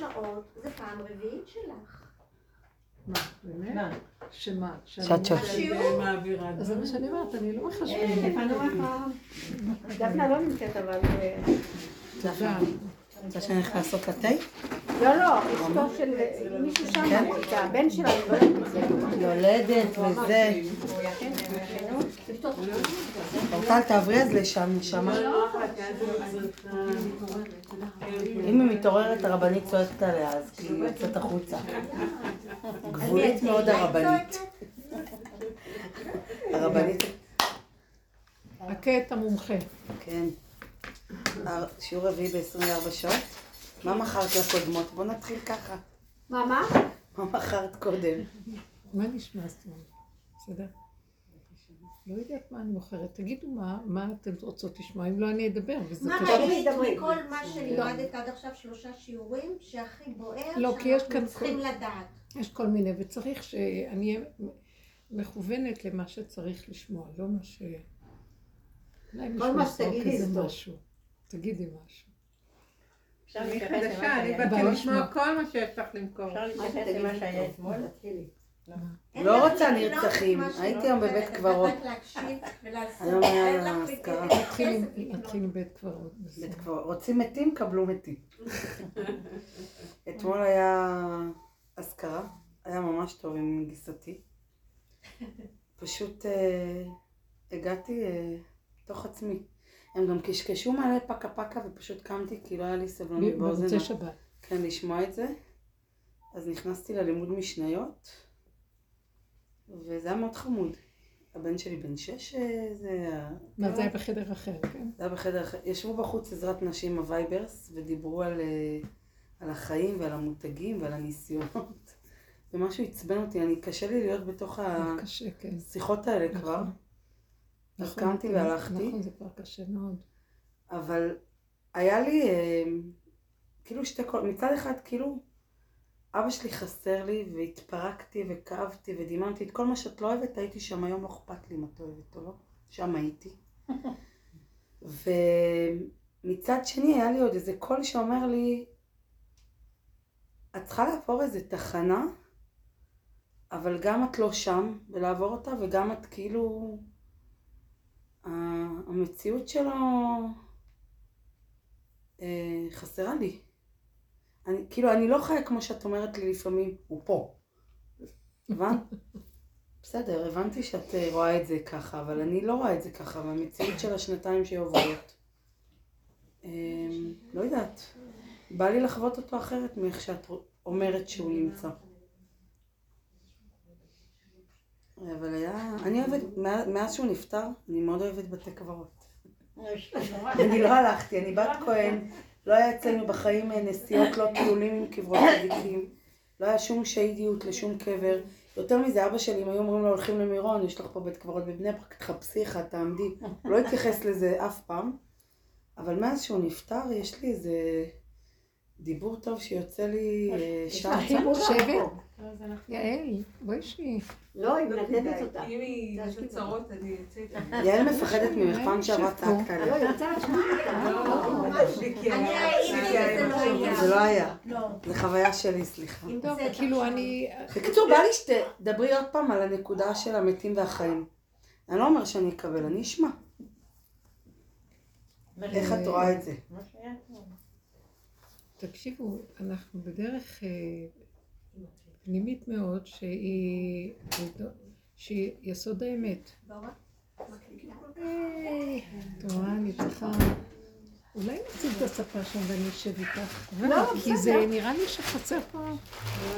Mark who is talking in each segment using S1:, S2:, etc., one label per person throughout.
S1: שעות, זה פעם רביעית שלך.
S2: מה, באמת? שמה?
S3: שאת שואלת.
S2: זה מה שאני אומרת, אני לא מחשבת.
S4: דפנה לא נמצאת אבל... אה,
S3: דפנה, רוצה שאני אלך לעשות לה תה?
S4: לא, לא, אשתו של מישהו שם, זה הבן שלה, לא.
S3: יולדת וזה. אורטל תעברי אז לשם, נשמה. אם היא מתעוררת הרבנית צועקת עליה, אז היא יוצאת החוצה. גבולית מאוד הרבנית. הרבנית,
S2: הכה את המומחה.
S3: כן. שיעור רביעי ב-24 שעות. מה מכרת לקודמות? בוא נתחיל ככה.
S4: מה, מה?
S3: מה מכרת קודם?
S2: מה נשמע סתם? בסדר? לא יודעת מה אני מוכרת. תגידו מה, מה אתן רוצות לשמוע, אם לא אני אדבר, וזה
S1: מה
S2: קשה.
S1: ראית מכל מה שלימדת עד עכשיו שלושה שיעורים, שהכי בוער,
S2: לא, כי יש כאן
S1: שאנחנו צריכים
S2: כל-
S1: לדעת?
S2: יש כל מיני, וצריך שאני אהיה מכוונת למה שצריך לשמוע, לא מה ש... אולי
S4: כל
S2: מישהו
S4: מה שתגידי
S2: איזה
S4: זה.
S2: משהו. תגידי משהו.
S5: אפשר
S6: אני
S5: להתייחס למה
S6: חדשה, אני
S5: שהיה.
S6: באתי
S2: בא
S6: לשמוע. כל מה שיש לך למכור.
S5: אפשר להתייחס למה שהיה אתמול?
S3: לא רוצה
S1: לקנות
S3: נרצחים. הייתי היום בבית קברות. היום היה אזכרה.
S2: עם-. נתחיל עם בית קברות.
S3: בית קברות. רוצים מתים? קבלו מתים. אתמול היה אזכרה, היה ממש טוב עם גיסתי. פשוט אה, הגעתי אה, תוך עצמי. הם גם קשקשו מלא פקה פקה ופשוט קמתי כי לא היה לי סבלנות באוזן.
S2: במוצאי שבת.
S3: כן, לשמוע את זה. אז נכנסתי ללימוד משניות, וזה היה מאוד חמוד. הבן שלי בן שש, אה, זה...
S2: מה זה היה בחדר אחר, כן?
S3: זה היה בחדר אחר. ישבו בחוץ עזרת נשים הווייברס ודיברו על, אה, על החיים ועל המותגים ועל הניסיונות. ומשהו עצבן אותי, אני, קשה לי להיות בתוך
S2: כן.
S3: השיחות האלה
S2: נכון.
S3: כבר. אז
S2: נכון,
S3: קמתי והלכתי.
S2: נכון, זה כבר קשה מאוד.
S3: אבל היה לי אה, כאילו שתי קולות, מצד אחד כאילו אבא שלי חסר לי והתפרקתי וכאבתי ודיממתי את כל מה שאת לא אוהבת, הייתי שם היום, לא אכפת לי אם את אוהבת או לא, שם הייתי. ומצד שני היה לי עוד איזה קול שאומר לי, את צריכה לעבור איזה תחנה, אבל גם את לא שם ולעבור אותה וגם את כאילו, המציאות שלו אה, חסרה לי. אני, כאילו, אני לא חיה כמו שאת אומרת לי לפעמים, הוא פה. הבנת? בסדר, הבנתי שאת אה, רואה את זה ככה, אבל אני לא רואה את זה ככה, והמציאות של השנתיים שעוברות. אה, לא יודעת. בא לי לחוות אותו אחרת מאיך שאת אומרת שהוא נמצא. אבל היה... אני אוהבת, מאז שהוא נפטר, אני מאוד אוהבת בתי קברות. אני לא הלכתי, אני בת כהן, לא היה אצלנו בחיים אה, נסיעות, לא טיולים עם קברות צדיקים, לא היה שום שהידיות לשום קבר. יותר מזה, אבא שלי, אם היו אומרים לו הולכים למירון, יש לך פה בית קברות בבני ברק, תחפשי אחד, תעמדי. הוא לא התייחס לזה אף פעם. אבל מאז שהוא נפטר, יש לי איזה דיבור טוב שיוצא לי אה, שעה.
S2: שבט? יעל, בואי שבי.
S4: לא, היא מנדנדת אותה.
S6: אם היא יש לה צרות, אני אצא איתה.
S3: יעל מפחדת ממך, פעם שעברה צעקת
S4: לא,
S3: עליה.
S4: היא רוצה לשמוע אותה.
S1: אני לא היה.
S3: זה לא היה.
S1: לא.
S3: זה חוויה שלי, סליחה.
S2: טוב, כאילו. אני...
S3: בקיצור, בא לי שתדברי עוד פעם על הנקודה של המתים והחיים. אני לא אומר שאני אקבל, אני אשמע. איך את רואה את זה?
S2: תקשיבו, אנחנו בדרך אה, פנימית מאוד שהיא, שהיא יסוד האמת. אה, את רואה, אני צריכה... אולי נציג את הספה שם ואני אשב איתך.
S4: לא,
S2: כי זה נראה לי שחסר פה...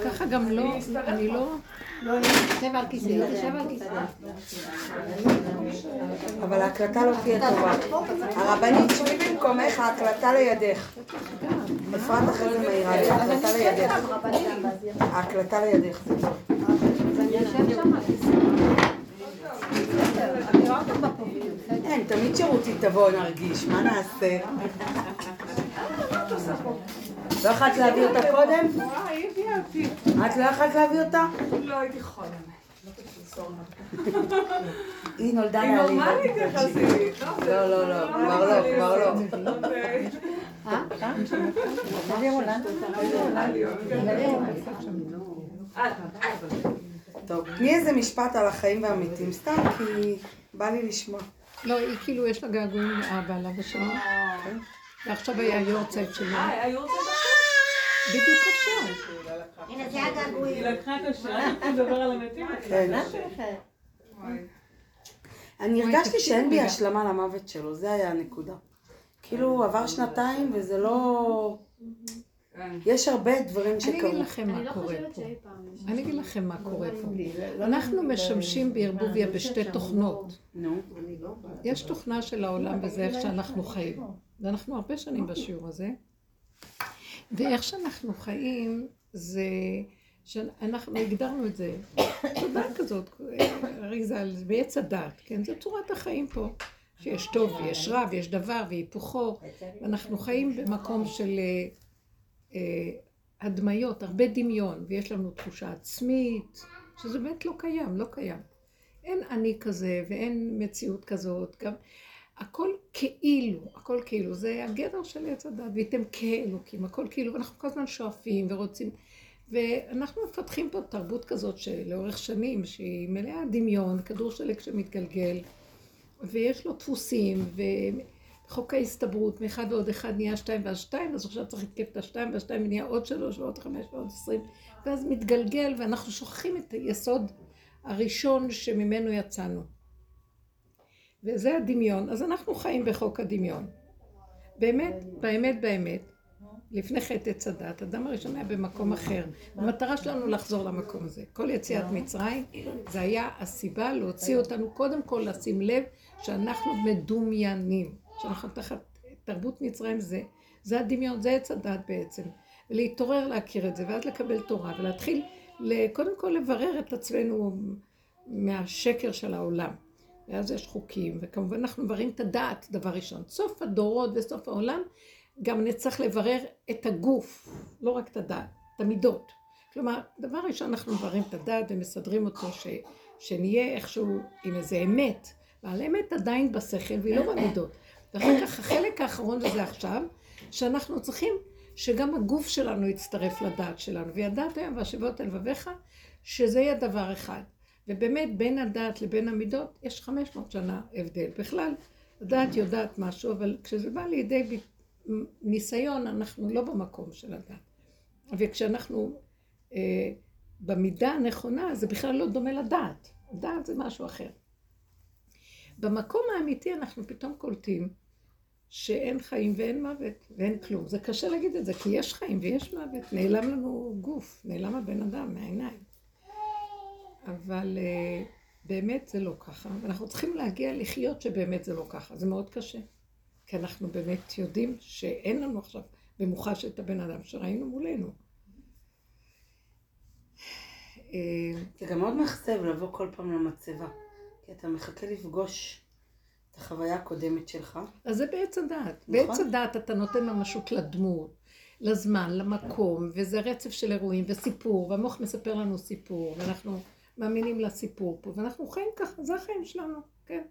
S2: ככה גם לא, אני לא...
S4: לא, תשב על כיסא, תשב על כיסא.
S3: אבל ההקלטה לא תהיה טובה. הרבנית, שבי במקומך, ההקלטה לידך. אפרת אחרי זה מעירה לי, ההקלטה לידך. ההקלטה לידך. זה טוב. אין, תמיד שירותי תבוא, נרגיש, מה נעשה? לא יכולת להביא אותה קודם?
S6: וואי, היא הביאה אותי.
S3: את לא יכולת להביא אותה?
S6: לא הייתי יכולה.
S3: היא נולדה
S6: היא
S3: להעליב.
S6: נורמלית יחסית.
S3: לא, לא, לא, כבר לא, כבר לא.
S6: אוקיי.
S3: טוב, תני איזה משפט על החיים והמתים, סתם כי בא לי לשמוע.
S2: לא, היא כאילו, יש לה געגועים לאבא, לאבא שלה. ועכשיו היה יורצייט שלו.
S6: אה, היו רוצים
S2: בדיוק עכשיו.
S1: הנה, זה הגעגועים.
S6: היא לקחה את השעה, לדבר על המתים.
S3: כן. אני הרגשתי שאין בי השלמה למוות שלו, זה היה הנקודה. כאילו עבר שנתיים וזה לא... יש הרבה דברים
S2: אני אגיד
S3: שקרו.
S2: לכם מה
S4: לא
S2: קורה פה. אני אגיד לכם מה קורה פה. אנחנו משמשים בערבוביה בשתי תוכנות.
S3: נו,
S2: יש תוכנה של העולם וזה איך שאנחנו חיים. ואנחנו הרבה שנים בשיעור הזה. ואיך שאנחנו חיים זה שאנחנו הגדרנו את זה. תודה כזאת, אריזה בעץ הדת, כן? זו צורת החיים פה. שיש טוב ויש רע ויש דבר והיפוכו. ואנחנו חיים במקום של אה, אה, הדמיות, הרבה דמיון, ויש לנו תחושה עצמית, שזה באמת לא קיים, לא קיים. אין אני כזה ואין מציאות כזאת, גם הכל כאילו, הכל כאילו, זה הגדר של עץ הדת, וייתם כאלוקים, הכל כאילו, ואנחנו כל הזמן שואפים ורוצים, ואנחנו מפתחים פה תרבות כזאת שלאורך שנים, שהיא מלאה דמיון, כדור שלג שמתגלגל, ויש לו דפוסים, וחוק ההסתברות, מאחד ועוד אחד נהיה שתיים ואז שתיים, אז עכשיו צריך לתקף את השתיים, והשתיים נהיה עוד שלוש ועוד חמש ועוד עשרים, ואז מתגלגל, ואנחנו שוכחים את היסוד הראשון שממנו יצאנו. וזה הדמיון. אז אנחנו חיים בחוק הדמיון. באמת, באמת, באמת, לפני חטא עץ הדת, אדם הראשון היה במקום אחר. המטרה שלנו לחזור למקום הזה. כל יציאת מצרים, זה היה הסיבה להוציא אותנו, קודם כל לשים לב שאנחנו מדומיינים. שאנחנו תחת תרבות מצרים זה, זה הדמיון, זה עץ הדת בעצם. ולהתעורר להכיר את זה, ואז לקבל תורה, ולהתחיל קודם כל לברר את עצמנו מהשקר של העולם. ואז יש חוקים, וכמובן אנחנו מבררים את הדעת, דבר ראשון. סוף הדורות וסוף העולם, גם נצטרך לברר את הגוף, לא רק את הדעת, את המידות. כלומר, דבר ראשון אנחנו מבררים את הדעת ומסדרים אותו, ש, שנהיה איכשהו עם איזה אמת, אבל האמת עדיין בשכל והיא לא במידות. ואחר כך החלק האחרון, וזה עכשיו, שאנחנו צריכים שגם הגוף שלנו יצטרף לדעת שלנו, וידעת היום והשבות אל לבביך, שזה יהיה דבר אחד. ובאמת בין הדעת לבין המידות יש 500 שנה הבדל. בכלל, הדעת יודעת משהו, אבל כשזה בא לידי. ניסיון, אנחנו לא במקום של הדעת. וכשאנחנו אה, במידה הנכונה, זה בכלל לא דומה לדעת. דעת זה משהו אחר. במקום האמיתי אנחנו פתאום קולטים שאין חיים ואין מוות ואין כלום. זה קשה להגיד את זה, כי יש חיים ויש מוות. נעלם לנו גוף, נעלם הבן אדם מהעיניים. אבל uh, באמת זה לא ככה, ואנחנו צריכים להגיע לחיות שבאמת זה לא ככה, זה מאוד קשה. כי אנחנו באמת יודעים שאין לנו עכשיו במוחש את הבן אדם שראינו מולנו. אה,
S3: זה גם מאוד מאכזב לבוא כל פעם למצבה, כי אתה מחכה לפגוש את החוויה הקודמת שלך.
S2: אז זה בעץ הדעת.
S3: נכון.
S2: בעץ הדעת אתה נותן ממשות לדמות, לזמן, למקום, וזה רצף של אירועים וסיפור, והמוח מספר לנו סיפור, ואנחנו מאמינים לסיפור פה, ואנחנו חיים ככה, זה החיים שלנו, כן.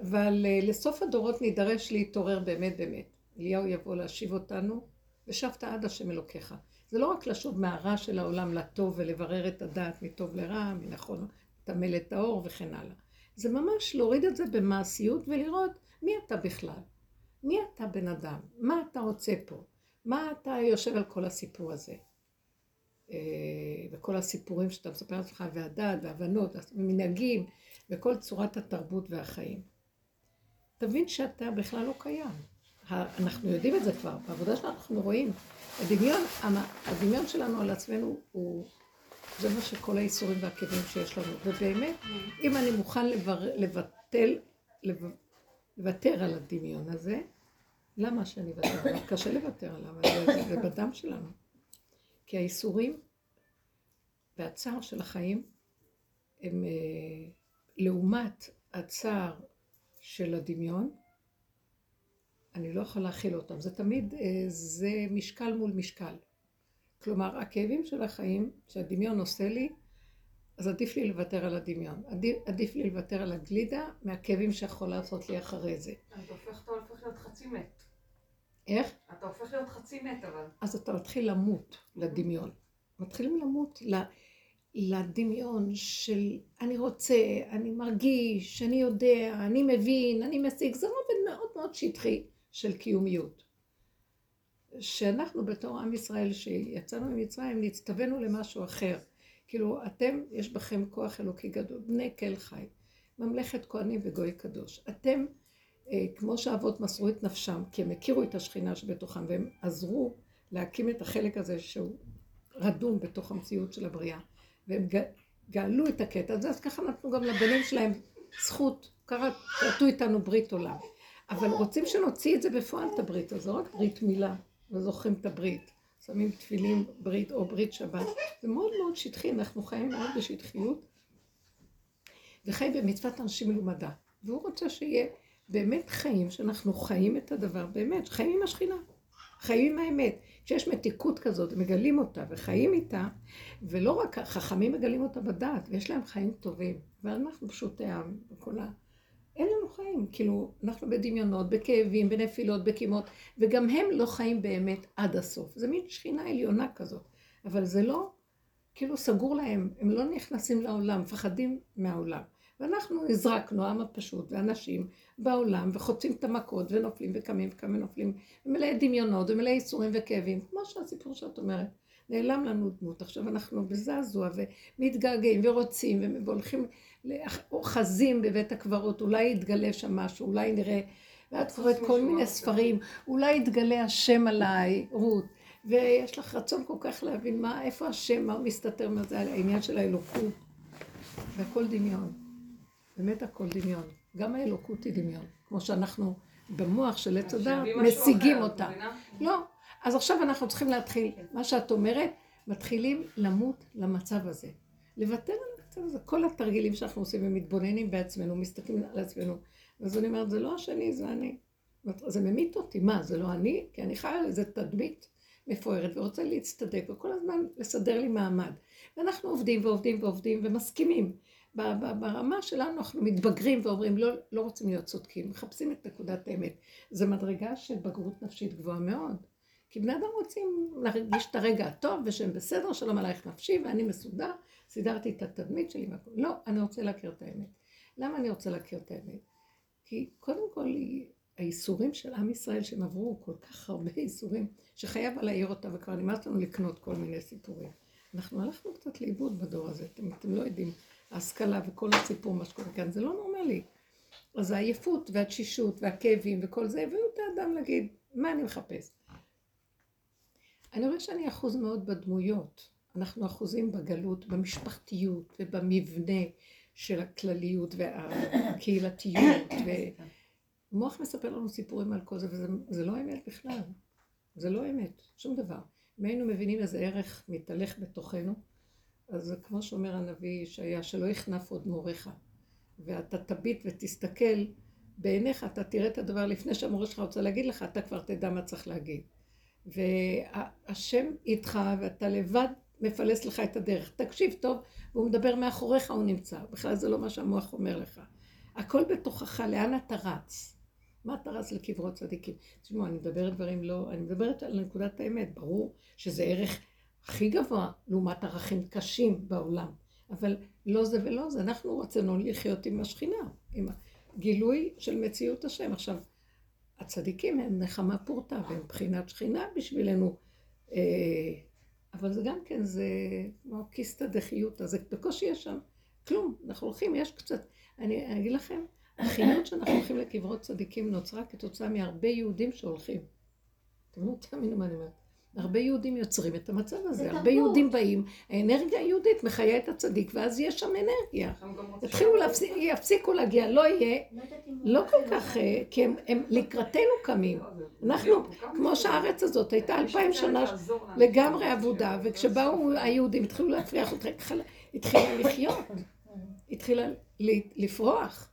S2: אבל uh, לסוף הדורות נידרש להתעורר באמת באמת. אליהו יבוא להשיב אותנו, ושבת עד השם אלוקיך. זה לא רק לשוב מהרע של העולם לטוב ולברר את הדעת מטוב לרע, מנכון, לטמא את האור וכן הלאה. זה ממש להוריד את זה במעשיות ולראות מי אתה בכלל. מי אתה בן אדם? מה אתה רוצה פה? מה אתה יושב על כל הסיפור הזה? אה, וכל הסיפורים שאתה מספר לעצמך, והדעת, והבנות, ומנהגים, וכל צורת התרבות והחיים. תבין שאתה בכלל לא קיים. אנחנו יודעים את זה כבר, בעבודה שלנו אנחנו רואים. הדמיון, הדמיון שלנו על עצמנו הוא, זה מה שכל האיסורים והכאבים שיש לנו. ובאמת, אם אני מוכן לבר, לבטל, לוותר על הדמיון הזה, למה שאני אוותר עליו? קשה לוותר עליו, זה, זה בדם שלנו. כי האיסורים והצער של החיים הם אה, לעומת הצער של הדמיון, אני לא יכולה להכיל אותם. זה תמיד, אה, זה משקל מול משקל. כלומר, הכאבים של החיים, שהדמיון עושה לי, אז עדיף לי לוותר על הדמיון. עדיף, עדיף לי לוותר על הגלידה מהכאבים שיכול לעשות לי אחרי זה.
S6: אתה הופך, אתה הופך להיות חצי מת.
S2: איך?
S6: אתה הופך להיות חצי מת אבל.
S2: אז אתה מתחיל למות לדמיון. מתחילים למות לדמיון של אני רוצה, אני מרגיש, אני יודע, אני מבין, אני משיג. זה רובד מאוד מאוד שטחי של קיומיות. שאנחנו בתור עם ישראל שיצאנו ממצרים נצטווינו למשהו אחר. כאילו אתם, יש בכם כוח אלוקי גדול, בני כל חי, ממלכת כהנים וגוי קדוש. אתם, אה, כמו שהאבות מסרו את נפשם, כי הם הכירו את השכינה שבתוכם והם עזרו להקים את החלק הזה שהוא רדום בתוך המציאות של הבריאה. והם גאלו את הקטע הזה, אז ככה נתנו גם לבנים שלהם זכות, כרתו איתנו ברית עולם. אבל רוצים שנוציא את זה בפועל, את הברית הזו, רק ברית מילה, וזוכרים את הברית. שמים תפילים ברית או ברית שבת. זה מאוד מאוד שטחי, אנחנו חיים מאוד בשטחיות, וחיים במצוות אנשים מלומדה. והוא רוצה שיהיה באמת חיים, שאנחנו חיים את הדבר באמת, חיים עם השכינה, חיים עם האמת. כשיש מתיקות כזאת, מגלים אותה וחיים איתה, ולא רק החכמים מגלים אותה בדעת, ויש להם חיים טובים, ואנחנו פשוטי העם, וכל ה... אין לנו חיים, כאילו, אנחנו בדמיונות, בכאבים, בנפילות, בקימות, וגם הם לא חיים באמת עד הסוף. זה מין שכינה עליונה כזאת, אבל זה לא, כאילו סגור להם, הם לא נכנסים לעולם, מפחדים מהעולם. ואנחנו נזרקנו, העם הפשוט, ואנשים בעולם, וחוצים את המכות, ונופלים וקמים וקמים נופלים, ומלאי דמיונות, ומלאי ייסורים וכאבים, כמו שהסיפור שאת אומרת. נעלם לנו דמות, עכשיו אנחנו בזעזוע ומתגעגעים ורוצים והולכים, אוחזים בבית הקברות, אולי יתגלה שם משהו, אולי נראה, ואת קוראת כל מיני ספרים, אולי יתגלה השם עליי, רות, ויש לך רצון כל כך להבין מה, איפה השם, מה מסתתר מה זה העניין של האלוקות, והכל דמיון, באמת הכל דמיון, גם האלוקות היא דמיון, כמו שאנחנו במוח של עץ הדת משיגים אותה. לא, אז עכשיו אנחנו צריכים להתחיל, מה שאת אומרת, מתחילים למות למצב הזה. לוותר על המצב הזה. כל התרגילים שאנחנו עושים ומתבוננים בעצמנו, מסתכלים על עצמנו. אז אני אומרת, זה לא השני, זה אני. זה ממית אותי. מה, זה לא אני? כי אני חיה על איזה תדמית מפוארת ורוצה להצטדק וכל הזמן לסדר לי מעמד. ואנחנו עובדים ועובדים ועובדים ומסכימים. ברמה שלנו אנחנו מתבגרים ואומרים לא, לא רוצים להיות צודקים, מחפשים את נקודת האמת. זו מדרגה של בגרות נפשית גבוהה מאוד. כי בני אדם רוצים להרגיש את הרגע הטוב ושהם בסדר, שלום עלייך נפשי ואני מסודר, סידרתי את התדמית שלי והכל. לא, אני רוצה להכיר את האמת. למה אני רוצה להכיר את האמת? כי קודם כל האיסורים של עם ישראל שהם עברו כל כך הרבה איסורים, שחייב להעיר אותה וכבר נמאס לנו לקנות כל מיני סיפורים. אנחנו הלכנו קצת לאיבוד בדור הזה, אתם, אתם לא יודעים, ההשכלה וכל הסיפור, מה שקורה כאן, זה לא נורמלי. אז העייפות והתשישות והכאבים וכל זה הביאו את האדם להגיד, מה אני מחפש? אני רואה שאני אחוז מאוד בדמויות. אנחנו אחוזים בגלות, במשפחתיות ובמבנה של הכלליות והקהילתיות. ומוח מספר לנו סיפורים על כל זה, וזה לא אמת בכלל. זה לא אמת, שום דבר. אם היינו מבינים איזה ערך מתהלך בתוכנו, אז זה כמו שאומר הנביא ישעיה, שלא יכנף עוד מוריך. ואתה תביט ותסתכל בעיניך, אתה תראה את הדבר לפני שהמורה שלך רוצה להגיד לך, אתה כבר תדע מה צריך להגיד. והשם איתך ואתה לבד מפלס לך את הדרך. תקשיב טוב, והוא מדבר מאחוריך, הוא נמצא. בכלל זה לא מה שהמוח אומר לך. הכל בתוכך, לאן אתה רץ? מה אתה רץ לקברות צדיקים? תשמעו, אני מדברת דברים לא... אני מדברת על נקודת האמת. ברור שזה ערך הכי גבוה לעומת ערכים קשים בעולם. אבל לא זה ולא זה. אנחנו רצינו לחיות עם השכינה, עם הגילוי של מציאות השם. עכשיו, הצדיקים הם נחמה פורתא והם בחינת שכינה בשבילנו. אה, אבל זה גם כן, זה כמו קיסטה דחיותא, זה בקושי יש שם כלום. אנחנו הולכים, יש קצת, אני, אגיד לכם, החינוך שאנחנו הולכים לקברות צדיקים נוצרה כתוצאה מהרבה יהודים שהולכים. אתם לא תאמינו מה אני אומרת. הרבה יהודים יוצרים את המצב הזה, הרבה יהודים באים, האנרגיה היהודית מחיה את הצדיק, ואז יש שם אנרגיה. יתחילו להפסיק, יפסיקו להגיע, לא יהיה, לא כל כך, אה, כי הם, הם לקראתנו קמים. אנחנו, כמו שהארץ הזאת הייתה אלפיים שנה לגמרי אבודה, וכשבאו היהודים התחילו להפריח אותה, התחילה לחיות, התחילה לפרוח.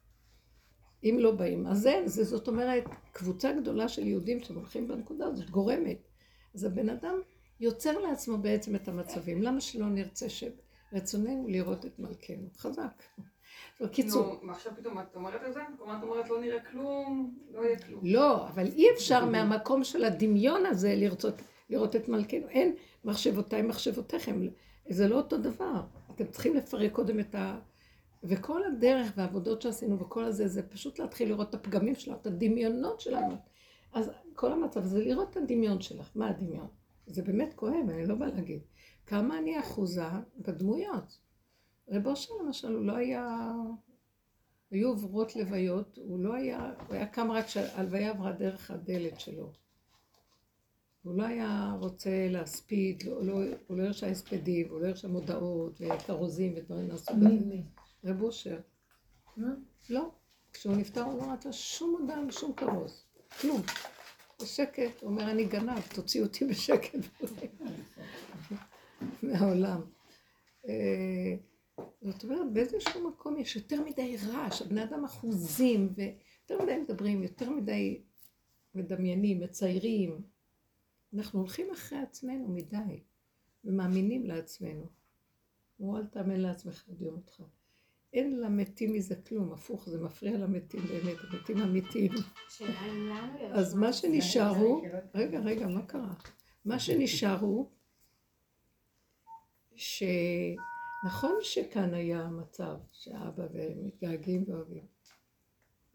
S2: אם לא באים, אז אין, זאת אומרת, קבוצה גדולה של יהודים שהולכים בנקודה הזאת, גורמת. אז הבן אדם יוצר לעצמו בעצם את המצבים. למה שלא נרצה ש... רצוננו לראות את מלכנו. חזק. בקיצור.
S6: נו, ועכשיו פתאום את אומרת את זה? כלומר את אומרת לא נראה כלום, לא יהיה כלום.
S2: לא, אבל אי אפשר מהמקום של הדמיון הזה לרצות, לראות את מלכנו. אין מחשבותיי מחשבותיכם. זה לא אותו דבר. אתם צריכים לפרק קודם את ה... וכל הדרך והעבודות שעשינו וכל הזה, זה פשוט להתחיל לראות את הפגמים שלנו, את הדמיונות שלנו. אז כל המצב זה לראות את הדמיון שלך. מה הדמיון? זה באמת כואב, אני לא באה להגיד. כמה אני אחוזה בדמויות. רב אושר למשל, הוא לא היה... היו עוברות לוויות, הוא לא היה... הוא היה קם רק כשהלוויה עברה דרך הדלת שלו. הוא לא היה רוצה להספיד, לא, לא, הוא לא הרשה הספדים, הוא לא הרשה מודעות וכרוזים ודברים מהסוג הזה. רב אושר. לא. כשהוא נפטר הוא לא רצה שום מודעה ושום כרוז. כלום. בשקט, הוא אומר, אני גנב, תוציא אותי בשקט מהעולם. אה, זאת אומרת, באיזשהו מקום יש יותר מדי רעש, הבני אדם אחוזים, ויותר מדי מדברים, יותר מדי מדמיינים, מציירים. אנחנו הולכים אחרי עצמנו מדי, ומאמינים לעצמנו. אמרו, אל תאמן לעצמך עד אותך. אין למתים מזה כלום, הפוך, זה מפריע למתים באמת, המתים אמיתיים. אז מה שנשארו, רגע, רגע, מה קרה? מה שנשארו, שנכון שכאן היה המצב, שאבא והם מתגעגעים ואוהבים,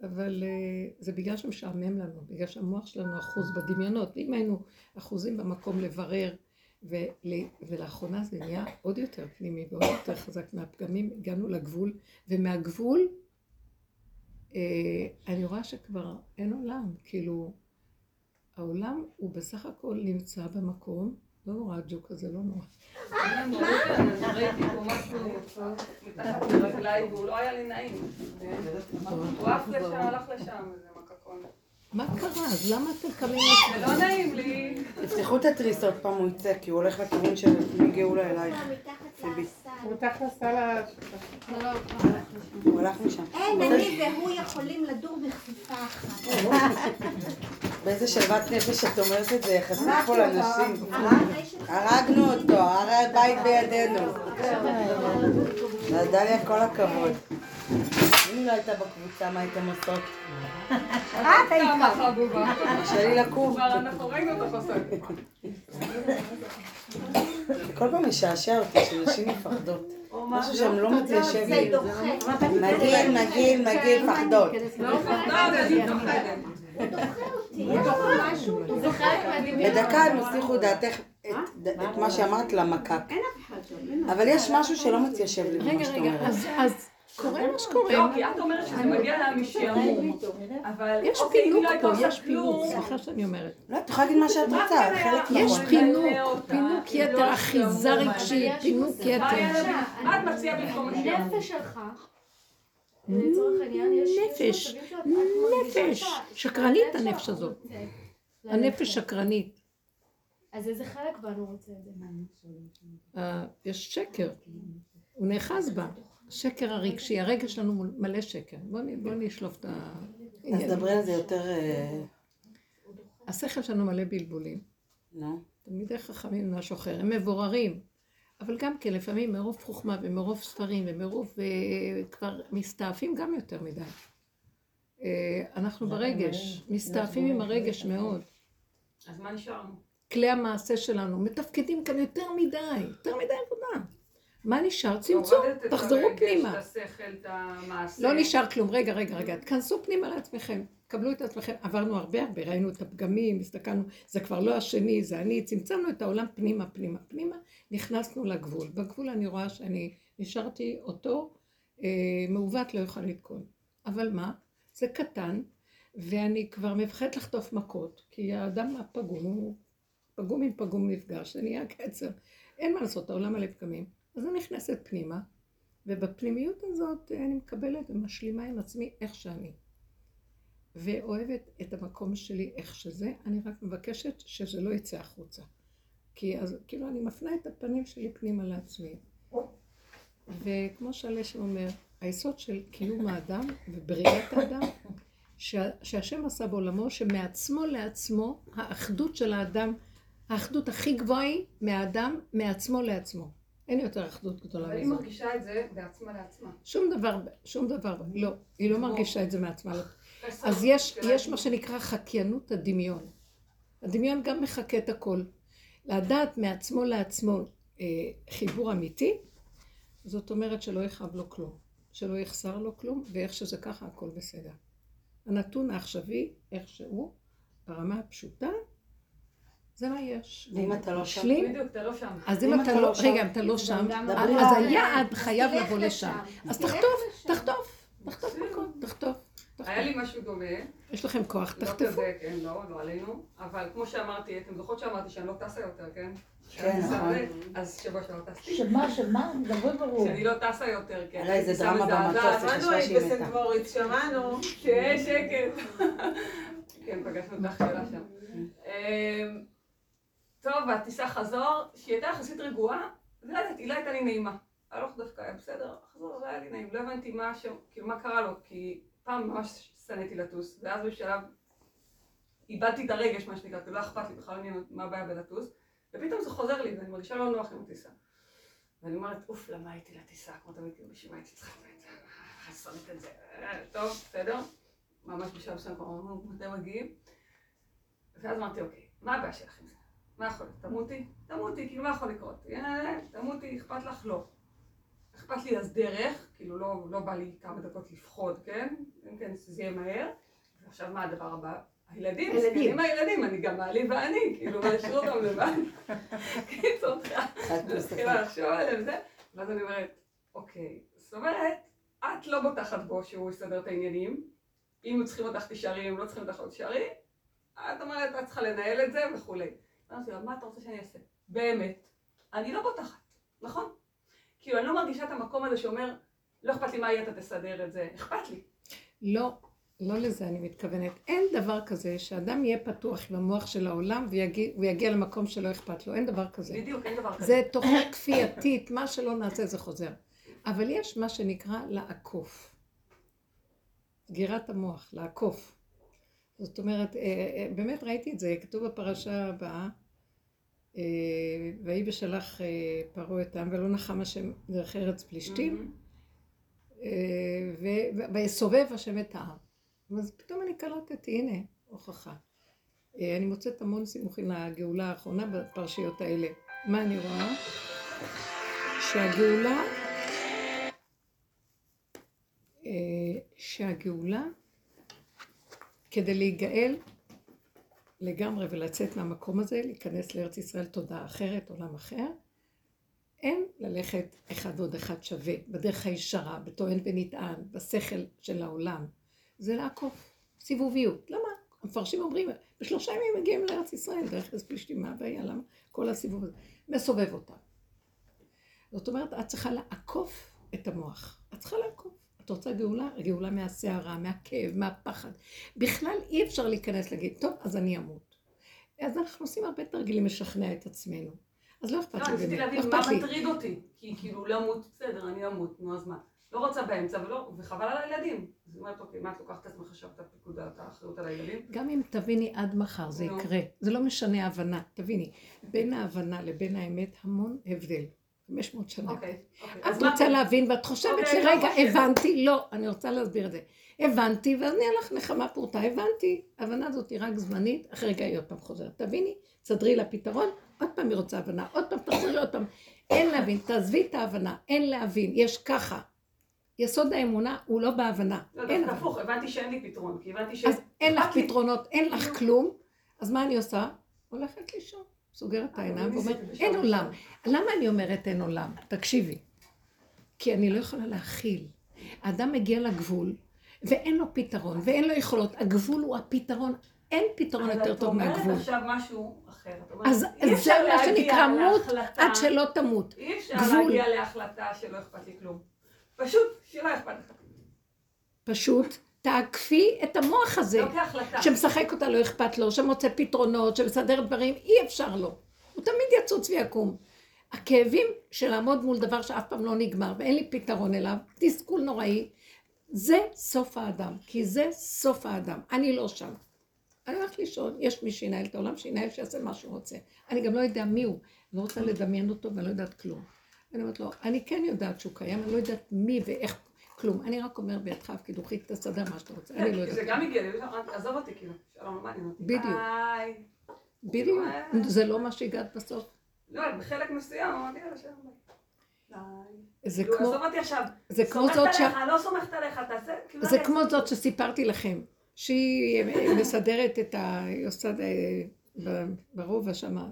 S2: אבל uh, זה בגלל שמשעמם לנו, בגלל שהמוח שלנו אחוז בדמיונות. אם היינו אחוזים במקום לברר, ול, ולאחרונה זה נהיה עוד יותר פנימי ועוד יותר חזק מהפגמים, הגענו לגבול, ומהגבול uh, אני רואה שכבר אין עולם, כאילו העולם הוא בסך הכל נמצא במקום, לא נורא הג'וק הזה, לא נורא.
S6: ראיתי פה משהו מתחת לא היה לי נעים. הוא עף לשם, הלך לשם.
S2: מה קרה? אז למה אתם קמים
S6: זה לא נעים לי.
S3: תפתחו את התריס עוד פעם הוא יצא, כי הוא הולך לכיוון של מגאולה אלייך.
S4: הוא תחת לסל ה...
S3: הוא הלך משם.
S1: אין, אני והוא יכולים לדור בכפיפה אחת.
S3: באיזה שלוות נפש את אומרת את זה, יחסית פה לנשים. הרגנו אותו, הר הבית בידינו. לדליה כל הכבוד. אם לא הייתה בקבוצה, מה הייתם עושות?
S6: כמה חבובה.
S3: קשה לי לקום.
S6: כבר אנחנו ראינו את החוסר.
S3: זה כל פעם משעשע אותי שנשים מפחדות. משהו שהן לא מתיישב לי.
S6: לא אני מפחדת.
S1: משהו.
S5: זה חלק מהדמיון.
S3: בדקה הם יוסיפו דעתך את את מה שאמרת למקק. אבל יש משהו שלא מתיישב לי במה שאת אומרת.
S2: קורה מה שקורה.
S6: לא, כי את אומרת שזה מגיע לה משעמום. אבל
S2: יש
S6: אוקיי, אם
S2: פינוק
S6: לא
S2: פה,
S6: עושה
S2: יש פינוק,
S6: כלום,
S2: סליחה שאני אומרת.
S3: לא, את יכולה להגיד מה שאת רוצה, חלק
S2: יש
S3: נכון.
S2: פינוק,
S6: אותה,
S2: פינוק
S6: היא
S2: יתר,
S6: לא
S2: אחיזה. רגשית,
S5: יש
S2: פינוק. יתר.
S6: מה את מציעה במקום השעמום?
S5: הנפש שלך, יש יש
S2: נפש, נפש, שקרנית הנפש הזאת.
S5: רוצה
S2: הנפש. שקרנית.
S5: אז איזה חלק בנו רוצה את זה?
S2: אה, יש שקר, הוא נאחז בה. השקר הרגשי, הרגש שלנו מלא שקר. בואו בוא נשלוף את
S3: אז
S2: העניין.
S3: דברי על זה יותר... אה,
S2: השכל שלנו מלא בלבולים.
S3: נו.
S2: תלמידי חכמים זה משהו אחר, הם מבוררים. אבל גם כן, לפעמים מרוב חוכמה ומרוב ספרים ומרוב... אה, כבר מסתעפים גם יותר מדי. אה, אנחנו ברגש, מסתעפים עם הרגש מאוד.
S6: אז מה נשארנו?
S2: כלי המעשה שלנו מתפקדים כאן יותר מדי, יותר מדי עבודה. מה נשאר? צמצום, תחזרו פנימה. לא נשאר כלום. רגע, רגע, רגע, תכנסו פנימה לעצמכם. קבלו את עצמכם. עברנו הרבה הרבה, ראינו את הפגמים, הסתכלנו, זה כבר לא השני, זה אני. צמצמנו את העולם פנימה, פנימה, פנימה. נכנסנו לגבול. בגבול אני רואה שאני נשארתי אותו אה, מעוות לא יוכל לתקון. אבל מה? זה קטן, ואני כבר מפחדת לחטוף מכות, כי האדם הפגום הוא פגום עם פגום נפגש, זה נהיה קצר. אין מה לעשות, העולם מלא פגמים. אז אני נכנסת פנימה, ובפנימיות הזאת אני מקבלת ומשלימה עם עצמי איך שאני. ואוהבת את המקום שלי איך שזה, אני רק מבקשת שזה לא יצא החוצה. כי אז כאילו אני מפנה את הפנים שלי פנימה לעצמי. וכמו שהלשם אומר, היסוד של קיום האדם ובריאת האדם, שה, שהשם עשה בעולמו, שמעצמו לעצמו, האחדות של האדם, האחדות הכי גבוהה היא מהאדם מעצמו לעצמו. אין יותר אחדות
S6: אבל
S2: גדולה
S6: היא
S2: מזה.
S6: מרגישה את זה בעצמה לעצמה.
S2: שום דבר, שום דבר, לא. היא לא מרגישה את זה מעצמה. לא. אז יש. יש מה שנקרא חקיינות הדמיון. הדמיון גם מחקה את הכל. לדעת מעצמו לעצמו אה, חיבור אמיתי, זאת אומרת שלא יכאב לו כלום, שלא יחסר לו כלום, ואיך שזה ככה הכל בסדר. הנתון העכשווי, איך שהוא, ברמה הפשוטה, זה מה יש.
S3: ואם אתה לא שם?
S6: בדיוק, אתה לא שם.
S2: אז אם אתה לא, רגע, אם אתה לא שם, אז היעד חייב לבוא לשם. אז תחטוף. תחטוף, תחטוף מכות, תחטוף.
S6: היה לי משהו דומה,
S2: יש לכם כוח,
S6: לא
S2: תחטפו.
S6: כזה, כן, לא, לא עלינו, אבל כמו שאמרתי, אתם זוכרות שאמרתי שאני לא טסה יותר, כן?
S3: כן, נכון.
S6: אז שבוע שעבר טסתי.
S7: שמה, שמה? דברי ברור.
S6: שאני לא טסה יותר, כן.
S3: עלי איזה דרמה במטוס,
S8: שמענו
S3: חשבה
S8: היית
S3: שהיא מתה.
S8: בסנטבורית, שמענו.
S6: שיהיה שקט. כן, פגשנו את האחיילה שם. טוב, והטיסה חזור, שהיא הייתה יחסית רגועה, ולא יודעת, היא לא הייתה לי נעימה. הלוך דווקא היה בסדר, חזור, לא היה לי נעים. לא הבנתי מה שם, כאילו מה קרה לו, כי פעם ממש שנאתי לטוס, ואז בשלב איבדתי את הרגש, מה שנקרא, כאילו לא אכפת לי בכלל מה הבעיה בלטוס, ופתאום זה חוזר לי, ואני מרגישה לא נוח עם הטיסה. ואני אומרת, אוף, למה הייתי לטיסה? כמו תמיד, כאילו, בשביל מה הייתי צריכה את זה? אה, שונאת את זה. אה, טוב, בסדר. ממש בשלב מסוים כבר אמרנו, מתי מגיעים? ואז אמרתי, אוקיי, מה הבעיה שלך עם זה? מה יכול להיות? תמותי? תמותי, כאילו, מה יכול לקרות? אה, תמותי, אכפת לך? לא. אכפת לי אז דרך, כאילו, לא, לא בא לי כמה דקות לפחוד, כן? כן, כן, שזה יהיה מהר. ועכשיו מה הדבר הבא? הילדים,
S4: הילדים.
S6: מסכנים הילדים, אני גם בעלי ואני, כאילו, מה השאיר אותם לבד? קיצור, מתחילה. לחשוב עליהם וזה, ואז אני אומרת, אוקיי, זאת אומרת, את לא בוטחת בו שהוא יסדר את העניינים, אם הוא צריכים אותך תישארי, אם לא צריכים אותך לא תישארי, את אומרת, את צריכה לנהל את זה וכולי. אמרתי לו, מה אתה רוצה שאני אעשה? באמת, אני לא בוטחת, נכון? כאילו, אני לא מרגישה את המקום הזה שאומר, לא אכפת לי מה יהיה, אתה תסדר את זה, אכפת לי.
S2: לא, לא לזה אני מתכוונת. אין דבר כזה שאדם יהיה פתוח עם המוח של העולם ויגיע, ויגיע למקום שלא אכפת לו. אין דבר כזה.
S6: בדיוק, אין דבר כזה.
S2: זה תוכנה כפייתית, מה שלא נעשה זה חוזר. אבל יש מה שנקרא לעקוף. סגירת המוח, לעקוף. זאת אומרת, אה, אה, באמת ראיתי את זה, כתוב בפרשה הבאה, אה, ויהי בשלח פרעה את העם ולא נחם השם דרך ארץ פלישתים, ויסובב השם את העם. אז פתאום אני קלטתי, הנה, הוכחה. אני מוצאת המון סימוכים לגאולה האחרונה בפרשיות האלה. מה אני רואה? שהגאולה, שהגאולה, כדי להיגאל לגמרי ולצאת מהמקום הזה, להיכנס לארץ ישראל תודעה אחרת, עולם אחר, אין ללכת אחד ועוד אחד שווה, בדרך הישרה, בטוען ונטען, בשכל של העולם. זה לעקוף, סיבוביות. למה? המפרשים אומרים, בשלושה ימים מגיעים לארץ ישראל, דרך ארץ פלישתים, מה הבעיה? למה? כל הסיבוב הזה. מסובב אותה. זאת אומרת, את צריכה לעקוף את המוח. את צריכה לעקוף. את רוצה גאולה? גאולה מהסערה, מהכאב, מהפחד. בכלל אי אפשר להיכנס להגיד, טוב, אז אני אמות. אז אנחנו עושים הרבה תרגילים לשכנע את עצמנו. אז לא אכפת
S6: לא,
S2: לי באמת, לא
S6: להבין מה
S2: אכפת לי.
S6: מטריד אותי. כי כאילו, לא אמות, בסדר, אני אמות, נו אז מה? לא רוצה באמצע, ולא, וחבל על הילדים. אז היא אומרת, אוקיי, מה את לוקחת את עצמך עכשיו את הפיקוד, את האחריות על הילדים?
S2: גם אם תביני עד מחר, זה. יקרה. זה לא משנה ההבנה, תביני. בין ההבנה לבין האמת המון הבדל. 500 שנה.
S6: אוקיי, אוקיי.
S2: את
S6: מה
S2: רוצה
S6: כן?
S2: להבין ואת חושבת
S6: אוקיי,
S2: שרגע,
S6: לא.
S2: הבנתי, לא, אני רוצה להסביר את זה. הבנתי, ואז נהיה לך נחמה פורטה, הבנתי. ההבנה הזאת היא רק זמנית, אחרי רגע היא עוד פעם חוזרת. תביני, תסדרי לה פתרון, עוד פעם היא רוצה הבנה, עוד פעם תחזרי עוד פעם. אין להבין, תעזבי את ההבנה, אין להבין, יש ככה. יסוד האמונה הוא לא בהבנה.
S6: לא, דווקא
S2: הבנה.
S6: הפוך, הבנתי שאין לי פתרון, כי הבנתי ש...
S2: אז אין לך
S6: לי.
S2: פתרונות, אין לך. כלום, אז מה אני עושה? הולכת לישון, סוגרת את העיניים
S6: בשלב
S2: אין עולם. למה אני אומרת אין עולם? תקשיבי. כי אני לא יכולה להכיל. האדם מגיע לגבול, ואין לו פתרון, ואין לו יכולות. הגבול הוא הפתרון. אין פתרון יותר טוב
S6: אבל את
S2: מהגבול.
S6: אומרת עכשיו משהו אחר. את
S2: אז זה מה שנקרא מות עד שלא תמות.
S6: אי אפשר
S2: גבול.
S6: להגיע להחלטה שלא אכפת לי כלום. פשוט שלא אכפת לך.
S2: פשוט תעקפי את המוח הזה.
S6: לא כהחלטה.
S2: שמשחק אותה לא אכפת לו, שמוצא פתרונות, שמסדר דברים, אי אפשר לו. הוא תמיד יצוץ ויקום. הכאבים של לעמוד מול דבר שאף פעם לא נגמר ואין לי פתרון אליו, תסכול נוראי, זה סוף האדם, כי זה סוף האדם, אני לא שם. אני הולכת לישון, יש מי שינהל את העולם, שינהל, שיעשה מה שהוא רוצה. אני גם לא יודע מי הוא, אני לא רוצה לדמיין אותו ואני לא יודעת כלום. אני אומרת לו, אני כן יודעת שהוא קיים, אני לא יודעת מי ואיך, כלום. אני רק אומרת בידך הפקידוחית, תסדר מה שאתה רוצה, אני לא יודעת.
S6: זה גם הגיע לי, עזוב אותי, כאילו, שלום, לא מעניין אותי.
S2: בדיוק. בדיוק. זה לא מה שהגעת בסוף.
S6: לא, בחלק מסוים אמרתי, יאללה, שלום, ביי.
S2: זה
S6: כאילו,
S2: כמו,
S6: עזוב אותי עכשיו.
S2: זה כמו
S6: סומכת
S2: זאת ש...
S6: עליך, לא סומכת עליך, תעשה, כאילו,
S2: זה
S6: לא
S2: כמו זאת שסיפרתי לכם, שהיא מסדרת את ה... היא עושה אה, ברובע שמה,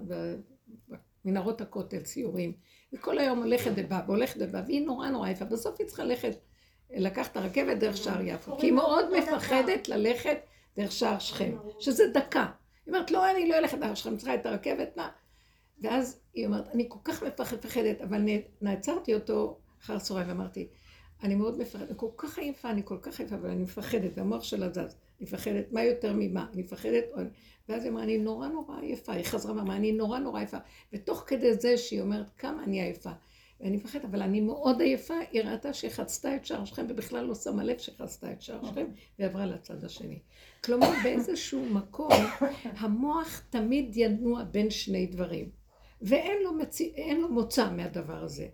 S2: במנהרות הכותל, סיורים. וכל היום הולכת ובאה, והולכת ובאה, והיא נורא נורא יפה. בסוף היא צריכה ללכת, לקחת את הרכבת דרך שער יפו. כי היא מאוד מפחדת ללכת דרך שער שכם, שזה דקה. היא אומרת, לא, אני לא הולכת דרך שכם, צריכה את הרכבת, מה? ואז היא אומרת, אני כל כך מפחדת, אבל נעצרתי אותו אחר הצהריים ואמרתי, אני מאוד מפחדת, אני כל כך עייפה, אני כל כך עייפה, אבל אני מפחדת, והמוח שלה זז, אני מפחדת, מה יותר ממה? אני מפחדת. ואז היא אמרה, אני נורא נורא עייפה, היא חזרה ואמרה, אני נורא נורא עייפה, ותוך כדי זה שהיא אומרת כמה אני עייפה, ואני מפחדת, אבל אני מאוד עייפה, היא ראתה שהיא חצתה את שער שכם, ובכלל לא שמה לב שחצתה את שער שכם, ועברה לצד השני. כלומר, באיזשהו מקום, המוח תמיד ינוע בין שני דברים, ואין לו, אין לו מוצא מהדבר הזה.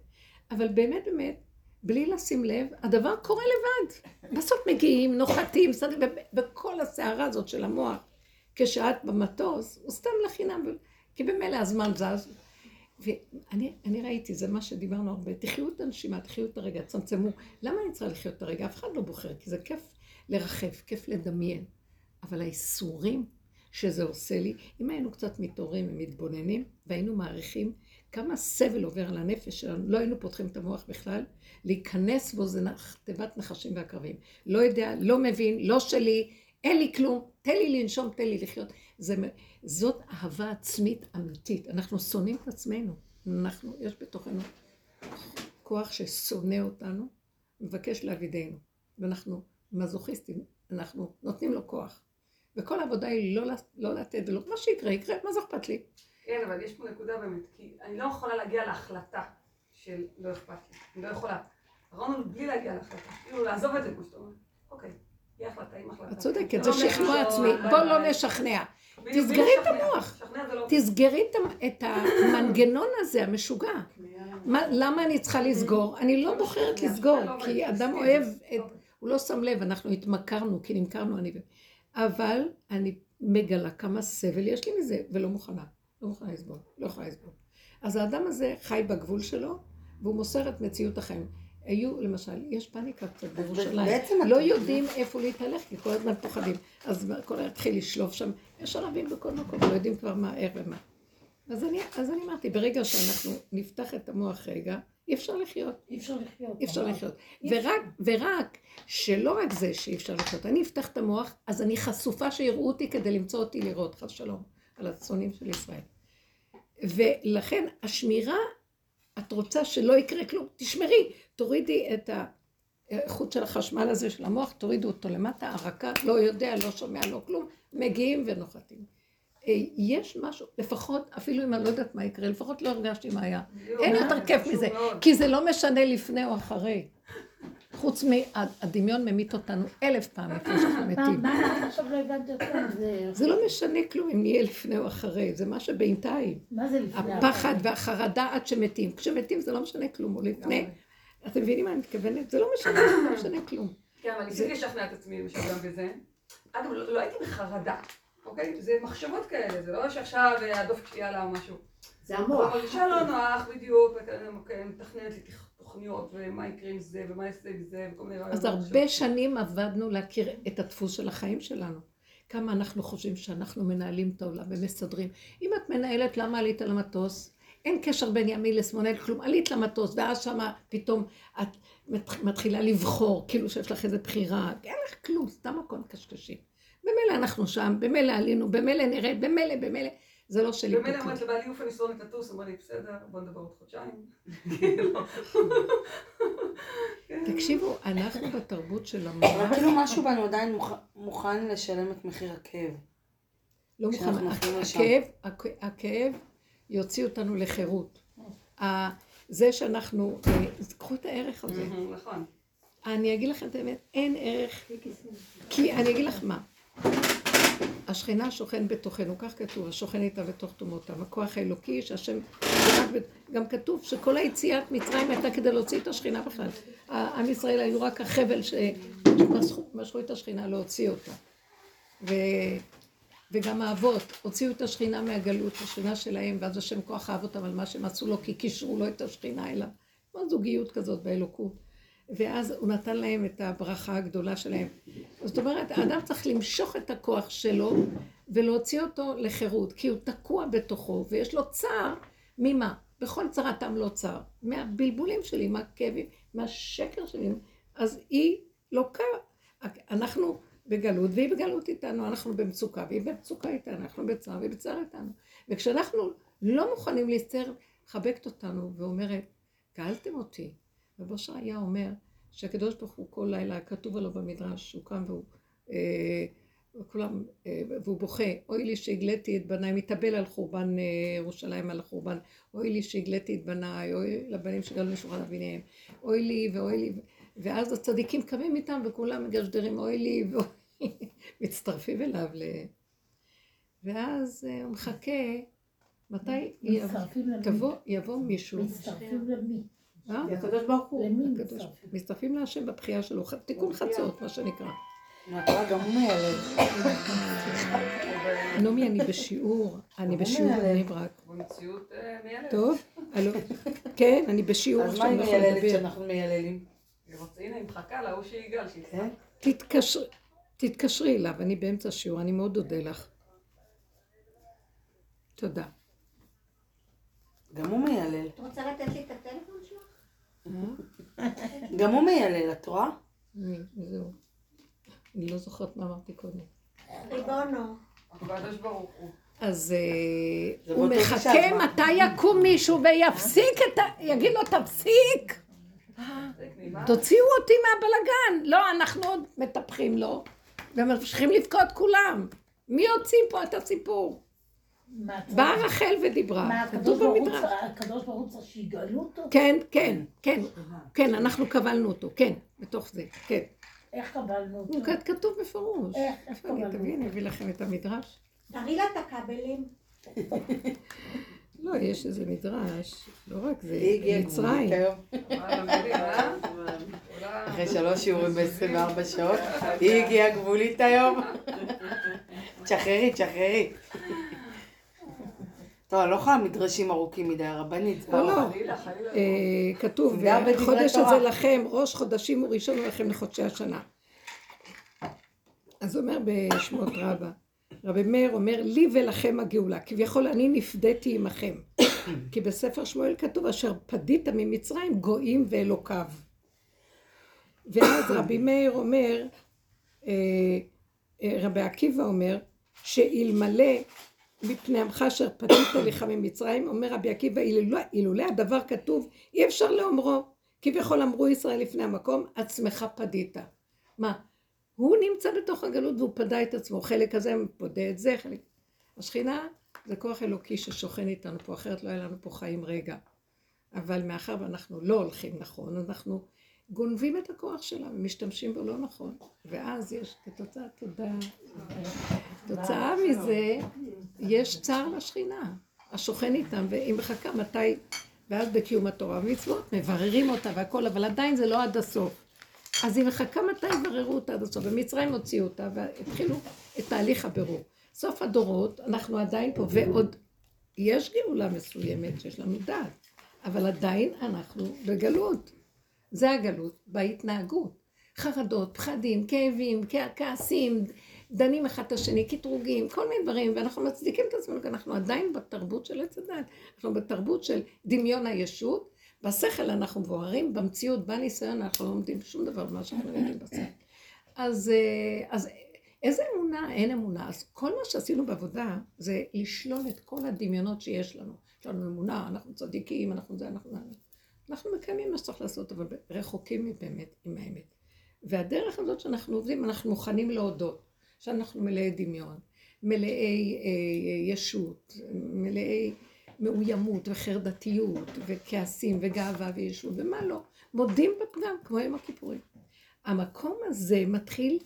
S2: אבל באמת באמת, בלי לשים לב, הדבר קורה לבד. בסוף מגיעים, נוחתים, וכל הסערה הזאת של המוח, כשאת במטוס, הוא סתם לחינם, כי במילא הזמן זז. ואני אני ראיתי, זה מה שדיברנו הרבה, תחיו את הנשימה, תחיו את הרגע, צמצמו. למה אני צריכה לחיות את הרגע? אף אחד לא בוחר, כי זה כיף לרחף, כיף לדמיין. אבל האיסורים שזה עושה לי, אם היינו קצת מתעוררים ומתבוננים, והיינו מעריכים כמה סבל עובר על הנפש שלנו, לא היינו פותחים את המוח בכלל, להיכנס בו זה תיבת נחשים ועקרבים. לא יודע, לא מבין, לא שלי, אין לי כלום, תן לי לנשום, תן לי לחיות. זה, זאת אהבה עצמית אמיתית. אנחנו שונאים את עצמנו. אנחנו, יש בתוכנו כוח ששונא אותנו, מבקש להבידנו. ואנחנו מזוכיסטים, אנחנו נותנים לו כוח. וכל העבודה היא לא, לא לתת ולא, מה שיקרה, יקרה, מה זה אכפת לי?
S6: כן, אבל יש פה נקודה באמת, כי אני לא יכולה להגיע להחלטה של לא אכפת לי. אני לא יכולה. הוא בלי להגיע להחלטה. כאילו, לעזוב את זה, כמו שאתה אומר. אוקיי, החלטה, עם החלטה.
S2: את צודקת,
S6: לא
S2: זה שכנוע
S6: משהו,
S2: עצמי.
S6: לא,
S2: בוא
S6: לא,
S2: לא
S6: לא.
S2: נשכנע. תסגרי את. המוח.
S6: לא...
S2: תסגרי את המ- את המנגנון הזה, המשוגע. מה- למה אני צריכה לסגור? אני לא בוחרת לסגור, כי אדם אוהב, הוא לא שם לב, אנחנו התמכרנו, כי נמכרנו אני ו... אבל אני מגלה כמה סבל יש לי מזה, ולא מוכנה. לא מוכנה לסבול, לא יכולה לסבול. אז האדם הזה חי בגבול שלו, והוא מוסר את מציאות החיים. היו, למשל, יש פאניקה קצת בירושלים.
S3: בעצם
S2: לא יודעים איפה להתהלך, כי כל הזמן פוחדים. אז כל הזמן התחיל לשלוף שם, יש ערבים בכל מקום, לא יודעים כבר מה, איך ומה. אז אני, אז אני אמרתי, ברגע שאנחנו נפתח את המוח רגע, אי אפשר לחיות.
S7: אי אפשר לחיות.
S2: אי אפשר. לחיות. ורק, ורק שלא רק זה שאי אפשר לחיות, אני אפתח את המוח, אז אני חשופה שיראו אותי כדי למצוא אותי לראות, חס שלום, על הצאנים של ישראל. ולכן השמירה, את רוצה שלא יקרה כלום, תשמרי, תורידי את האיכות של החשמל הזה של המוח, תורידו אותו למטה, הרקה, לא יודע, לא שומע, לא כלום, מגיעים ונוחתים. אה, יש משהו, לפחות, אפילו אם אני לא יודעת מה יקרה, לפחות לא הרגשתי מה היה.
S6: בדיוק.
S2: אין יותר כיף מזה. כי זה לא משנה לפני או אחרי. חוץ מהדמיון ממית אותנו אלף פעם לפני שאנחנו מתים.
S7: מה את עכשיו לא הבנתי אותך? זה-
S2: זה לא משנה כלום אם נהיה לפני או אחרי, זה מה שבינתיים.
S7: מה זה לפני?
S2: הפחד והחרדה עד שמתים. כשמתים זה לא משנה כלום, או לפני. אתם מבינים מה אני מתכוונת? זה לא משנה, זה לא משנה כלום.
S6: כן, אבל ניסיתי לשכנע את עצמי למשל גם בזה. אגב, לא לא הייתי בחרדה, אוקיי? זה מחשבות כאלה, זה לא שעכשיו אה, הדופק שלי עלה או משהו.
S4: זה
S6: אבל
S4: המוח.
S6: מרגישה לא נוח בדיוק, מתכננת לי תוכניות, ומה יקרה עם זה, ומה יעשה עם זה, וכל מיני
S2: אז
S6: רעיונות.
S2: הרבה שנים עבדנו להכיר את הדפוס של החיים שלנו. כמה אנחנו חושבים שאנחנו מנהלים את העולם ומסדרים. אם את מנהלת, למה עלית למטוס? אין קשר בין ימין לשמאל, אין כלום. עלית למטוס, ואז שמה פתאום את מת- מתחילה לבחור, כאילו שיש לך איזו בחירה. אין לך כלום, סתם הכל קשקשים. במילא אנחנו שם, במילא עלינו, במילא נרד, במילא, במילא. זה לא שלי
S6: במילא. אמרתי לבעלי אוף אני שונאת לטוס, אמר לי בסדר, בוא נדבר עוד חודשיים.
S2: תקשיבו, אנחנו בתרבות של המוח.
S3: כאילו משהו בנו עדיין מוכ- מוכן לשלם את מחיר הכאב.
S2: לא מוכן. הכאב, הכ- הכאב יוציא אותנו לחירות. זה שאנחנו, אה, קחו את הערך הזה.
S6: נכון.
S2: אני אגיד לכם את האמת, אין ערך, כי אני אגיד לך מה. השכינה שוכן בתוכנו, כך כתוב, השוכן איתה בתוך תומותם, הכוח האלוקי שהשם, גם כתוב שכל היציאת מצרים הייתה כדי להוציא את השכינה בכלל. עם ישראל היו רק החבל שמשכו את השכינה להוציא אותה. וגם האבות הוציאו את השכינה מהגלות, השכינה שלהם, ואז השם כוח אהב אותם על מה שהם עשו לו, כי קישרו לו את השכינה אליו. כמו זוגיות כזאת באלוקות. ואז הוא נתן להם את הברכה הגדולה שלהם. זאת אומרת, האדם צריך למשוך את הכוח שלו ולהוציא אותו לחירות, כי הוא תקוע בתוכו, ויש לו צער ממה? בכל צרתם לא צער. מהבלבולים שלי, מהכאבים, מהשקר שלי. אז היא לוקה, אנחנו בגלות, והיא בגלות איתנו, אנחנו במצוקה, והיא במצוקה איתנו, אנחנו בצער, והיא בצער איתנו. וכשאנחנו לא מוכנים להסתר, מחבקת אותנו ואומרת, גאלתם אותי. ובושר היה אומר שהקדוש ברוך הוא כל לילה, כתוב עליו במדרש, הוא קם והוא, אה, כולם, אה, והוא בוכה, אוי לי שהגליתי את בניי, מתאבל על חורבן אה, ירושלים, על החורבן, אוי לי שהגליתי את בניי, אוי לבנים שגלו משולחן אביניהם, אוי לי ואוי לי, ואז הצדיקים קמים איתם וכולם מגשדרים, אוי לי ואוי מצטרפים אליו ל... ואז אה, הוא מחכה, מתי יבוא, יבוא מישהו.
S7: מצטרפים למי?
S2: אה?
S3: לקדוש ברוך הוא.
S7: למי מצטרפים?
S2: מצטרפים להשם בבחייה שלו, תיקון חצות, מה שנקרא. נעמי, אני בשיעור, אני בשיעור. בבני ברק.
S6: במציאות אה, מיילדת.
S2: טוב? הלו? כן, אני בשיעור
S3: אז מה
S2: עכשיו,
S3: היא
S2: לא יכולה
S3: מיילדת
S2: לדבר.
S3: שאנחנו מייללים?
S6: היא רוצה- הנה, היא מחכה להוא שיגאל, שיצחק.
S3: כן?
S2: תתקשרי, תתקשרי אליו, אני באמצע השיעור, אני מאוד אודה לך. תודה.
S3: גם הוא מיילל.
S1: את רוצה לתת לי את הטלפון שלך?
S3: גם הוא מיילל, את רואה?
S2: זהו. אני לא זוכרת מה אמרתי קודם.
S1: ריבונו.
S6: הקדוש ברוך הוא.
S2: אז אה, הוא מחכה? מתי יקום מישהו ויפסיק את ה... יגיד לו תפסיק,
S6: כנימה.
S2: תוציאו אותי מהבלגן. לא, אנחנו עוד מטפחים לו, וממשיכים לבכות כולם. מי הוציא פה את הסיפור? באה רחל ודיברה,
S7: מה, הקדוש
S2: כתוב
S7: ברוך הוא
S2: במדרש.
S7: צריך- הקדוש ברוך הוא צריך שיגאלו אותו?
S2: כן, כן, כן, כן, אנחנו קבלנו אותו, כן, בתוך זה, כן.
S7: איך קבלנו אותו?
S2: כתוב בפירוש.
S7: איך? קבלנו?
S2: תביא, אני אביא לכם את המדרש.
S1: תראי לה את הכבלים.
S2: לא, יש איזה מדרש, לא רק זה, מצרים.
S3: אחרי שלוש שיעורים ב-24 שעות, היא הגיעה גבולית היום. תשחררי, תשחררי. טוב, אני לא יכולה מדרשים ארוכים מדי, הרבנית.
S2: לא, לא. אה, כתוב,
S3: תורה.
S2: הזה לכם, ראש חודשים הוא ראשון לכם לחודשי השנה. אז אומר בשמות רבה, רבי מאיר אומר, לי ולכם הגאולה, כביכול אני נפדיתי עמכם. כי בספר שמואל כתוב, אשר פדית ממצרים גויים ואלוקיו. ואז רבי מאיר אומר, אה, אה, רבי עקיבא אומר, שאלמלא מפני עמך אשר פדית לך ממצרים, אומר רבי עקיבא, אילולא הדבר כתוב, אי אפשר לאומרו. כביכול אמרו ישראל לפני המקום, עצמך פדית. מה? הוא נמצא בתוך הגלות והוא פדה את עצמו, חלק הזה פודה את זה, חלק... השכינה זה כוח אלוקי ששוכן איתנו פה, אחרת לא היה לנו פה חיים רגע. אבל מאחר ואנחנו לא הולכים נכון, אנחנו גונבים את הכוח שלה ומשתמשים בו לא נכון. ואז יש כתוצאה, תודה. תוצאה מזה, יש צער לשכינה, השוכן איתם, והיא מחכה מתי, ואז בקיום התורה ומצוות, מבררים אותה והכל, אבל עדיין זה לא עד הסוף. אז היא מחכה מתי יבררו אותה עד הסוף. במצרים הוציאו אותה והתחילו את תהליך הבירור. סוף הדורות, אנחנו עדיין פה, ועוד יש גאולה מסוימת שיש לנו דעת, אבל עדיין אנחנו בגלות. זה הגלות בהתנהגות. חרדות, פחדים, כאבים, כעסים, דנים אחד את השני, קטרוגים, כל מיני דברים, ואנחנו מצדיקים את עצמנו, כי אנחנו עדיין בתרבות של עץ הדת. אנחנו בתרבות של דמיון הישות, בשכל אנחנו מבוארים, במציאות, בניסיון אנחנו לא לומדים שום דבר ממה שאנחנו יודעים בשכל. אז, אה, אז איזה אמונה? אין אמונה. אז כל מה שעשינו בעבודה זה לשלול את כל הדמיונות שיש לנו. יש לנו אמונה, אנחנו צדיקים, אנחנו זה, אנחנו זה. אנחנו מקיימים מה שצריך לעשות, אבל רחוקים מבאמת עם האמת. והדרך הזאת שאנחנו עובדים, אנחנו מוכנים להודות שאנחנו מלאי דמיון, מלאי אה, ישות, מלאי מאוימות וחרדתיות וכעסים וגאווה וישות ומה לא. מודים בפגם, כמו יום הכיפורים. המקום הזה מתחיל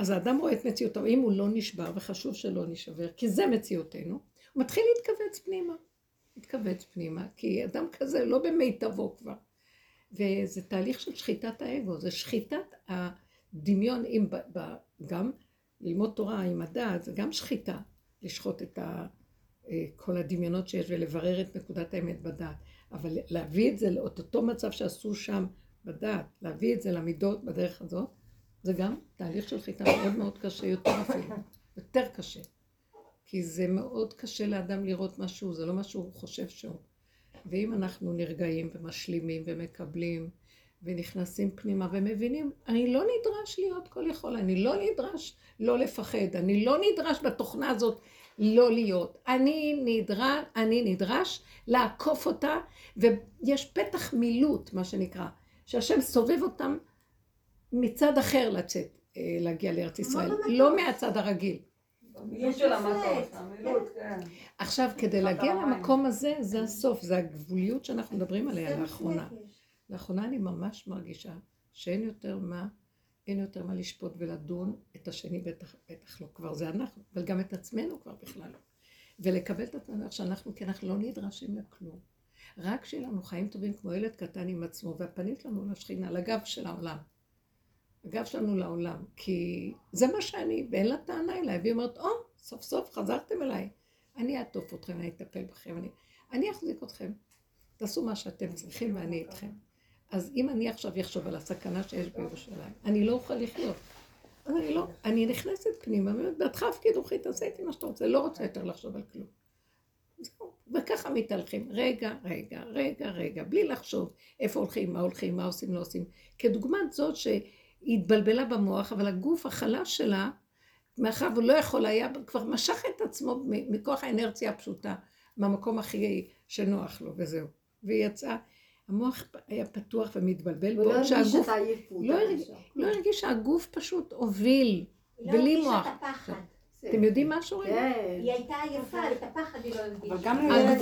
S2: אז האדם רואה את מציאותו, אם הוא לא נשבר, וחשוב שלא נשבר, כי זה מציאותנו, הוא מתחיל להתכווץ פנימה. להתכווץ פנימה, כי אדם כזה לא במיטבו כבר. וזה תהליך של שחיטת האגו, זה שחיטת הדמיון, אם ב, גם ללמוד תורה עם הדעת, זה גם שחיטה, לשחוט את ה, אה, כל הדמיונות שיש ולברר את נקודת האמת בדעת. אבל להביא את זה לאותו מצב שעשו שם בדעת, להביא את זה למידות בדרך הזאת, זה גם תהליך של חיטה מאוד מאוד קשה, יותר אפילו, יותר קשה. כי זה מאוד קשה לאדם לראות משהו, זה לא מה שהוא חושב שהוא. ואם אנחנו נרגעים ומשלימים ומקבלים ונכנסים פנימה ומבינים, אני לא נדרש להיות כל יכול, אני לא נדרש לא לפחד, אני לא נדרש בתוכנה הזאת לא להיות. אני נדרש, אני נדרש לעקוף אותה, ויש פתח מילוט, מה שנקרא, שהשם סובב אותם מצד אחר לצאת, אה, להגיע לארץ ישראל, לא מהצד הרגיל.
S6: המילוט של המטוס, המילוט, כן.
S2: עכשיו, כדי להגיע למקום הזה, זה הסוף, זה הגבוליות שאנחנו מדברים עליה לאחרונה. לאחרונה אני ממש מרגישה שאין יותר מה, אין יותר מה לשפוט ולדון את השני, בטח, בטח לא כבר זה אנחנו, אבל גם את עצמנו כבר בכלל לא. ולקבל את עצמנו שאנחנו, כי אנחנו לא נדרשים לכלום. רק שיהיה לנו חיים טובים כמו ילד קטן עם עצמו, והפנים שלנו לשכינה, לגב של העולם. הגב שלנו לעולם, כי זה מה שאני, ואין לה טענה אליי, והיא אומרת, או, סוף סוף חזרתם אליי. אני אעטוף אתכם, אני אטפל בכם, אני, אני אחזיק אתכם. תעשו מה שאתם צריכים ואני איתכם. אז אם אני עכשיו אחשוב על הסכנה שיש בירושלים, אני לא אוכל לחיות. אז אני לא, אני נכנסת פנימה, ואומרת, בעדך הפקיד רוחי, תעשה איתי מה שאתה רוצה, לא רוצה יותר לחשוב על כלום. זהו, וככה מתהלכים, רגע, רגע, רגע, רגע, בלי לחשוב איפה הולכים, מה הולכים, מה עושים, לא עושים. כדוגמת זאת שהיא התבלבלה במוח, אבל הגוף החלש שלה, מאחר והוא לא יכול היה, כבר משך את עצמו מכוח האנרציה הפשוטה, מהמקום הכי שנוח לו, וזהו. והיא יצאה, המוח היה פתוח ומתבלבל,
S4: הוא לא
S2: בעוד
S4: הרגיש
S2: שהגוף,
S4: את העייפות.
S2: לא הרגיש- לא הרגיש שהגוף פשוט הוביל,
S1: היא לא
S2: בלי
S1: הרגישה
S2: מוח.
S1: את הפחד.
S2: אתם יודעים משהו רגע?
S4: כן.
S1: היא הייתה עייפה, את הפחד היא לא הרגישה.
S3: אבל גם לילד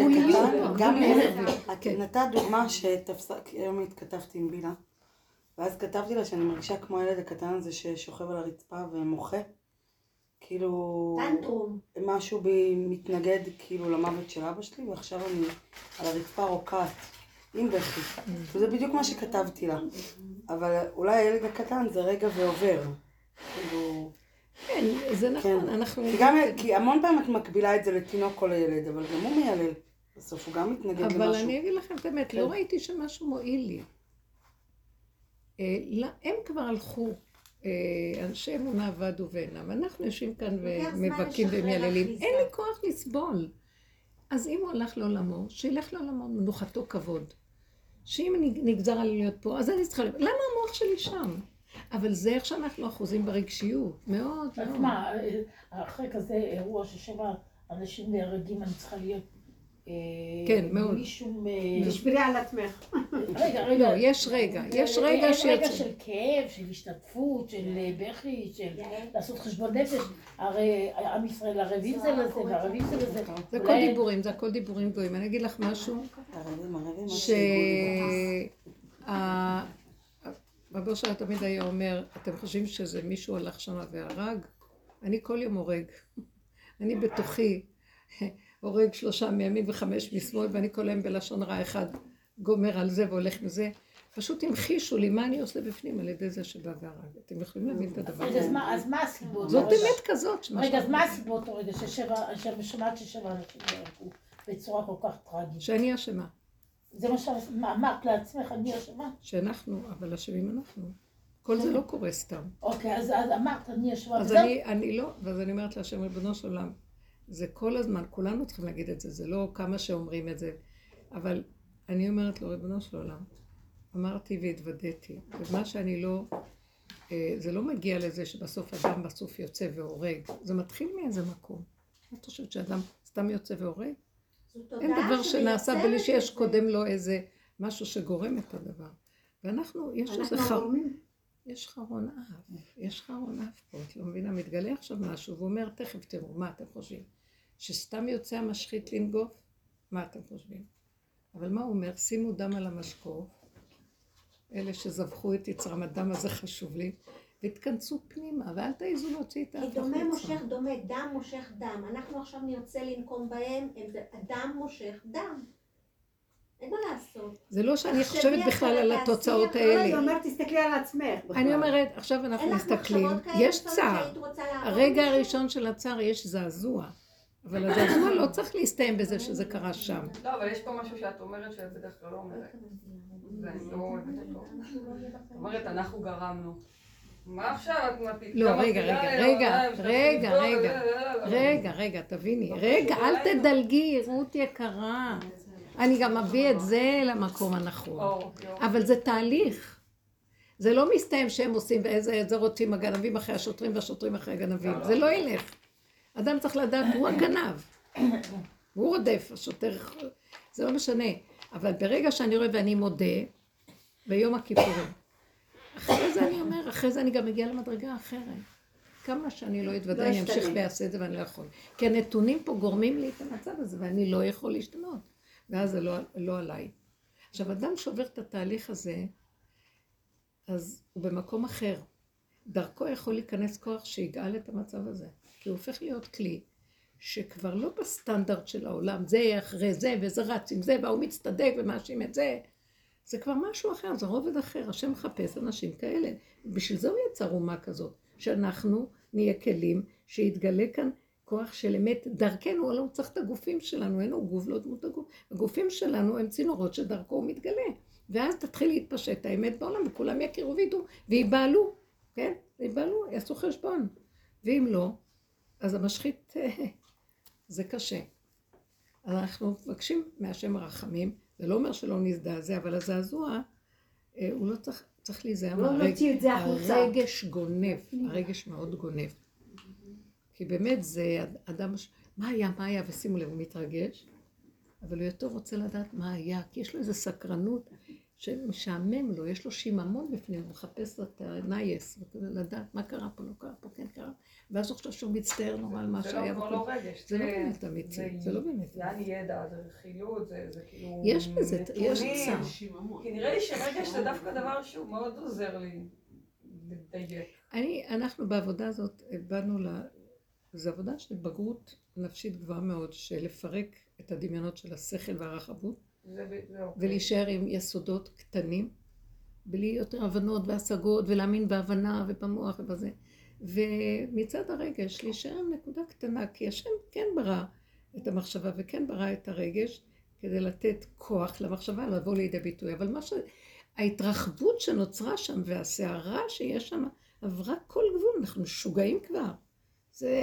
S3: גם. לילד, את
S2: כן.
S3: נתת דוגמה שתפסה, כי היום התכתבתי עם בילה, ואז כתבתי לה שאני מרגישה כמו הילד הקטן הזה ששוכב על הרצפה ומוחה, כאילו
S1: טנטרום.
S3: משהו בי מתנגד כאילו למוות של אבא שלי, ועכשיו אני על הרצפה רוקעת, עם בכי, וזה בדיוק מה שכתבתי לה, אבל אולי הילד הקטן זה רגע ועובר, כאילו,
S2: כן, זה נכון,
S3: כן.
S2: אנחנו...
S3: כי גם, כי המון פעמים את מקבילה את זה לתינוק או לילד, אבל גם הוא מיילל, בסוף הוא גם מתנגד למשהו.
S2: אבל אני אגיד לכם את האמת,
S3: כן.
S2: לא ראיתי שמשהו מועיל לי. אה, לא, הם כבר הלכו, אה, אנשי אמונה אבדו ואינם. אנחנו יושבים כאן ומבכים ומייללים. אין לי כוח לסבול. אז אם הוא הלך לעולמו, שילך לעולמו, מנוחתו כבוד. שאם נגזר עלי להיות פה, אז אני צריכה... לב- למה המוח שלי שם? אבל זה איך שאנחנו אחוזים ברגשיות. מאוד
S7: אז
S2: מאוד.
S7: מה, אחרי כזה אירוע ששבע אנשים נהרגים, אני צריכה להיות... אה,
S2: כן, מאוד.
S7: בלי שום... אה,
S4: תשברי על עצמך.
S7: רגע,
S2: לא,
S7: רגע.
S2: יש רגע, יש
S7: אה,
S2: רגע
S7: אין רגע
S2: שיוצא.
S7: של כאב, של השתתפות, של אה, בכי, של
S1: יעל.
S7: לעשות חשבון נפש. הרי עם ישראל ערבים זה לזה, וערבים זה לזה.
S2: זה הכל דיבורים, זה הכל דיבורים גויים. אני אגיד לך משהו, ש... רבו שלה תמיד היה אומר, אתם חושבים שזה מישהו הלך שם והרג? אני כל יום הורג. אני בתוכי הורג שלושה מימין וחמש משמאל, ואני כל היום בלשון רע אחד גומר על זה והולך מזה. פשוט המחישו לי מה אני עושה בפנים על ידי זה שבא והרג. אתם יכולים להבין את הדבר הזה?
S7: אז מה הסיבות?
S2: זאת. אמת כזאת.
S7: רגע, אז מה הסיבות רגע ששבע, ששמעת ששבע אנשים נהרגו בצורה כל כך טרגית?
S2: שאני אשמה.
S7: זה מה שאמרת לעצמך, אני אשמה?
S2: שאנחנו, אבל אשמים אנחנו. כל זה לא קורה סתם.
S7: אוקיי, אז אמרת, אני אשמה.
S2: אז אני לא, ואז אני אומרת להשם ריבונו של עולם, זה כל הזמן, כולנו צריכים להגיד את זה, זה לא כמה שאומרים את זה, אבל אני אומרת לו, ריבונו של עולם, אמרתי והתוודעתי, ומה שאני לא, אה, זה לא מגיע לזה שבסוף אדם בסוף יוצא והורג, זה מתחיל מאיזה מקום. את חושבת שאדם סתם יוצא והורג? אין דבר שנעשה בלי שיש. קודם לו איזה משהו שגורם את הדבר. ואנחנו, יש איזה
S4: אנחנו
S2: חר...
S4: גורמים.
S2: יש חרון אף, יש חרון אף פה, את לא מבינה, מתגלה עכשיו משהו, והוא אומר, תכף תראו, מה אתם חושבים? שסתם יוצא המשחית לנגוף? מה אתם חושבים? אבל מה הוא אומר? שימו דם על המשקוף, אלה שזבחו את יצרם, הדם הזה חשוב לי, ותכנסו פנימה, ואל תעזו להוציא את
S1: כי
S2: האף
S1: דומה
S2: החוצה.
S1: מושך דומה, דם מושך דם. אנחנו עכשיו נרצה לנקום בהם, הם- הדם מושך דם. אין מה לעשות.
S2: זה לא שאני חושבת בכלל על התוצאות
S4: לא,
S2: האלה.
S4: אומרת, תסתכלי על עצמך. בכלל.
S2: אני אומרת, עכשיו אנחנו מסתכלים? יש
S1: לפעמים
S2: צער. הרגע? הראשון של הצער יש זעזוע. אבל הזעזוע לא צריך להסתיים בזה שזה קרה שם.
S6: לא, אבל יש פה משהו שאת אומרת שאת בדרך כלל לא אומרת. ואני לא אוהבת אותו. אומרת, אנחנו גרמנו. מה עכשיו את מפילה?
S2: לא, רגע, רגע, רגע, רגע, רגע.
S6: אה,
S2: רגע, רגע, תביני.
S6: אוקיי,
S2: רגע, אל
S6: לא.
S2: תדלגי, רות יקרה. אני גם אביא את זה למקום הנכון.
S6: אוקיי, אוקיי.
S2: אבל זה תהליך. זה לא מסתיים שהם עושים ואיזה זה רוצים הגנבים אחרי השוטרים והשוטרים אחרי הגנבים. זה לא ילך. אדם צריך לדעת, הוא הגנב. הוא רודף, השוטר, זה לא משנה. אבל ברגע שאני רואה ואני מודה, ביום הכיפורים, אחרי זה אני אומר, אחרי זה אני גם מגיעה למדרגה אחרת. כמה שאני לא אתוודע,
S4: לא
S2: אני אמשיך. ואעשה את זה ואני לא יכול. כי הנתונים פה גורמים לי את המצב הזה, ואני לא יכול להשתנות. ואז זה לא, לא עליי. עכשיו, אדם שעובר את התהליך הזה, אז הוא במקום אחר. דרכו יכול להיכנס כוח שיגאל את המצב הזה. כי הוא הופך להיות כלי שכבר לא בסטנדרט של העולם, זה אחרי זה, וזה רץ עם זה, והוא מצטדק ומאשים את זה. זה כבר משהו אחר, זה רובד אחר. השם מחפש אנשים כאלה. בשביל זה הוא יצר אומה כזאת, שאנחנו נהיה כלים, שיתגלה כאן כוח של אמת דרכנו, אלא הוא צריך את הגופים שלנו, אין לו גוף, לא דמות הגוף. הגופים שלנו הם צינורות שדרכו הוא מתגלה. ואז תתחיל להתפשט האמת בעולם, וכולם יכירו וידעו, וייבהלו, כן? ייבהלו, יעשו חשבון. ואם לא, אז המשחית, זה קשה. אז אנחנו מבקשים מהשם הרחמים, זה לא אומר שלא נזדעזע, אבל הזעזוע, אה, הוא לא צריך, צריך להיזהר
S4: לא
S2: מהרגש.
S4: את זה החוצה.
S2: הרגש גונב, הרגש מאוד גונב. כי באמת זה אדם, מה היה, מה היה, ושימו לב, הוא מתרגש, אבל הוא יותר רוצה לדעת מה היה, כי יש לו איזו סקרנות שמשעמם לו, יש לו שיממון בפנים, הוא מחפש את הנייס, וכזה לדעת מה קרה פה, לא קרה פה, כן קרה, ואז הוא חושב שהוא מצטער נורא על מה
S6: זה
S2: שהיה.
S6: לא- כבר
S2: וכל-
S6: לא רגש.
S2: זה לא באמת אמיתי, זה לא באמת
S6: זה היה ידע, זה רכילות, זה זה כאילו...
S2: יש בזה, יש. צער.
S6: כי נראה לי שרגש זה דווקא דבר שהוא מאוד עוזר לי לדייק.
S2: אני, אנחנו בעבודה הזאת באנו ל... זו עבודה של בגרות נפשית גבוהה מאוד, של לפרק את הדמיונות של השכל והרחבות,
S6: אוקיי.
S2: ולהישאר עם יסודות קטנים, בלי יותר הבנות והשגות, ולהאמין בהבנה ובמוח ובזה. ומצד הרגש, להישאר עם נקודה קטנה, כי השם כן ברא את המחשבה וכן ברא את הרגש, כדי לתת כוח למחשבה לבוא לידי ביטוי. אבל מה ש... ההתרחבות שנוצרה שם והסערה שיש שם עברה כל גבול, אנחנו משוגעים כבר. זה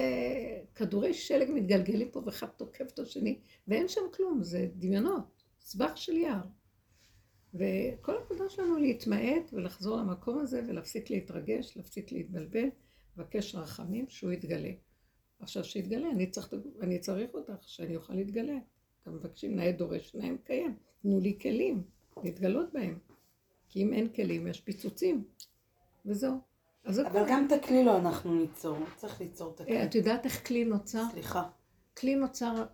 S2: כדורי שלג מתגלגלים פה ואחד תוקף את השני, ואין שם כלום, זה דמיונות, סבך של יער. וכל העבודה שלנו להתמעט ולחזור למקום הזה ולהפסיק להתרגש, להפסיק להתבלבל, לבקש רחמים שהוא יתגלה. עכשיו שיתגלה, אני צריך, אני צריך אותך, שאני אוכל להתגלה. אתם מבקשים נאה דורש, נאה מקיים. תנו לי כלים להתגלות בהם. כי אם אין כלים, יש פיצוצים. וזהו.
S3: אבל גם את הכלי לא אנחנו ניצור, צריך ליצור את הכלי.
S2: אה, את יודעת איך כלי נוצר?
S3: סליחה.
S2: כלי נוצר,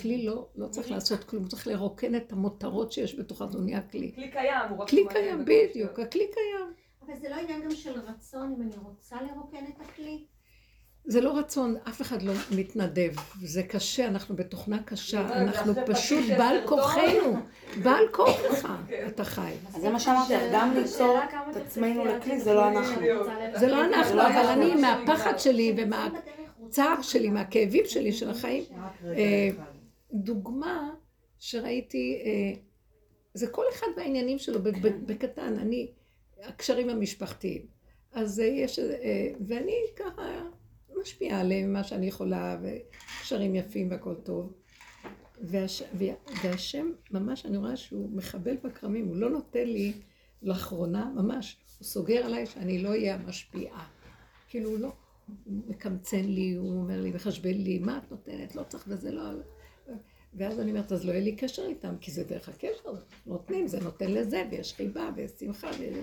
S2: כלי לא, לא צריך לעשות כלום, הוא צריך לרוקן את המותרות שיש בתוכה, זה נהיה כלי.
S6: כלי קיים, הוא רק...
S2: כלי קיים, בדיוק. הכלי קיים.
S1: אבל זה לא עניין גם של רצון, אם אני רוצה לרוקן את הכלי.
S2: זה לא רצון, אף אחד לא מתנדב, זה קשה, אנחנו בתוכנה קשה,
S6: לא,
S2: אנחנו פשוט בעל כוחנו, בעל כוחך
S6: כן.
S2: אתה חי.
S3: אז זה מה שאמרתי גם ליצור
S5: השאלה כמה
S3: את עצמנו לכלי,
S5: שתצליחי
S3: זה לא אנחנו.
S2: זה לא אנחנו,
S3: לא
S2: אבל. אני מהפחד שלי
S1: כשנמצאים רוצים
S2: שלי, מהכאבים שלי של החיים, אה. דוגמה שראיתי, אה, זה כל אחד והעניינים שלו בקטן, אני, הקשרים המשפחתיים. אז אה, יש, ואני ככה משפיעה עליהם מה שאני יכולה, וקשרים יפים והכל טוב. והש, וה- והשם, ממש אני רואה שהוא מחבל בכרמים, הוא לא נותן לי לאחרונה, ממש, הוא סוגר עליי שאני לא אהיה המשפיעה. כאילו הוא לא, מקמצן לי, הוא אומר לי, מחשבן לי, מה את נותנת, לא צריך וזה לא... ואז אני אומרת, אז לא יהיה לי קשר איתם, כי זה דרך הקשר, נותנים, זה נותן לזה, ויש חיבה, ויש שמחה, ויש...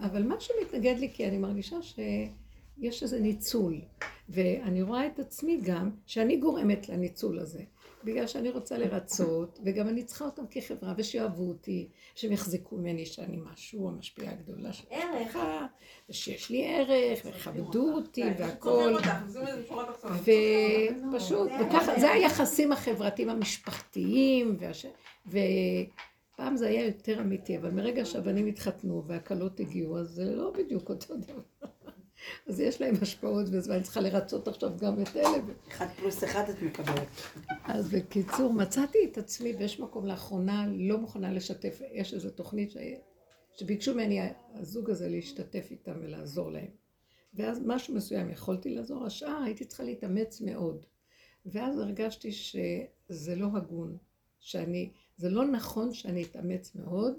S2: אבל משהו מתנגד לי, כי אני מרגישה שיש איזה ניצול, ואני רואה את עצמי גם, שאני גורמת לניצול הזה. בגלל שאני רוצה לרצות, וגם אני צריכה אותם כחברה, ושיאהבו אותי, שהם יחזקו ממני שאני משהו, המשפיעה הגדולה של. המשפחה, ושיש לי ערך, ויכבדו אותי,
S6: שורה תחתונה.
S2: ופשוט, וככה, זה היחסים החברתיים המשפחתיים. ופעם זה היה יותר אמיתי, אבל מרגע שהבנים התחתנו והכלות הגיעו, אז זה לא בדיוק אותו דבר. אז יש להם השפעות, ואני צריכה לרצות עכשיו גם את אלה.
S3: אחד פלוס אחד את מקבלת.
S2: אז בקיצור, מצאתי את עצמי באיש מקום לאחרונה לא מוכנה לשתף, יש איזו תוכנית ש... שביקשו ממני הזוג הזה להשתתף איתם ולעזור להם. ואז משהו מסוים יכולתי לעזור, השאר הייתי צריכה להתאמץ מאוד. ואז הרגשתי שזה לא הגון, שאני, זה לא נכון שאני אתאמץ מאוד,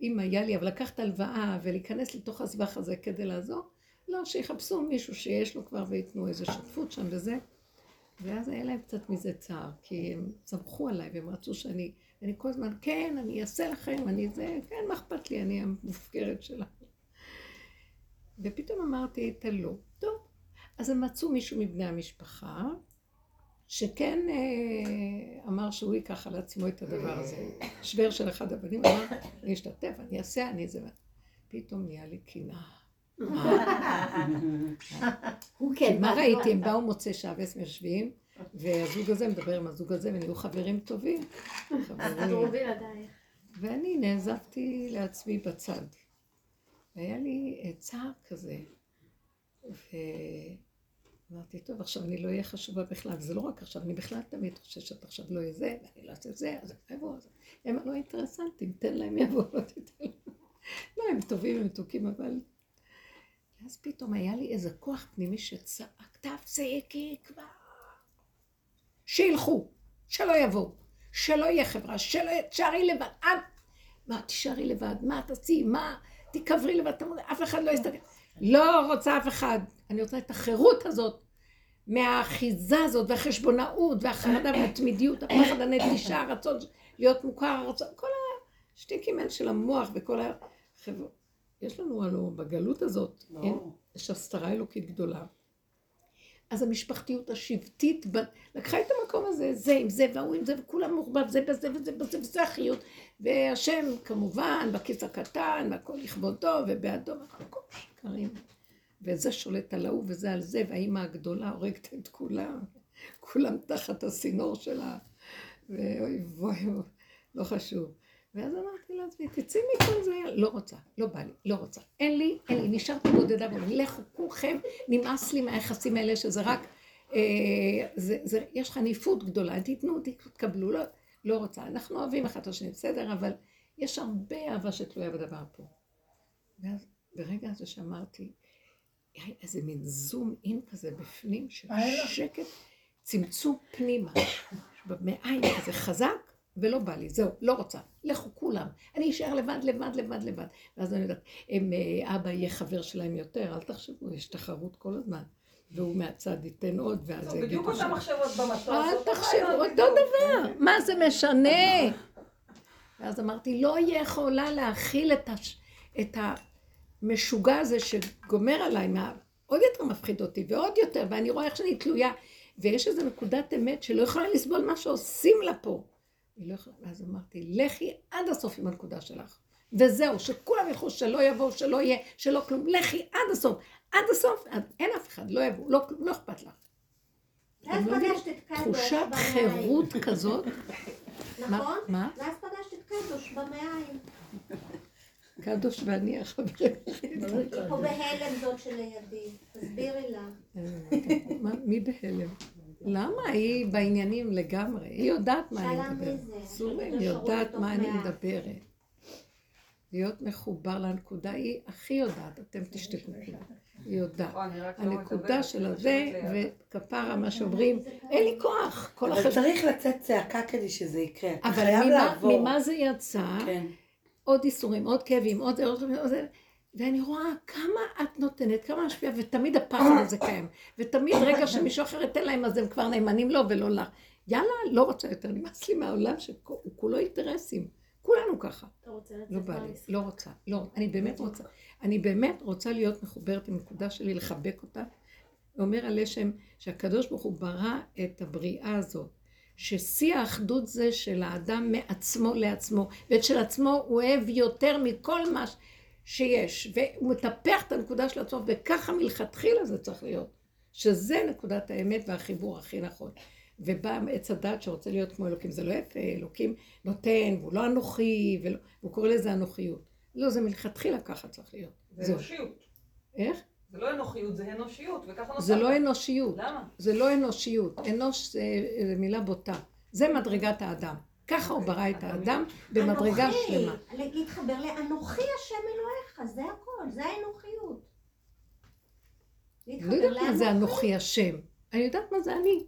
S2: אם היה לי, אבל לקחת הלוואה ולהיכנס לתוך הסבך הזה כדי לעזור, לא, שיחפשו מישהו שיש לו כבר וייתנו איזו שותפות שם וזה. ואז היה להם קצת מזה צער, כי הם סמכו עליי והם רצו שאני, אני כל הזמן, כן, אני אעשה לכם, אני זה, כן, מה אכפת לי, אני המופקרת שלהם. ופתאום אמרתי את הלא. טוב, אז הם מצאו מישהו מבני המשפחה, שכן אה, אמר שהוא ייקח על עצמו את הדבר הזה. שוור של אחד הבנים אמר, אני אשתתף, אני אעשה, אני זה. פתאום נהיה לי קנאה.
S4: הוא כן.
S2: מה ראיתי? הם באו מוצאי שבת, יושבים, והזוג הזה מדבר עם הזוג הזה, והם נהיו חברים טובים. חברים. ואני נעזבתי לעצמי בצד. והיה לי אה, צער כזה. ואמרתי, טוב, עכשיו אני לא אהיה חשובה בכלל, וזה לא רק עכשיו, אני בכלל תמיד חוששת עכשיו לא יהיה זה, ואני לא אעשה זה, אז הם יבואו. אז הם לא אינטרסנטים, תן להם יבואו, לא תיתן להם. לא, הם טובים, הם מתוקים, אבל... ואז פתאום היה לי איזה כוח פנימי שצעק, תפסיקי כבר. שילכו, שלא יבואו, שלא יהיה חברה, שלא יהיה, תשארי לבד, את, מה, תישארי לבד, מה תעשי, מה, תיקברי לבד, תמוד, אף אחד לא יסתכל. לא רוצה אף אחד, אני רוצה את החירות הזאת, מהאחיזה הזאת, והחשבונאות, והחרדה והתמידיות, הפחד, הנטישה, הרצון להיות מוכר, הרצון, כל השטיקים האלה של המוח וכל החברה. יש לנו הלוא בגלות הזאת,
S3: לא.
S2: אין, יש הסתרה אלוקית גדולה. אז המשפחתיות השבטית ב- לקחה את המקום הזה, זה עם זה והוא עם זה, וכולם מעורבב, זה בזה וזה בזה, וזה החיות. והשם כמובן בכיס הקטן, והכל לכבודו ובעדו, והכל שקרים. וזה שולט על ההוא וזה על זה, והאימא הגדולה הורגת את כולם, כולם תחת הסינור שלה, ואוי ואוי, לא חשוב. ואז אמרתי לעצמי, תצאי מכל זה, לא רוצה, לא בא לי, לא רוצה. אין לי, אין לי, נשארתי בודדה, ואומרים, לכו כולכם, נמאס לי מהיחסים האלה, שזה רק, אה, זה, זה, יש חניפות גדולה, תיתנו, תקבלו, לא, לא רוצה. אנחנו אוהבים אחד את השני, בסדר, אבל יש הרבה אהבה שתלויה בדבר פה. ואז ברגע הזה שאמרתי, היה איזה מין זום אין כזה בפנים של שקט, צמצום פנימה, במעיים כזה חזק, ולא בא לי, זהו, לא רוצה, לכו כולם, אני אשאר לבד, לבד, לבד, לבד. ואז אני יודעת, הם, אה, אבא יהיה חבר שלהם יותר, אל תחשבו, יש תחרות כל הזמן. והוא מהצד ייתן עוד, ואז יגידו
S6: בדיוק אותן
S2: שם.
S6: מחשבות במטוס.
S2: אל תחשבו, אותו. דבר, מה זה משנה? ואז אמרתי, לא יכולה להכיל את, הש... את המשוגע הזה שגומר עליי, מה... עוד יותר מפחיד אותי, ועוד יותר, ואני רואה איך שאני תלויה, ויש איזו נקודת אמת שלא יכולה לסבול מה שעושים לה פה. היא לא יכולה, ואז אמרתי, לכי עד הסוף עם הנקודה שלך. וזהו, שכולם ילכו, שלא יבואו, שלא יהיה, שלא כלום, לכי עד הסוף. עד הסוף, עד, אין אף אחד, לא יבואו, לא, לא אכפת לך.
S1: ואז
S2: לא?
S1: פגשת את קדוש
S2: תחושת. חירות כזאת.
S1: נכון?
S2: מה?
S1: ואז פגשת את קדוש במעיים.
S2: קדוש ואני החברים.
S1: או בהלם זאת שלידי. תסבירי לה.
S2: מה- מי בהלם? למה? היא בעניינים לגמרי. היא יודעת מה אני מדברת.
S1: זה?
S2: סורי,
S1: שזה
S2: היא יודעת מה אני. מדברת. להיות מחובר לנקודה, היא הכי יודעת, אתם תשתקו כולם. היא יודעת.
S6: רק לא
S2: הנקודה של הזה. וכפרה, מה שאומרים, אין לי כוח. כל
S3: אבל
S2: החברה.
S3: צריך לצאת צעקה כדי שזה יקרה.
S2: אבל ממה- זה יצא?
S3: כן.
S2: עוד איסורים, עוד כאבים, עוד ואני רואה כמה את נותנת, כמה משפיעה, ותמיד הפחד הזה קיים. ותמיד רגע שמישהו אחר ייתן להם, אז הם כבר נאמנים לו ולא לך. יאללה, לא רוצה יותר, נמאס לי מהעולם שהוא כולו אינטרסים. כולנו ככה.
S5: אתה רוצה לצאת
S2: לא בא לי. לא רוצה, לא, אני באמת רוצה, אני באמת רוצה להיות מחוברת עם נקודה שלי, לחבק אותה. אומר הלשם שהקדוש ברוך הוא ברא את הבריאה הזאת, ששיא האחדות זה של האדם מעצמו לעצמו, ואת של עצמו הוא אוהב יותר מכל מה שיש, והוא מטפח את הנקודה של עצמו, וככה מלכתחילה זה צריך להיות, שזה נקודת האמת והחיבור הכי נכון. ובא עץ הדת שרוצה להיות כמו אלוקים, זה לא יפה, אלוקים נותן, והוא לא אנוכי, ולא, והוא קורא לזה אנוכיות. לא, זה מלכתחילה ככה צריך להיות.
S6: זה. אנושיות.
S2: איך?
S6: זה לא אנוכיות, זה אנושיות, וככה נוצר.
S2: זה לא אנושיות.
S6: למה?
S2: זה לא אנושיות. אנוש זה, זה מילה בוטה. זה מדרגת האדם. ככה הוא ברא את האדם במדרגה
S1: אנוכי,
S2: שלמה.
S1: להתחבר לאנוכי אלוהיך, זה הכל, זה האנוכיות.
S2: לא
S1: להתחבר
S2: יודעת מה זה. אנוכי השם. אני יודעת מה זה אני.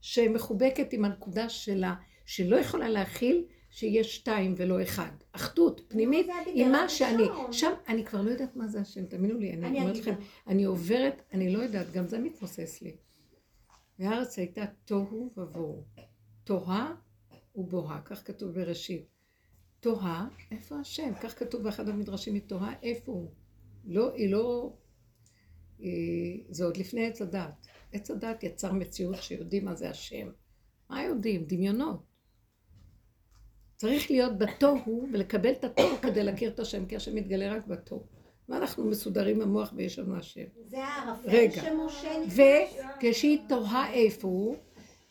S2: שמחובקת עם הנקודה שלה, שלא יכולה להכיל שיש שתיים ולא אחד. אחדות פנימית עם מה. שאני. שם אני כבר לא יודעת מה זה השם, תאמינו לי, אני
S1: אני
S2: אומרת לכם. אני עוברת, אני לא יודעת, גם זה מתמוסס לי. והארץ הייתה תוהו ובוהו. תוהה ובוהה, כך כתוב בראשית. תוהה, איפה השם? כך כתוב באחד המדרשים מתוהה, איפה הוא? לא, היא לא... היא, זה עוד לפני עץ הדת. עץ הדת יצר מציאות שיודעים מה זה השם. מה יודעים? דמיונות. צריך להיות בתוהו ולקבל את התוהו כדי להכיר את השם, כי השם מתגלה רק בתוהו. ואנחנו מסודרים במוח ויש לנו השם.
S1: זה הערפל. שמשה נכנס.
S2: וכשהיא תוהה איפה הוא,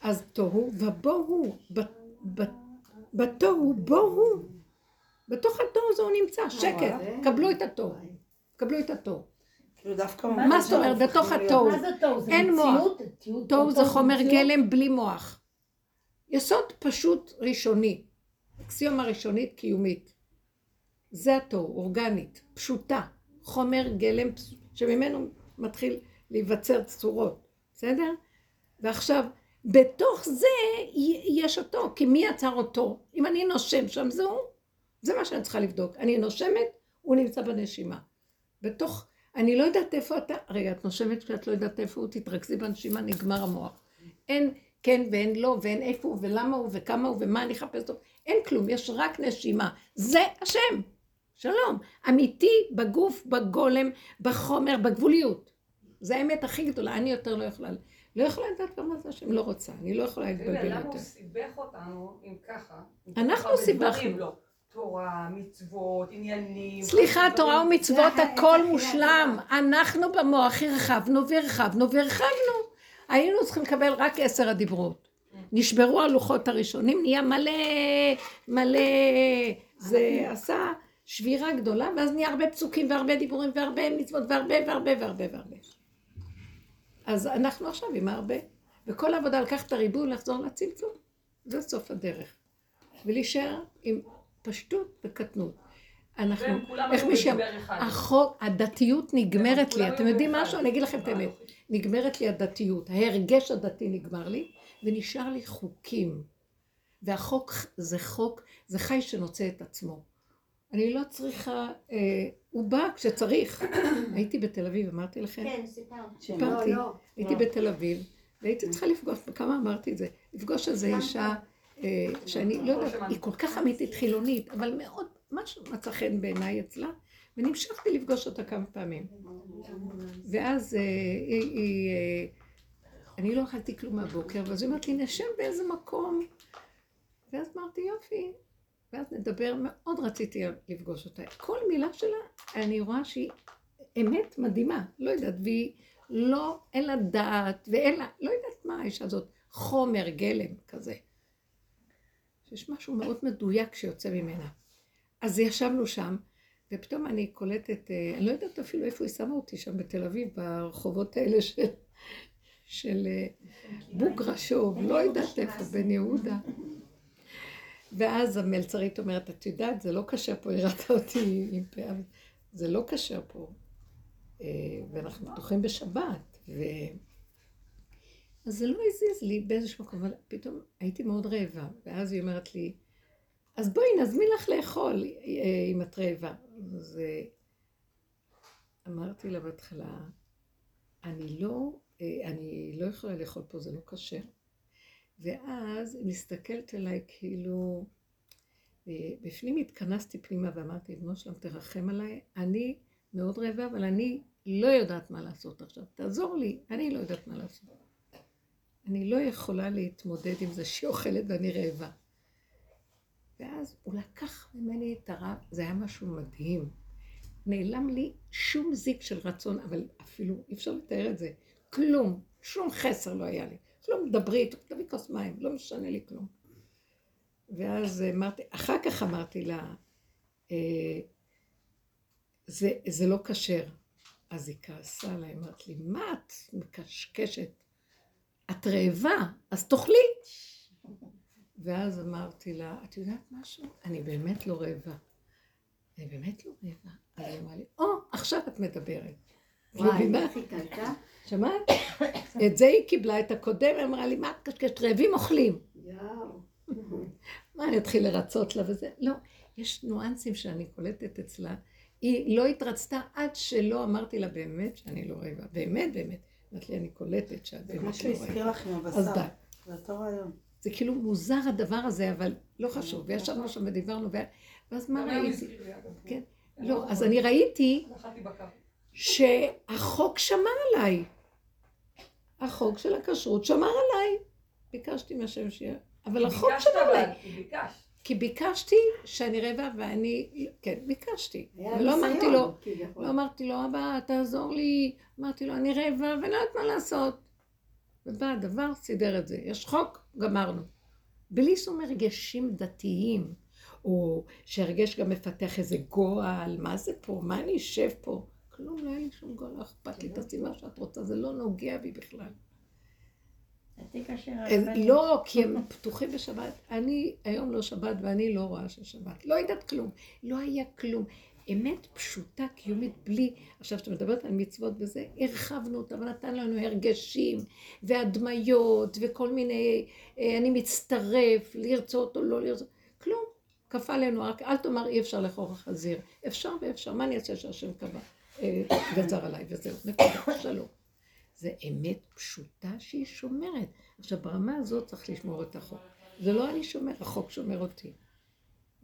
S2: אז תוהו ובוהו. בתוהו בוהו. בתוך התוהו הזה הוא נמצא, שקט. קבלו את התוהו. קבלו את התוהו.
S3: כאילו.
S2: מה זאת אומרת? בתוך התוהו.
S7: זה
S2: אין מוח. תוהו זה חומר? גלם בלי מוח. יסוד פשוט ראשוני. אקסיומה ראשונית קיומית. זה התוהו, אורגנית, פשוטה. חומר גלם שממנו מתחיל להיווצר צורות, בסדר? ועכשיו, בתוך זה יש אותו, כי מי יצר אותו? אם אני נושם שם, זה הוא. זה מה שאני צריכה לבדוק. אני נושמת, הוא נמצא בנשימה. בתוך, אני לא יודעת איפה אתה, רגע, את נושמת כשאת לא יודעת איפה הוא, תתרכזי בנשימה, נגמר המוח. אין כן ואין לא, ואין איפה הוא, ולמה הוא, וכמה הוא, ומה אני אחפש אותו. אין כלום, יש רק נשימה. זה השם. שלום. אמיתי בגוף, בגולם, בחומר, בגבוליות. זה האמת הכי גדולה. אני יותר לא יכולה, לא יכולה לדעת גם מה זה השם, לא רוצה. אני לא יכולה להתבלבל
S6: למה
S2: יותר.
S6: הוא סיבך אותנו אם ככה?
S2: אנחנו סיבכנו.
S6: תורה, מצוות, עניינים.
S2: סליחה. תורה ומצוות, הכל מושלם. אנחנו במוח הרחבנו והרחבנו והרחבנו. היינו צריכים לקבל רק עשר הדיברות. נשברו הלוחות הראשונים, נהיה מלא, מלא, זה עשה שבירה גדולה, ואז נהיה הרבה פסוקים והרבה דיבורים והרבה מצוות והרבה והרבה והרבה והרבה. אז אנחנו עכשיו עם הרבה. וכל העבודה לקחת את הריבוי ולחזור לצמצום. זה סוף הדרך. ולהישאר עם פשטות וקטנות. אנחנו, איך מישהו. החוק, הדתיות נגמרת
S6: כולם
S2: לי, אתם יודעים. משהו? אני אגיד לכם את האמת. נגמרת לי הדתיות, ההרגש הדתי נגמר לי, ונשאר לי חוקים. והחוק זה חוק, זה חי שנוצא את עצמו. אני לא צריכה, אה, הוא בא כשצריך. הייתי בתל אביב, אמרתי לכם?
S1: כן, סיפרת.
S2: סיפרתי,
S4: לא.
S2: הייתי בתל אביב, והייתי צריכה לפגוש, כמה אמרתי את זה, לפגוש איזו אישה אה, שאני לא יודעת, היא כל כך אמיתית חילונית, אבל מאוד, משהו מצא חן בעיניי אצלה, ונמשכתי לפגוש אותה כמה פעמים. ואז אה, היא, אה, אני לא אכלתי כלום מהבוקר, ואז היא אומרת לי, נשב באיזה מקום. ואז אמרתי, יופי. ואז נדבר, מאוד רציתי לפגוש אותה. כל מילה שלה, אני רואה שהיא אמת מדהימה, לא יודעת, והיא לא, אין לה דעת, ואין לה, לא יודעת מה האישה הזאת, חומר גלם כזה. שיש משהו מאוד מדויק שיוצא ממנה. אז ישבנו שם, ופתאום אני קולטת, אה, אני לא יודעת אפילו איפה היא שמה אותי שם בתל אביב, ברחובות האלה של, של אה, בוגרשוב, לא יודעת איפה, בן יהודה. ואז המלצרית אומרת, את יודעת, זה לא כשר פה, היא ראתה אותי עם פאה, זה לא כשר פה. אה, ואנחנו פתוחים בשבת. אז זה לא הזיז לי באיזשהו מקום, אבל פתאום הייתי מאוד רעבה, ואז היא אומרת לי, אז בואי נזמין לך לאכול אה, אם את רעבה. אז אה, אמרתי לה בהתחלה, אני לא, אה, אני לא יכולה לאכול פה, זה לא כשר. ואז היא מסתכלת עליי כאילו, בפנים התכנסתי פנימה ואמרתי, בנו שלם תרחם עליי, אני מאוד רעבה, אבל אני לא יודעת מה לעשות עכשיו, תעזור לי, אני לא יודעת מה לעשות. אני לא יכולה להתמודד עם זה שהיא אוכלת ואני רעבה. ואז הוא לקח ממני את הרב, זה היה משהו מדהים. נעלם לי שום זיק של רצון, אבל אפילו אי אפשר לתאר את זה. כלום, שום חסר לא היה לי. כלום, דברי, תביא כוס מים, לא משנה לי כלום. ואז אמרתי, אחר כך אמרתי לה, אה, זה, זה לא כשר. אז היא כעסה עליי, אמרת לי, מה את מקשקשת? את רעבה, אז תאכלי. ואז אמרתי לה, את יודעת משהו? אני באמת לא רעבה. אני באמת לא רעבה. אז היא אמרה לי, או, עכשיו את מדברת.
S4: וואי, קלטה?
S2: שמעת? את זה היא קיבלה, את הקודם, היא אמרה לי, מה את קשקשת? רעבים אוכלים. מה, אני אתחיל לרצות לה וזה? לא, יש ניואנסים שאני קולטת אצלה. היא לא התרצתה עד שלא אמרתי לה באמת שאני לא רעבה. באמת, באמת. אמרת לי, אני קולטת שאת
S3: זה כמו
S2: באמת
S3: שהוא
S2: לא
S3: הזכיר
S2: רעבה.
S3: לך עם
S2: אז
S3: הבשר.
S2: די.
S3: זה אותו רעיון.
S2: זה כאילו מוזר הדבר הזה, אבל לא חשוב. וישבנו שם ודיברנו, ואז מה ראיתי? כן. לא, אז אני ראיתי. שהחוק שמר עליי. החוק של הכשרות שמר עליי. ביקשתי מהשם שיהיה. אבל החוק
S6: ביקשת
S2: שמר
S6: אבל,
S2: עליי.
S6: כי ביקשת.
S2: כי ביקשתי שאני רבע ואני, כן, ביקשתי. ולא אמרתי לו. לא אמרתי לו, אבא, תעזור לי. אמרתי לו, אני רבע ואני לא יודעת מה לעשות. ובא הדבר, סידר את זה. יש חוק, גמרנו. בלי שום הרגשים דתיים, או שהרגש גם מפתח איזה גועל, מה זה פה, מה אני אשב פה? כלום, לא היה לי שום גועל, לא אכפת לי, תעשי מה שאת רוצה, זה לא נוגע בי בכלל. לא, כי הם פתוחים בשבת. אני היום לא שבת ואני לא רואה ששבת. לא יודעת כלום. לא היה כלום. אמת פשוטה, קיומית, בלי... עכשיו, כשאת מדברת על מצוות וזה, הרחבנו אותה ונתן לנו הרגשים והדמיות וכל מיני... אה, אני מצטרף, לרצות או לא לרצות. כלום. כפה עלינו, רק אל תאמר אי אפשר לאכול חזיר. אפשר ואפשר, מה אני אעשה שהשם קבע? אה, גזר עליי וזהו, נקודה, שלום. זה אמת פשוטה שהיא שומרת. עכשיו, ברמה הזאת צריך לשמור את החוק. זה לא אני שומר, החוק שומר אותי.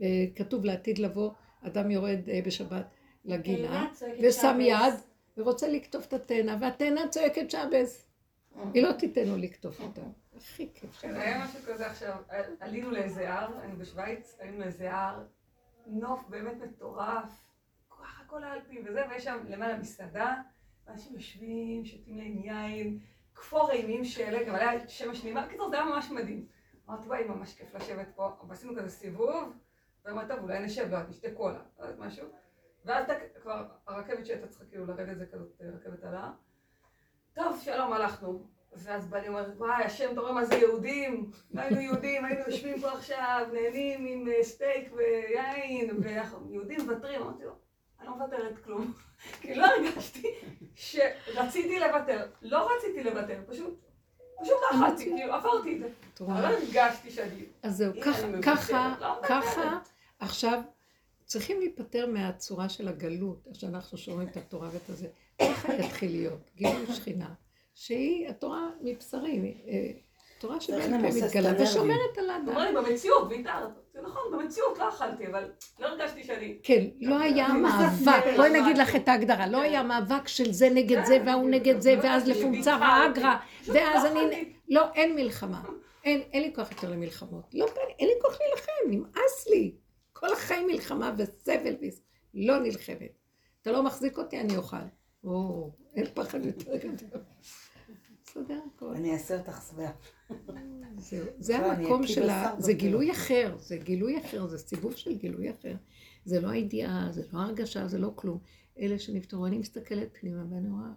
S2: אה, כתוב לעתיד לבוא, אדם יורד אה, בשבת לגינה, ושם. יד, ורוצה לקטוף את התאנה, והתאנה צועקת שבס. היא לא תיתן לו לקטוף אותה. הכי כיף
S6: כן. היה משהו כזה עכשיו, עלינו לאיזה הר, היינו בשוויץ, עלינו לאיזה הר, נוף באמת מטורף, ככה כל האלפים וזה, ויש שם למעלה מסעדה, ואנשים יושבים, שותים להם יין, כפור אימים שאלה, גם עליה שמש נעימה, קיצור זה היה ממש מדהים. אמרתי, וואי, ממש כיף לשבת פה, ועשינו כזה סיבוב, ואמרתי, טוב, אולי נשב, לא, נשתה קולה, לא יודעת משהו, ואז אתה כבר, הרכבת שהייתה צריכה כאילו לרדת זה כזאת רכבת על ההר. טוב, שלום, הלכנו. ואז בא לי אומר, וואי, השם, מה זה יהודים? היינו יהודים, היינו יושבים פה עכשיו, נהנים עם אה, סטייק ויין, ויהודים מוותרים. אמרתי לו, אני לא מוותרת כלום. כי לא הרגשתי שרציתי לוותר. לא רציתי לוותר, פשוט, פשוט לא אכלתי, כאילו, עברתי את זה. אבל? לא הרגשתי שאני...
S2: אז זהו, ככה,
S6: לא
S2: ככה. עכשיו, צריכים להיפטר מהצורה של הגלות, איך שאנחנו שומעים את התורה ואת הזה. ככה יתחיל להיות, גילוי שכינה, שהיא התורה מבשרי, אה, תורה
S3: את
S2: מתגלה. ושומרת על האדם.
S6: אומר לי, במציאות, ויתרת. זה נכון, במציאות לא אכלתי, אבל לא הרגשתי שאני...
S2: כן, לא היה מאבק, בואי נגיד. לך את ההגדרה, לא
S6: כן.
S2: היה מאבק של זה נגד זה
S6: כן,
S2: וההוא נגד זה,
S6: לא
S2: ואז
S6: ביטחלתי.
S2: האגרה,
S6: פשוט
S2: ואז
S6: לא
S2: אני... לא, אין מלחמה. אין, אין לי כוח יותר למלחמות. לא, אין לי כוח להילחם, נמאס לי. כל החיים מלחמה וסבל ויס... לא נלחמת. אתה לא מחזיק אותי, אני אוכל. או, אין פחד יותר גדול. בסדר, הכל.
S3: אני אעשה אותך שבעה.
S2: זהו. זה המקום של ה... זה. גילוי אחר, זה גילוי אחר, זה סיבוב של גילוי אחר. זה לא הידיעה, זה לא הרגשה, זה לא כלום. אלה שנפטרו, אני מסתכלת פנימה ואני רואה...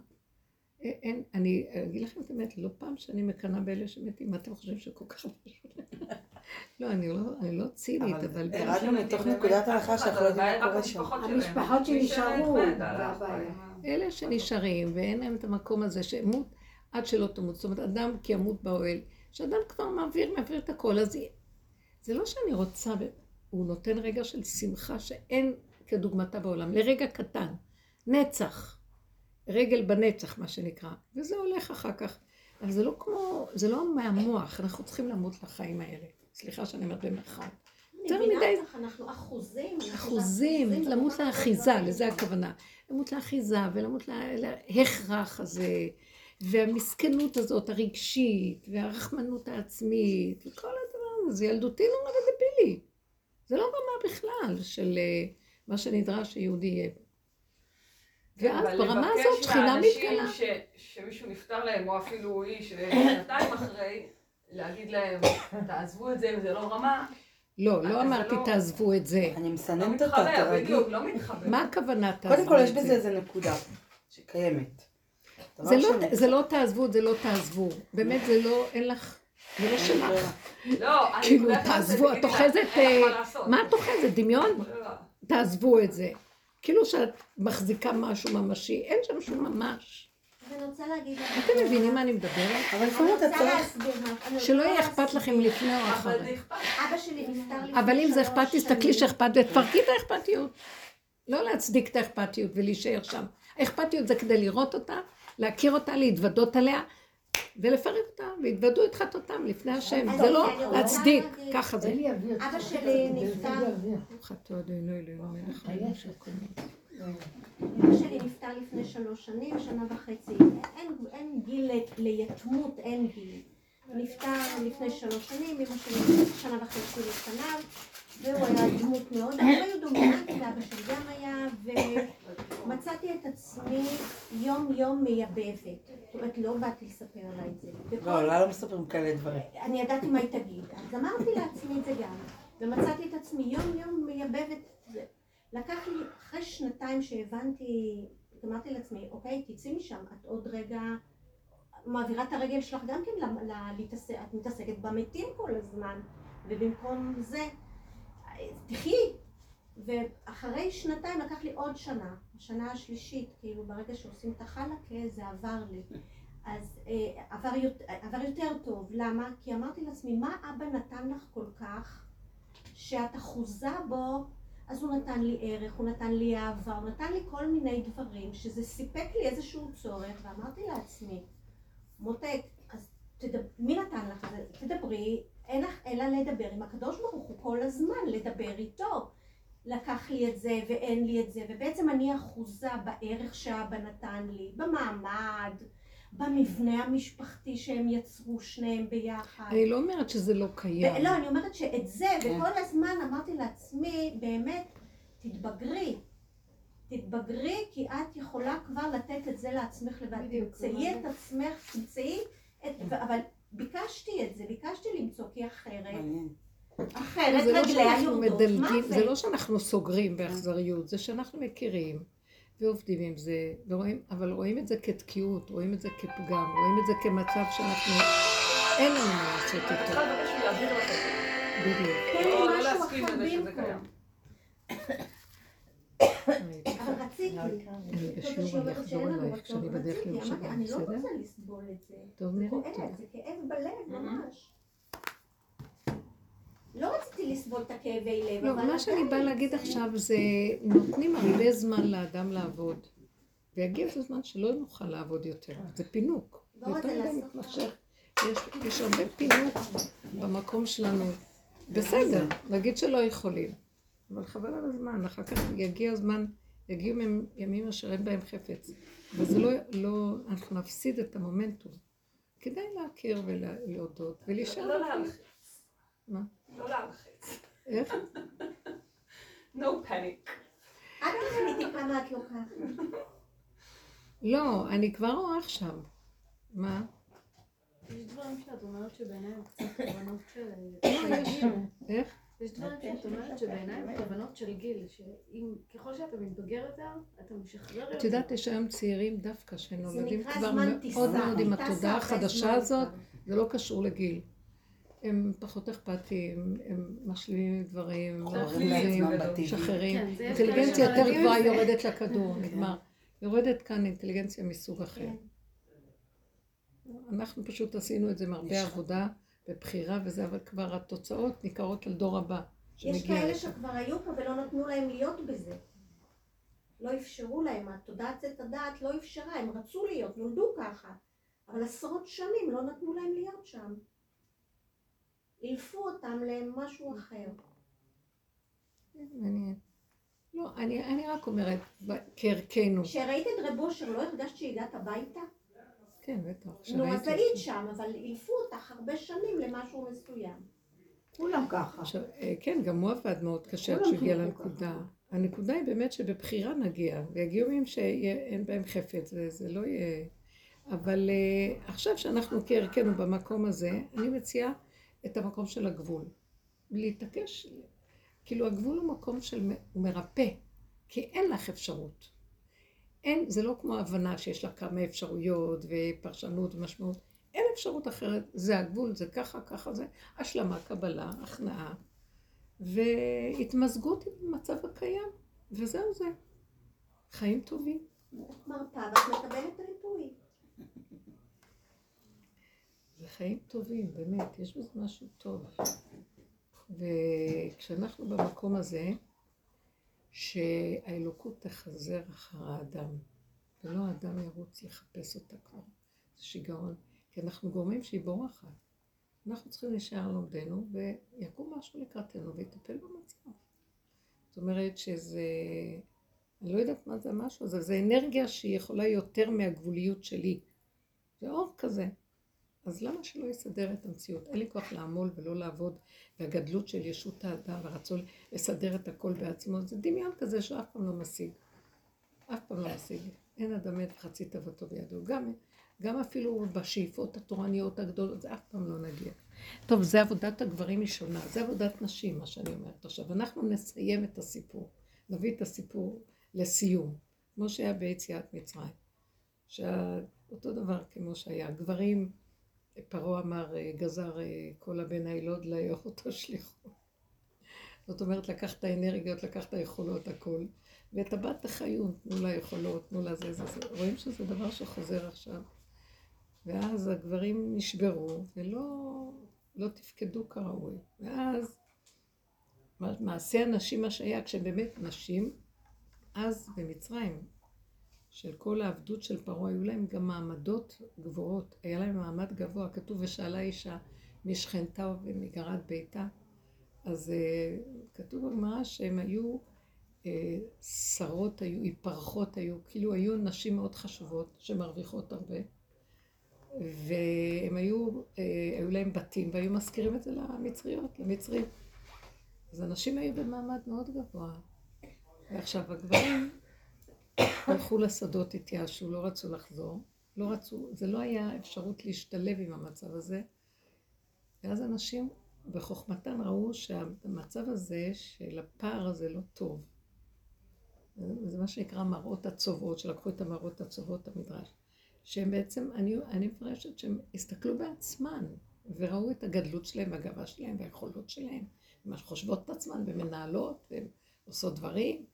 S2: אה, אין, אני אגיד לכם את האמת, לא פעם שאני מקנאה באלה שמתים, מה אתם חושבים שכל כך פשוט? לא, אני לא, אני לא צינית, אבל...
S3: אבל ירדנו מתוך נקודת הנחה שאנחנו
S6: לא
S3: יודעים
S6: יודע,
S3: מה קורה שם.
S6: המשפחות
S4: שנשארו.
S2: אלה שנשארים ואין להם את המקום הזה שמות עד שלא תמות. זאת אומרת, אדם כי ימות באוהל. שאדם כבר מעביר, מעביר את הכל, אז זה לא שאני רוצה, הוא נותן רגע של שמחה שאין כדוגמתה בעולם, לרגע קטן, נצח, רגל בנצח מה שנקרא, וזה הולך אחר כך. אבל זה לא כמו, זה לא מהמוח, אנחנו צריכים למות לחיים האלה. סליחה שאני אומרת במרחב. יותר מדי-
S1: אנחנו אחוזים.
S2: אחוזים, למות לאחיזה,
S1: הרבה
S2: לזה. הכוונה. למות לאחיזה ולמות לה- להכרח הזה, והמסכנות הזאת הרגשית, והרחמנות העצמית, וכל הדבר הזה, זה ילדותי נורא ודבילי. זה לא רמה בכלל של אה, מה שנדרש שיהודי יהיה. ואז
S6: אבל
S2: ברמה
S6: לבקש
S2: הזאת שכינה מתגלה.
S6: ש- שמישהו נפטר להם, או אפילו איש שנתיים אחרי, להגיד להם, תעזבו את זה אם זה לא רמה,
S2: לא, לא אמרתי
S6: לא-
S2: תעזבו את זה.
S3: אני
S6: לא
S3: מסננת אותה,
S6: מתחבר,
S3: תרגי.
S6: בדיוק, לא מתחבר.
S2: מה הכוונה תעזבו את זה?
S3: קודם כל יש בזה איזה נקודה שקיימת. דבר
S2: זה לא, זה לא תעזבו, זה לא תעזבו. באמת זה לא, אין לך, זה לא שלך.
S6: לא, אני
S2: כאילו, תעזבו,
S6: זה
S2: את אוחזת, אה,
S6: מה
S2: את אוחזת? דמיון?
S6: לא, לא.
S2: תעזבו את זה. כאילו שאת מחזיקה משהו ממשי, אין שם שום ממש.
S1: אני רוצה להגיד לך...
S2: אתם מבינים מה אני מדברת?
S3: אבל לפעמים אתה צריך...
S2: שלא יהיה אכפת לכם. לפני או
S6: אבל זה
S2: אחרי.
S6: אכפת.
S1: אבא שלי נפטר לפני
S2: אבל אם זה אכפת, תסתכלי. שאכפת ותפרקי את האכפתיות. לא להצדיק את האכפתיות ולהישאר שם. האכפתיות זה כדי לראות אותה, להכיר אותה, להתוודות עליה, ולפרק אותה, והתוודו את חטאותם לפני השם. זה לא להצדיק, ככה זה.
S1: אבא שלי נפטר,
S2: כל מיני.
S1: אבא שלי נפטר לפני שלוש שנים, שנה וחצי. אין, גיל ל- ליתמות, אין גיל. נפטר לפני שלוש שנים, אמא שלי שנה וחצי לפניו, והוא היה דמות מאוד, הם היו דומיננטיים, אבא שלי גם היה, ומצאתי את עצמי יום יום מייבבת. זאת אומרת, לא באתי לספר לה את זה.
S3: לא, לה לא מספרים כאלה דברים.
S1: אני ידעתי מה היא תגיד, אז אמרתי לעצמי את זה גם, ומצאתי את עצמי יום יום מייבבת את זה. לקח לי, אחרי שנתיים שהבנתי, אמרתי לעצמי, אוקיי, תצאי משם, את עוד רגע מעבירה את הרגל שלך גם כן להתעסק, את מתעסקת במתים כל הזמן, ובמקום זה, תחי. ואחרי שנתיים לקח לי עוד שנה, השנה השלישית, כאילו ברגע שעושים את החלקה זה עבר לי. אז אה, עבר, עבר יותר טוב, למה? כי אמרתי לעצמי, מה אבא נתן לך כל כך, שאת אחוזה בו, אז הוא נתן לי ערך, הוא נתן לי אהבה, הוא נתן לי כל מיני דברים, שזה סיפק לי איזשהו צורך, ואמרתי לעצמי, מותק, אז תדב... מי נתן לך את זה? תדברי, אין לך אלא לדבר עם הקדוש ברוך הוא כל הזמן, לדבר איתו. לקח לי את זה ואין לי את זה, ובעצם אני אחוזה בערך שאבא נתן לי, במעמד, במבנה המשפחתי שהם יצרו שניהם ביחד.
S2: אני לא אומרת שזה לא קיים.
S1: לא, אני אומרת שאת זה,
S3: כן.
S1: וכל הזמן אמרתי לעצמי, באמת, תתבגרי. תתבגרי, כי את יכולה כבר לתת את זה לעצמך לבד.
S5: בדיוק,
S1: תמצאי את עצמך, תמצאי את... אבל ביקשתי את זה, ביקשתי למצוא, כי אחרת. אחרת
S2: זה לא
S1: רגליה
S2: שאנחנו
S1: יורדות
S2: מדלגים,
S1: מוות.
S2: זה לא שאנחנו סוגרים באכזריות, זה שאנחנו מכירים ועובדים עם זה, ורואים, אבל רואים את זה כתקיעות, רואים את זה כפגם, רואים את זה כמצב שאנחנו, אין לנו מה לעשות איתו,
S6: צריכה לבקש שהוא יעביר לך את זה.
S2: בדיוק.
S1: תן
S6: לא
S1: לי
S6: לא
S1: משהו אחר במקום.
S2: אני בשיעור אני אחזור אלייך כשאני בדרך לירושלים,
S1: אני לא
S2: בסדר?
S1: רוצה לסבול את זה.
S2: טוב,
S1: זה
S2: נראה טוב.
S1: זה כאב בלב ממש. לא רציתי לסבול את הכאבי לב,
S2: לא, מה שאני באה להגיד עכשיו זה, נותנים הרבה זמן לאדם לעבוד, ויגיע איזה זמן שלא נוכל לעבוד יותר, זה פינוק,
S1: לא
S2: זה
S1: רוצה
S2: יותר
S1: לעשות
S2: מתמשך, יש הרבה פינוק במקום שלנו, בסדר, נגיד שלא יכולים, אבל חבל על הזמן, אחר כך יגיע הזמן, יגיעו ימים- אשר אין בהם חפץ, וזה לא, לא, אנחנו נפסיד את המומנטום, כדאי להכיר ולהודות ולהישאר,
S6: לא להלחיץ.
S2: מה?
S6: לא להלחיץ.
S2: איך?
S6: No panic.
S1: את תחליטי כמה את לוקחת.
S2: לא, אני כבר רואה עכשיו. מה?
S5: יש דברים שאת אומרת שבעיניי הם קצת תובנות של...
S2: לא, יש. איך?
S5: יש דברים שאת אומרת שבעיניי הם תובנות של גיל, שאם ככל שאתה מתבגר יותר, אתה משחרר יותר.
S2: את יודעת, יש היום צעירים דווקא שנולדים כבר מאוד. מאוד עם התודעה החדשה הזאת. זה לא קשור לגיל. הם פחות אכפתיים, הם משלימים דברים,
S3: בטבעי.
S2: משחררים.
S5: כן,
S2: אינטליגנציה יותר גבוהה. יורדת לכדור, נגמר. יורדת כאן אינטליגנציה מסוג אחר.
S1: כן.
S2: אנחנו פשוט עשינו את זה עם הרבה עבודה ובחירה וזה, אבל כבר התוצאות ניכרות על דור הבא.
S1: יש כאלה
S2: לשם.
S1: שכבר היו פה ולא נתנו להם להיות בזה. לא אפשרו להם, התודעת עץ הדעת לא אפשרה, הם רצו להיות, נולדו ככה. אבל עשרות שנים לא נתנו להם להיות שם. אילפו אותם למשהו אחר.
S2: מעניין. לא, אני, אני רק אומרת, כערכנו.
S1: כשראית את רב אושר לא הרגשת שהגעת הביתה?
S2: כן, בטח.
S1: נו, אז היית. שם, אבל אילפו אותך הרבה שנים למשהו מסוים.
S4: כולם ככה.
S2: עכשיו, אה, כן, גם הוא עבד מאוד קשה עד
S4: כולם
S2: שהוא הגיע
S4: חינכו
S2: לנקודה. הנקודה היא באמת שבבחירה נגיע, ויגיעו ימים שאין בהם חפץ, וזה לא יהיה... אבל uh, עכשיו שאנחנו כערכנו במקום הזה, אני מציעה את המקום של הגבול. להתעקש, כאילו הגבול הוא מקום של הוא מרפא, כי אין לך אפשרות. אין, זה לא כמו הבנה שיש לה כמה אפשרויות ופרשנות ומשמעות. אין אפשרות אחרת, זה הגבול, זה ככה, ככה זה, השלמה, קבלה, הכנעה, והתמזגות עם המצב הקיים, וזהו זה. חיים טובים.
S1: מרפאה ואת מקבלת ריפוי.
S2: זה חיים טובים, באמת, יש בזה משהו טוב. וכשאנחנו במקום הזה, שהאלוקות תחזר אחר האדם, ולא האדם ירוץ לחפש אותה כבר. זה שיגעון, כי אנחנו גורמים שהיא בורחת. אנחנו צריכים להישאר על עומדנו, ויקום משהו לקראתנו ויטפל במצב. זאת אומרת שזה, אני לא יודעת מה זה המשהו הזה, זה אנרגיה שהיא יכולה יותר מהגבוליות שלי. זה אור כזה. אז למה שלא יסדר את המציאות? אין לי כוח לעמול ולא לעבוד, והגדלות של ישות האדם והרצון לסדר את הכל בעצמו, זה דמיון כזה שאף פעם לא משיג. אף פעם לא משיג. אין אדם מת וחצי תאוותו בידו. גם, גם אפילו בשאיפות התורניות הגדולות, זה אף פעם לא נגיע. טוב, זה עבודת הגברים היא שונה, זה עבודת נשים, מה שאני אומרת עכשיו. אנחנו נסיים את הסיפור, נביא את הסיפור לסיום, כמו שהיה ביציאת מצרים. שאותו דבר כמו שהיה. גברים, פרעה אמר, אה, גזר אה, כל הבן הילוד לאיוך אותו שליחו. זאת אומרת, לקח את האנרגיות, לקח את היכולות, הכל. ואת הבת תחיו, תנו לה יכולות, תנו לה זה, זה, זה. רואים שזה דבר שחוזר עכשיו. ואז הגברים נשברו, ולא לא תפקדו כראוי. ואז מעשה הנשים מה שהיה, כשהם באמת נשים, אז במצרים, של כל העבדות של פרעה, היו להם גם מעמדות גבוהות. היה להם מעמד גבוה, כתוב ושאלה אישה משכנתה ומגרת ביתה. אז uh, כתוב בגמרא שהם היו uh, שרות, היו, פרחות היו, כאילו היו נשים מאוד חשובות שמרוויחות הרבה. והם היו, uh, היו להם בתים והיו מזכירים את זה למצריות, למצרים. אז הנשים היו במעמד מאוד גבוה. ועכשיו הגברים הלכו לשדות, התייאשו, לא רצו לחזור. לא רצו, זה לא היה אפשרות להשתלב עם המצב הזה. ואז אנשים בחוכמתן ראו שהמצב הזה, של הפער הזה לא טוב. זה מה שנקרא מראות הצובעות, שלקחו את המראות הצובעות המדרש. שהם בעצם, אני, אני מפרשת שהם הסתכלו בעצמן, וראו את הגדלות שלהם, והגאווה שלהם, והיכולות שלהם, מה שחושבות את עצמן, ומנהלות, והן עושות דברים.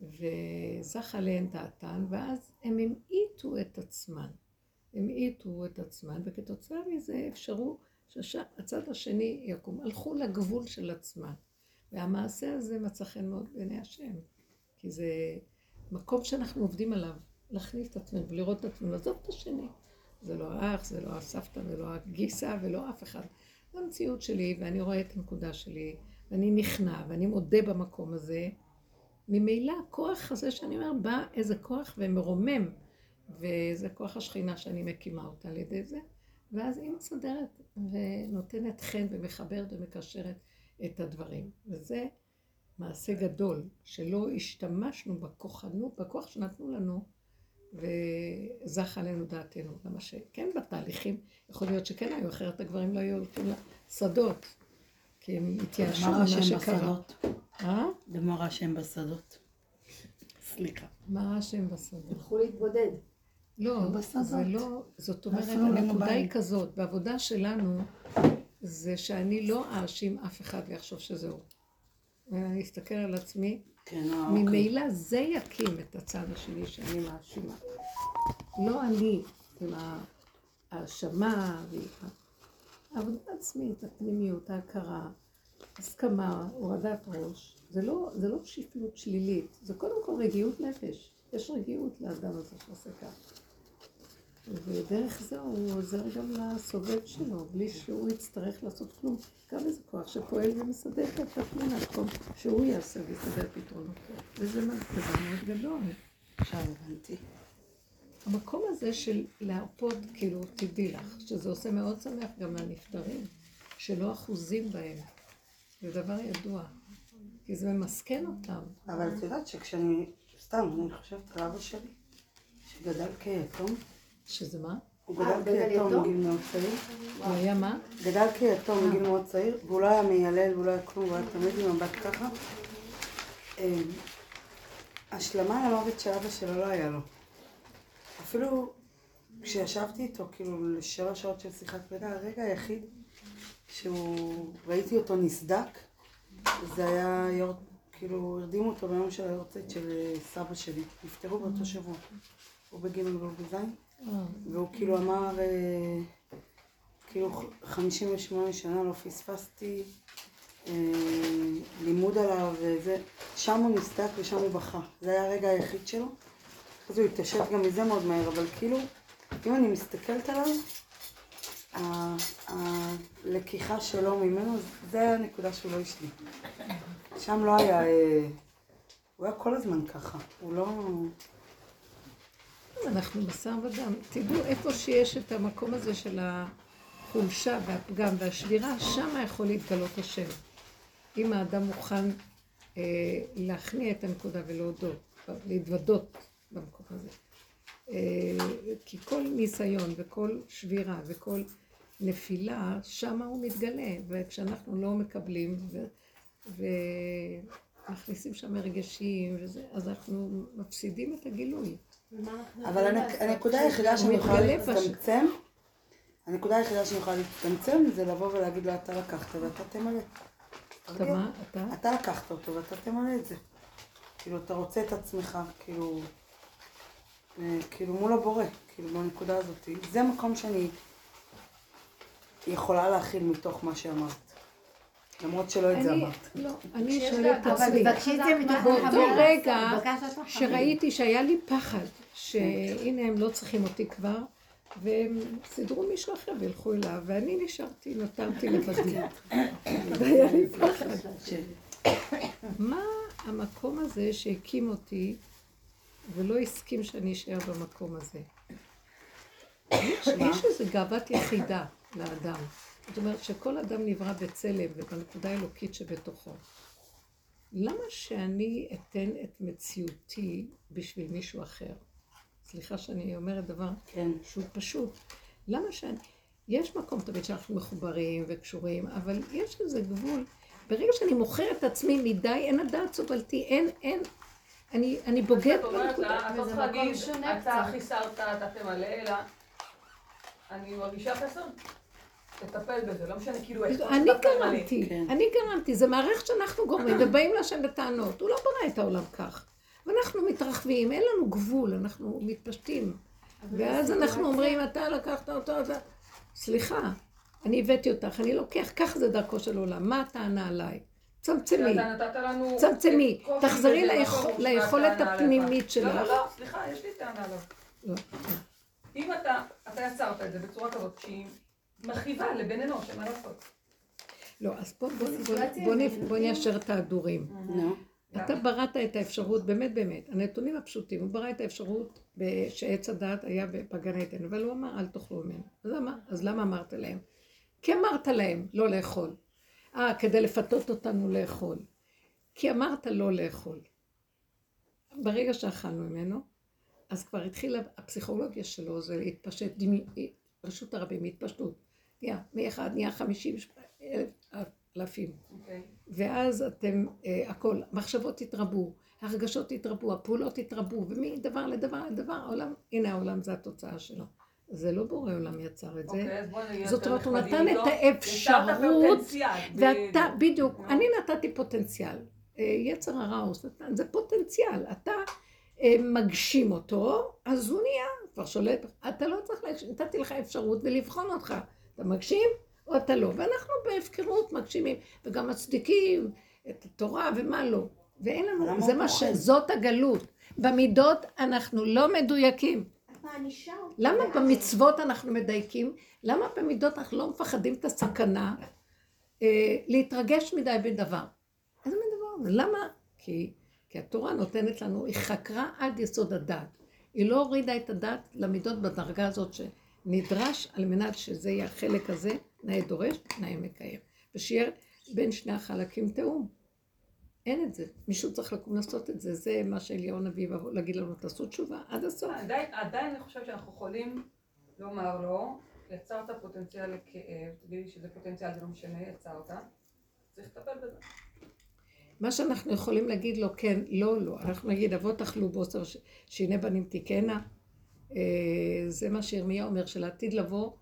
S2: וזך עליהן דעתן, ואז הם המעיטו את עצמן. המעיטו את עצמן, וכתוצאה מזה אפשרו שהצד השני יקום. הלכו לגבול של עצמן. והמעשה הזה מצא חן מאוד בעיני השם. כי זה מקום שאנחנו עובדים עליו, להחליף את עצמנו ולראות את עצמנו, לעזוב את השני. זה לא האח, זה לא הסבתא ולא הגיסה ולא אף אחד. זו המציאות שלי, ואני רואה את הנקודה שלי, ואני נכנע, ואני מודה במקום הזה. ממילא הכוח הזה שאני אומר, בא איזה כוח ומרומם, וזה כוח השכינה שאני מקימה אותה על ידי זה, ואז היא מסדרת ונותנת חן ומחברת ומקשרת את הדברים. וזה מעשה גדול, שלא השתמשנו בכוחנות, בכוח שנתנו לנו, וזך עלינו דעתנו. למה שכן בתהליכים, יכול להיות שכן היו, אחרת הגברים לא היו הולכים לשדות, כי הם התייאשו ממה שקרה.
S3: ומה רע שהם בשדות? סליחה.
S2: מה רע שהם בשדות?
S4: הלכו להתבודד.
S2: לא. זה לא, זאת אומרת, הנקודה היא. כזאת, בעבודה שלנו, זה שאני לא אאשים אף אחד ויחשוב שזהו. ואני אסתכל על עצמי,
S3: כן, אה, אוקיי.
S2: ממילא זה יקים את הצד השני שאני מאשימה. לא אני עם ההאשמה ועם העבודה עצמית, הפנימיות, ההכרה, הסכמה, הורדת ראש. זה לא, זה לא שפלות שלילית, זה קודם כל רגיעות נפש. יש רגיעות לאדם הזה שעושה כך. ודרך זה הוא עוזר גם לסובב שלו, בלי שהוא יצטרך לעשות כלום. גם איזה כוח שפועל ומסדר את התמונה, במקום שהוא יעשה ויסדר פתרונות. וזה דבר מאוד גדול.
S3: עכשיו הבנתי.
S2: המקום הזה של להרפות, כאילו, תדעי לך, שזה עושה מאוד שמח גם לנפטרים, שלא אחוזים בהם. זה דבר ידוע. כי זה ממסכן אותם.
S3: אבל את יודעת שכשאני, סתם, אני חושבת על אבא שלי, שגדל כיתום,
S2: שזה מה?
S3: הוא
S4: אה,
S3: גדל
S4: גדל
S3: כיתום
S4: יתום?
S3: מגיל מאוד צעיר,
S2: הוא היה מה?
S3: גדל כיתום מגיל מאוד צעיר, והוא לא היה מיילל, והוא לא היה כלום, הוא היה תמיד עם מבט ככה. אמ, השלמה למוות של אבא שלו לא היה לו. אפילו כשישבתי איתו, כאילו, לשבע שעות של שיחת פרידה, הרגע היחיד שהוא, ראיתי אותו נסדק, זה היה יור... כאילו, הרדימו אותו ביום של היורצייט של אה, סבא שלי. נפטרו באותו שבוע. הוא בג' והוא בז',
S2: אה,
S3: והוא כאילו אמר, אה, כאילו, 58 שנה לא פספסתי אה, לימוד עליו וזה. שם הוא נסדק ושם הוא בכה. זה היה הרגע היחיד שלו. אז הוא התעשת גם מזה מאוד מהר, אבל כאילו, אם אני מסתכלת עליו, הלקיחה שלו ממנו, זה הנקודה שהוא לא השלים. שם לא היה, אה, הוא היה כל הזמן ככה, הוא לא...
S2: אנחנו בשר ודם. תדעו, איפה שיש את המקום הזה של החולשה והפגם והשבירה, שם יכול להתגלות השם. אם האדם מוכן אה, להכניע את הנקודה ולהודות, להתוודות במקום הזה. אה, כי כל ניסיון וכל שבירה וכל נפילה, שם הוא מתגלה. וכשאנחנו לא מקבלים ו... ומכניסים שם רגשים וזה, אז אנחנו מפסידים את הגילוי.
S3: אבל? הנקודה היחידה שאני יכולה. להצטמצם, הנקודה היחידה שאני יכולה להצטמצם זה לבוא ולהגיד לו אתה לקחת ואתה תמלא.
S2: אתה מה? אתה?
S3: אתה לקחת אותו ואתה תמלא את זה. כאילו, אתה רוצה את עצמך, כאילו, כאילו מול הבורא, כאילו בנקודה הזאת. זה מקום שאני יכולה להכיל מתוך מה שאמרת. למרות שלא את זה אמרת.
S2: לא, אני שואלת את עצמי, באותו. רגע. שראיתי שהיה לי פחד, שהנה הם לא צריכים אותי כבר, והם סידרו מישהו אחר וילכו אליו, ואני נשארתי, נותרתי לבדי. והיה לי פחד. מה המקום הזה שהקים אותי ולא הסכים שאני אשאר במקום הזה? יש, איזו גאוות יחידה לאדם. זאת אומרת שכל אדם נברא בצלם ובנקודה האלוקית שבתוכו. למה שאני אתן את מציאותי בשביל מישהו אחר? סליחה שאני אומרת דבר
S3: כן.
S2: שהוא פשוט. למה שאני... יש מקום תמיד שאנחנו מחוברים וקשורים, אבל יש איזה גבול. ברגע שאני מוכרת את עצמי מדי, אין הדעת סובלתי, אין, אין. אני, אני בוגד
S6: את אומרת
S2: בנקודה.
S6: את לא
S5: וזה
S6: צריכה
S5: מקום
S6: להגיד,
S5: שונה
S6: אתה
S5: קצת.
S6: חיסרת, אתה תמלא, אלא אני מרגישה חסר, תטפל בזה, לא משנה כאילו איך.
S2: אני. גרמתי,
S3: כן.
S2: אני גרמתי, זה מערכת שאנחנו גורמים, ובאים להשם בטענות. הוא לא ברא את העולם כך. ואנחנו מתרחבים, אין לנו גבול, אנחנו מתפשטים. ואז אנחנו אומרים, אתה לקחת אותו, אתה... סליחה, אני הבאתי אותך, אני לוקח, כך זה דרכו של עולם, מה הטענה עליי? צמצמי. צמצמי, תחזרי
S6: מושמע
S2: ליכולת. הפנימית
S6: לא,
S2: שלך.
S6: לא, לא, סליחה, יש לי טענה לא.
S2: לא.
S6: אם אתה, אתה יצרת את זה בצורה כזאת שהיא מכאיבה לבן אנוש, מה לעשות.
S2: לא, אז בוא- ניישר את ההדורים.
S3: נו.
S2: אתה בראת את האפשרות, באמת באמת, הנתונים הפשוטים, הוא ברא את האפשרות שעץ הדעת היה בגן עדן, אבל הוא אמר אל תאכלו ממנו. אז למה אמרת להם? כי אמרת להם לא לאכול. אה, כדי לפתות אותנו לאכול. כי אמרת לא לאכול. ברגע שאכלנו ממנו, אז כבר התחילה הפסיכולוגיה שלו, זה להתפשט, דמי, רשות הרבים, התפשטות. נהיה, מאחד נהיה חמישים אלף אלפים.
S6: אוקיי.
S2: ואז אתם, אה, הכל, המחשבות תתרבו, הרגשות תתרבו, הפעולות תתרבו, ומדבר לדבר לדבר, העולם, הנה העולם זה התוצאה שלו. זה לא בורא עולם יצר את זה.
S6: אוקיי,
S2: זאת אומרת, הוא נתן. את
S6: יצרת
S2: האפשרות. ואתה,
S6: בדיוק. נו.
S2: אני נתתי פוטנציאל. אה, יצר הרע הוא שטן, זה פוטנציאל. אתה אה, מגשים אותו, אז הוא נהיה, כבר שולט. אתה לא צריך נתתי לך אפשרות ולבחון אותך. אתה מגשים או אתה לא. ואנחנו בהפקרות מגשימים, וגם מצדיקים את התורה ומה לא. ואין לנו, זה מה ש... זאת הגלות. במידות אנחנו לא מדויקים.
S1: מענישה.
S2: למה במצוות אנחנו מדייקים? למה במידות אנחנו לא מפחדים את הסכנה אה, להתרגש מדי בדבר? איזה מין דבר זה? למה? כי, כי התורה נותנת לנו, היא חקרה עד יסוד הדעת. היא לא הורידה את הדת למידות בדרגה הזאת שנדרש על מנת שזה יהיה החלק הזה, נאה דורש, נאה מקיים. ושיהיה בין שני החלקים תיאום. אין את זה. מישהו צריך לקום לעשות את זה. זה מה שאליהו הנביא יבוא להגיד לנו, תעשו תשובה עד הסוף.
S6: עדיין, עדיין אני חושבת שאנחנו יכולים לומר לו, יצרת פוטנציאל לכאב, תגידי שזה פוטנציאל, זה לא משנה, יצרת, צריך לטפל בזה.
S2: מה שאנחנו יכולים להגיד לו, כן, לא, לא. אנחנו נגיד, אבות אכלו בוסר, שהנה בנים תיקנה. אה, זה מה שירמיה אומר, שלעתיד לבוא,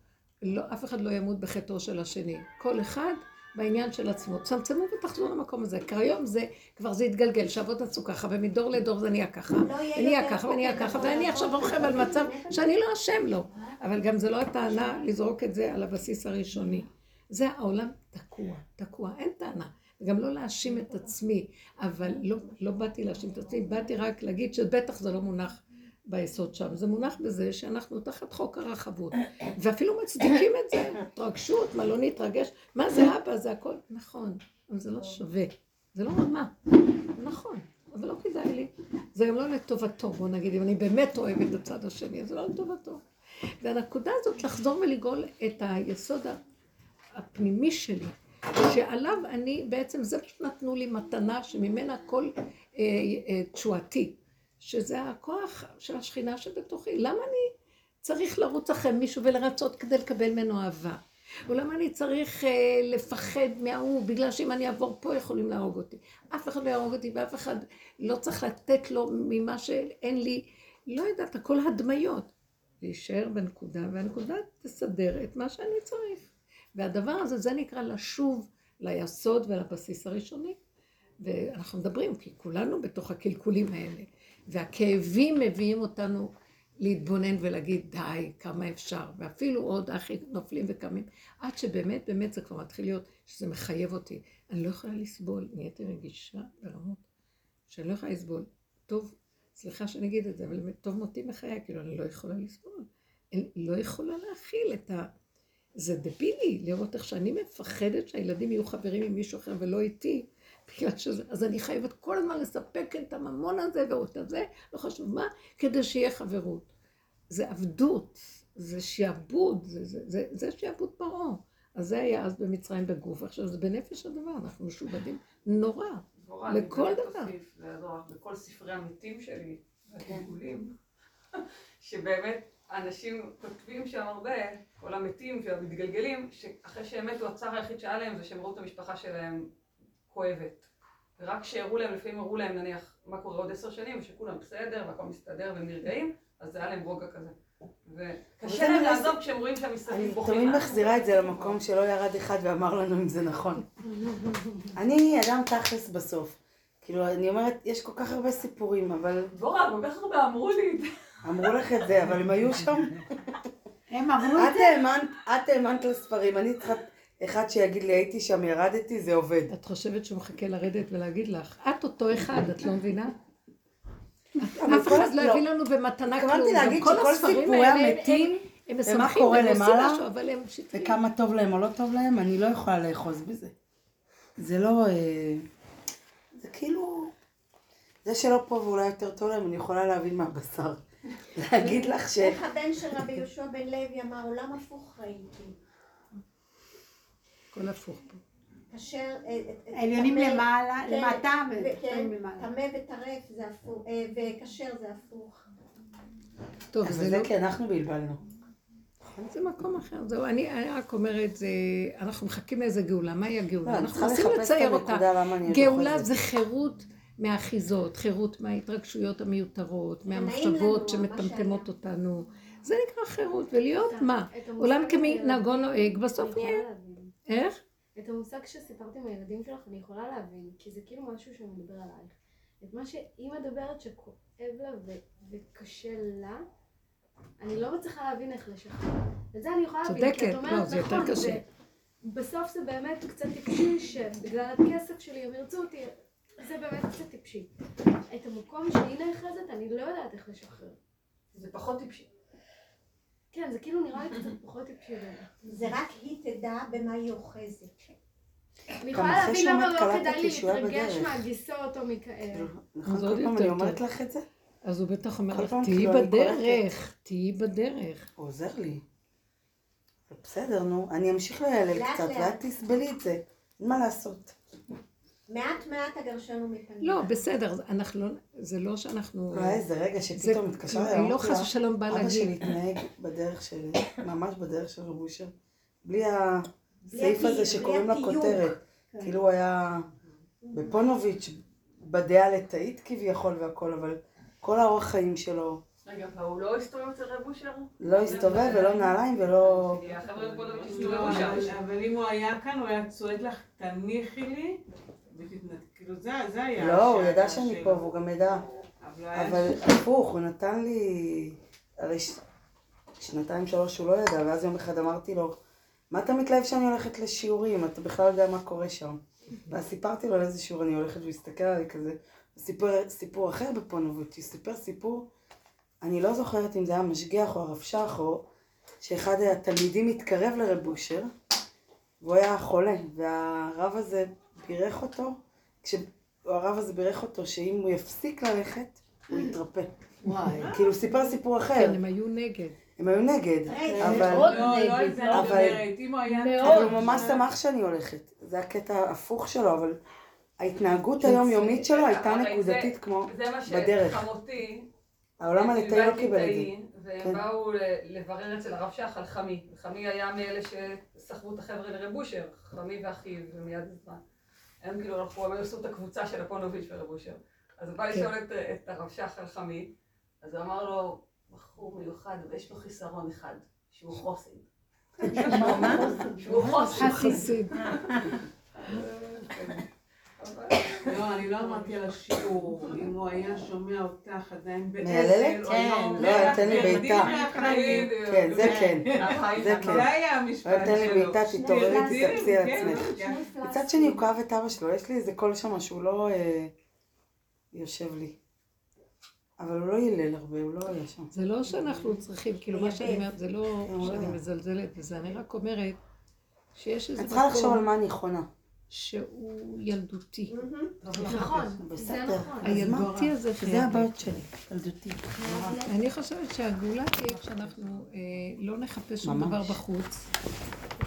S2: לא, אף אחד לא ימות בחטאו של השני. כל אחד בעניין של עצמו. צמצמו ותחזרו למקום הזה. כי היום זה, כבר זה התגלגל, שאבות עשו ככה, ומדור לדור זה נהיה ככה.
S1: לא יהיה
S2: ונהיה
S1: יותר
S2: ככה, ונהיה ככה, ואני עכשיו רוכב על מצב שאני לא אשם לו. אבל גם זה לא הטענה לזרוק את זה על הבסיס הראשוני. זה העולם תקוע, תקוע, אין טענה. וגם לא להאשים את עצמי, אבל לא, לא באתי להאשים את עצמי, באתי רק להגיד שבטח זה לא מונח ביסוד שם, זה מונח בזה שאנחנו תחת חוק הרחבות, ואפילו מצדיקים את זה, התרגשות, מה לא נתרגש, מה זה אבא, זה הכל, נכון, אבל זה לא שווה, זה לא רמה, נכון, אבל לא כדאי לי, זה גם לא לטובתו, בוא נגיד, אם אני באמת אוהב את הצד השני, זה לא לטובתו. והנקודה הזאת לחזור ולגאול את היסוד הפנימי שלי, שעליו אני, בעצם זה מה שנתנו לי מתנה, שממנה כל אה, אה, תשועתי, שזה הכוח של השכינה שבתוכי. למה אני צריך לרוץ אחרי מישהו ולרצות כדי לקבל ממנו אהבה? או למה אני צריך אה, לפחד מההוא, בגלל שאם אני אעבור פה יכולים להרוג אותי. אף אחד לא יהרוג אותי ואף אחד לא צריך לתת לו ממה שאין לי, לא יודעת, הכל הדמיות. להישאר בנקודה, והנקודה תסדר את מה שאני צריך. והדבר הזה, זה נקרא לשוב ליסוד ולבסיס הראשוני. ואנחנו מדברים, כי כולנו בתוך הקלקולים האלה. והכאבים מביאים אותנו להתבונן ולהגיד, די, כמה אפשר. ואפילו עוד אחי נופלים וקמים. עד שבאמת, באמת זה כבר מתחיל להיות, שזה מחייב אותי. אני לא יכולה לסבול, נהייתי רגישה ברמות שאני לא יכולה לסבול. טוב, סליחה שאני אגיד את זה, אבל טוב מותי מחיי, כאילו, אני לא יכולה לסבול. אני לא יכולה להכיל את ה... זה דבילי לראות איך שאני מפחדת שהילדים יהיו חברים עם מישהו אחר ולא איתי, בגלל שזה, אז אני חייבת כל הזמן לספק את הממון הזה ואת הזה, לא חשוב מה, כדי שיהיה חברות. זה עבדות, זה שעבוד, זה, זה, זה, זה שעבוד פרעה. אז זה היה אז במצרים בגוף, עכשיו זה בנפש הדבר, אנחנו משובדים נורא.
S6: אני
S2: לכל דבר.
S6: אוסיף, זה לך, בכל ספרי המתים שלי, הגלגולים, שבאמת אנשים כותבים שם הרבה, כל המתים והמתגלגלים, שאחרי שהם מתו הצער היחיד שהיה להם זה שהם ראו את המשפחה שלהם כואבת. ורק כשהראו להם, לפעמים הראו להם נניח מה קורה עוד עשר שנים, ושכולם בסדר והכל מסתדר והם נרגעים, אז זה היה להם רוגע כזה. וקשה להם
S3: זה-
S6: לעזוב כשהם רואים שהמסתכלים
S3: אני
S6: בוכים.
S3: תמיד מחזירה את זה למקום שלא ירד אחד ואמר לנו אם זה נכון. אני אדם תכלס בסוף. כאילו, אני אומרת, יש כל כך הרבה סיפורים, אבל
S6: דבורה, כל כך הרבה אמרו לי את זה.
S3: אמרו לך את זה, אבל הם היו שם.
S4: הם אמרו
S3: את האמנת, את האמנת לספרים, אני צריכה אחד שיגיד לי, הייתי שם, ירדתי, זה עובד.
S2: את חושבת שהוא מחכה לרדת ולהגיד לך, את אותו אחד, את לא מבינה? אף אחד לא יביא לנו במתנה כלום.
S3: התכוונתי להגיד
S2: כל
S3: שכל סיפורי המתים,
S2: הם- הם משמחים,
S3: קורה
S2: והם עושים
S3: למעלה,
S2: משהו, אבל הם שטחיים.
S3: וכמה טוב להם או לא טוב להם, אני לא יכולה לאחוז בזה. זה לא... אה, זה כאילו... זה שלא פה ואולי יותר טוב להם, אני יכולה להבין מהבשר. להגיד לך ש...
S1: איך הבן של רבי יהושע בן לוי אמר, עולם הפוך ראיתי.
S2: הכל הפוך פה.
S1: כאשר... אה, אה,
S4: עליונים
S1: טמא-
S4: למעלה,
S1: כן,
S4: למטה ותחתונים
S1: כן,
S4: למעלה.
S1: טמא וטרף זה הפוך, אה, וכשר זה הפוך.
S2: טוב, זה לא...
S3: כי אנחנו בלבלנו.
S2: זה מקום אחר. זהו, אני אני רק אומרת, זה... אנחנו מחכים לאיזה גאולה. מהי
S3: לא,
S2: הגאולה?
S3: אני
S2: אנחנו מנסים לצייר אותה. גאולה. זה חירות מהאחיזות, חירות מההתרגשויות המיותרות, מהמחשבות שמטמטמות. אותנו. זה נקרא חירות, ולהיות מה? עולם כמנהגו נוהג, בסוף נהיה... איך?
S5: את המושג שסיפרת עם הילדים שלך אני יכולה להבין, כי זה כאילו משהו שמדבר עלייך. את מה שאימא מדברת שכואב לה ו- וקשה לה, אני לא מצליחה להבין איך לשחרר. את זה אני יכולה להבין, כי את אומרת,
S2: לא, זה יותר
S5: נכון,
S2: קשה.
S5: בסוף זה באמת קצת טיפשי, שבגלל הכסף שלי הם ירצו אותי, זה באמת קצת טיפשי. את המקום שהיא נאחזת, אני לא יודעת איך לשחרר.
S6: זה פחות טיפשי.
S5: כן, זה כאילו נראה לי קצת פחות טיפשי באמת.
S1: זה רק היא תדע במה היא אוחזת.
S5: אני יכולה להבין למה לא כדאי לי להתרגש. מהגיסות או מכאלה.
S3: נכון,
S2: זה
S3: כל
S2: עוד
S3: פעם
S2: יותר
S3: אני אומרת. לך את זה?
S2: אז הוא בטח אומר לך, תהיי בדרך, תהיי בדרך.
S3: הוא עוזר לי. בסדר, נו. אני אמשיך להיעלל
S1: לאט,
S3: קצת. ואת תסבלי את זה. אין מה לעשות.
S1: מעט מעט אגרשנו מפנים.
S2: לא, בסדר, אנחנו לא, זה לא שאנחנו...
S3: לא היה איזה רגע שפתאום התקשר אליי,
S2: אני לא
S3: לה,
S2: חס ושלום באה
S3: אבא שלי
S2: להגיד.
S3: התנהג בדרך שלי, ממש בדרך של רב אושר, בלי הסעיף הזה שקוראים
S1: התיוג.
S3: כותרת. כאילו הוא היה בפונוביץ' בדעה ליטאית כביכול והכל, אבל כל האורח חיים שלו
S6: רגע, והוא לא הסתובב אצל רב אושר?
S3: לא הסתובב ולא נעליים ולא...
S8: לא,
S6: הסתובבו
S8: אבל-
S6: שם.
S8: אבל אם הוא היה כאן, הוא היה צועק לך, תניחי לי. כאילו זה זה היה...
S3: לא, הוא ידע שאני. פה והוא גם ידע.
S8: אבל
S3: הפוך, הוא נתן לי... הרי. שנתיים שלוש הוא לא ידע, ואז יום אחד אמרתי לו, מה אתה מתלהב שאני הולכת לשיעורים? אתה בכלל יודע מה קורה שם. ואז סיפרתי לו על איזה שיעור אני הולכת, והוא הסתכל עליי כזה. הוא סיפר סיפור אחר בפונוביץ', הוא סיפר סיפור, אני לא זוכרת אם זה היה משגיח או הרב שך, או שאחד התלמידים התקרב לרב אושר, והוא היה חולה, והרב הזה בירך אותו, כשהרב הזה בירך אותו שאם הוא יפסיק ללכת, הוא יתרפא.
S7: וואי.
S3: כאילו, סיפר סיפור אחר.
S2: כן, הם היו נגד.
S3: הם היו נגד, אבל...
S7: מאוד
S8: לא, לא
S7: נגד.
S3: אבל-
S8: הוא היה...
S3: אבל הוא ממש שמח שאני הולכת. זה הקטע ההפוך שלו, אבל ההתנהגות היומיומית שלו הייתה נקודתית כמו
S6: זה מה
S3: בדרך.
S6: שחמותי,
S3: העולם הליטאי לא קיבל את זה.
S6: והם
S3: כן.
S6: באו לברר אצל הרב שך על חמי. חמי היה מאלה שסחבו את החבר'ה לרב אושר, חמי ואחיו, ומיד זמן. הם כאילו הלכו, הם עשו את הקבוצה של הפונוביץ' ורב אושר. אז הוא בא לשאול את- הרב על חמי, אז הוא אמר לו, בחור מיוחד, ויש לו חיסרון אחד, שהוא חוסן. שהוא חוסן.
S2: חסיד.
S8: לא, אני לא אמרתי על השיעור. אם הוא היה שומע אותך עדיין באבל,
S3: מהללת?
S8: היה
S7: כן.
S3: לא,
S8: לך,
S3: תן לי
S8: "תרדי
S3: בעיטה." כן, זה כן. זה. כן.
S8: זה היה המשפט שלו.
S3: תן לי בעיטה, תתעוררי,
S8: תרדי,
S3: תסתכלי על
S8: כן,
S3: עצמך. מצד שני הוא כאב את אבא שלו, יש לי איזה קול שם שהוא לא אה, יושב לי. אבל הוא לא הילל הרבה, הוא לא היה שם.
S2: זה לא שאנחנו צריכים, כאילו מה שאני אומרת, זה לא
S3: כן,
S2: שאני
S3: לא.
S2: מזלזלת בזה, אני רק אומרת שיש איזה
S3: את צריכה לחשוב על
S2: מקום
S3: מה אני נכונה.
S2: שהוא ילדותי.
S5: נכון, זה
S3: בסדר.
S5: נכון.
S2: הילדותי הזה
S3: זה
S2: לי.
S3: הבעיות שלי, ילדותי.
S2: אני חושבת שהגאולה תהיה כשאנחנו אה, לא נחפש שום. דבר בחוץ,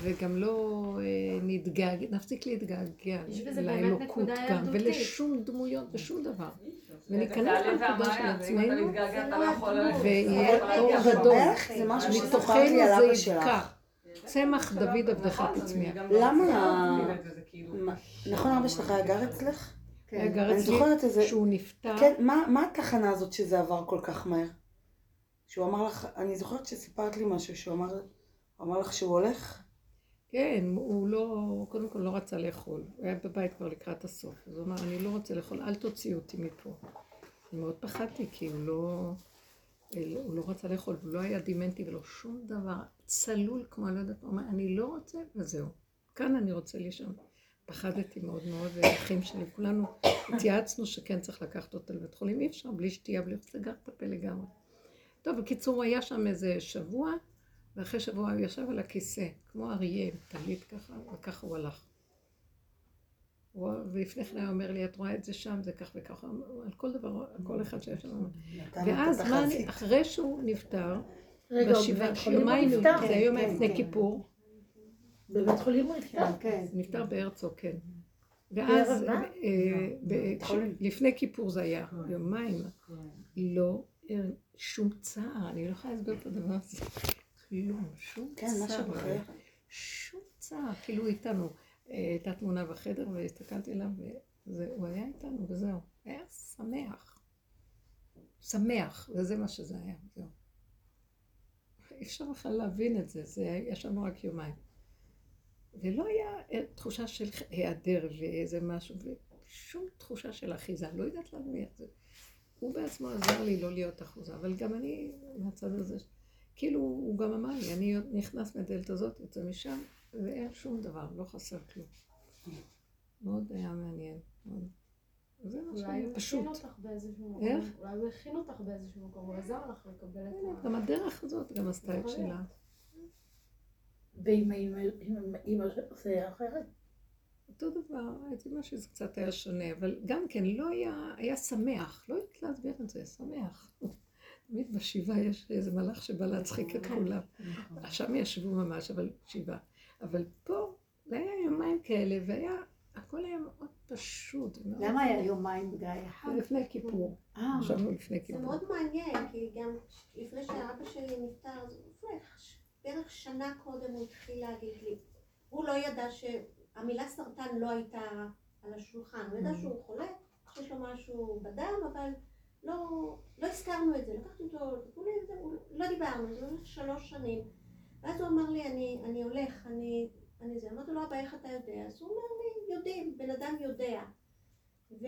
S2: וגם לא אה, נתגעגע, נפסיק להתגעגע לאלוקות גם. ולשום דמויות ושום דבר.
S6: זה
S2: וניכנס לנקודה של עצמנו,
S6: לא.
S2: ויהיה
S6: לא
S2: אור
S6: יכול
S2: גדול.
S3: זה
S2: מתוכנו זה. יבקע. צמח דוד עבדך
S6: נכון, לא
S3: למה?
S6: זה כאילו-
S3: נכון אבא שלך היה גר אצלך?
S2: היה גר
S3: אני
S2: אצלי. שהוא נפטר,
S3: כן, מה, מה התחנה הזאת שזה עבר כל כך מהר? שהוא אמר לך, אני זוכרת שסיפרת לי משהו, שהוא אמר, אמר לך שהוא הולך?
S2: כן, הוא לא, קודם כל לא רצה לאכול, הוא היה בבית כבר לקראת הסוף, אז הוא אמר, אני לא רוצה לאכול, אל תוציאו אותי מפה. אני מאוד פחדתי, כי הוא לא, הוא לא רצה לאכול, הוא לא היה דימנטי ולא שום דבר, צלול כמו אני לא יודעת, אמר, אני לא רוצה, וזהו. כאן אני רוצה לישון. פחדתי מאוד מאוד, ואחים שלי, כולנו התייעצנו שכן צריך לקחת אותו לבית חולים, אי אפשר, בלי שתייה, בלי סגר את הפה לגמרי. טוב, בקיצור, הוא היה שם איזה שבוע, ואחרי שבוע הוא ישב על הכיסא, כמו אריה, טלית ככה, וככה הוא הלך. הוא- ולפני כן היה אומר לי, את רואה את זה שם, זה כך וככה, על כל דבר, על כל אחד שהיה שם. ואז מה אני. אחרי שהוא נפטר,
S7: רגע, בבית חולים הוא נפטר?
S2: זה היום
S7: כן,
S2: לפני
S7: כן.
S2: כיפור,
S7: בבית חולים הוא נפטר?
S4: כן.
S2: נפטר בהרצוג, כן. ואז? אה, ש- לפני כיפור זה היה, יומיים, לא, אה, שום צער, אני לא יכולה להסביר את הדבר הזה. כלום, שום
S3: כן,
S2: צער. שום צער, כאילו איתנו. אה, הייתה תמונה בחדר והסתכלתי עליו והוא היה איתנו וזהו. היה שמח. שמח, וזה מה שזה היה, זהו. אי אפשר בכלל להבין את זה, זה יש לנו רק יומיים. ולא היה אה, תחושה של היעדר ואיזה משהו, ושום תחושה של אחיזה, לא יודעת להבין את זה. הוא בעצמו עזר לי לא להיות אחוזה, אבל גם אני מהצד הזה, כאילו הוא גם אמר לי, אני נכנס מהדלת הזאת, יוצא משם, ואין שום דבר, לא חסר כלום. מאוד היה מעניין. מאוד. זה מה
S5: אולי
S2: שהיה
S5: הוא
S2: פשוט.
S5: הכין אותך באיזשהו מקום.
S2: איך?
S5: אולי הוא הכין אותך באיזשהו מקום, הוא עזר לך לקבל את ה...
S2: גם הדרך הזאת גם עשתה את. שלה.
S7: אמא שלך זה היה אחרת?
S2: אותו דבר, הייתי אומרת שזה קצת היה שונה, אבל גם כן לא היה, היה שמח, לא יודעת להסביר את זה, שמח. תמיד בשבעה יש איזה מלאך שבא להצחיק את כולם. שם ישבו ממש, אבל שבעה. אבל פה, זה היה יומיים כאלה, והיה, הכל היה מאוד פשוט.
S4: למה היה יומיים גיא? אחד?
S2: לפני כיפור.
S4: אה,
S2: ישבנו לפני
S1: זה
S2: כיפור.
S1: מאוד מעניין, כי גם לפני שאבא שלי נפטר, זה בערך שנה קודם הוא התחיל להגיד לי, הוא לא ידע שהמילה סרטן לא הייתה על השולחן, הוא ידע שהוא חולה, שיש לו משהו בדם, אבל לא, לא הזכרנו את זה, לקחתי אותו לטיפולים, לא דיברנו, זה שלוש שנים. ואז הוא אמר לי, אני, אני הולך, אני, אני זה, אמרתי לו, אבא, איך אתה יודע? אז הוא אומר לי, יודעים, בן אדם יודע. ו...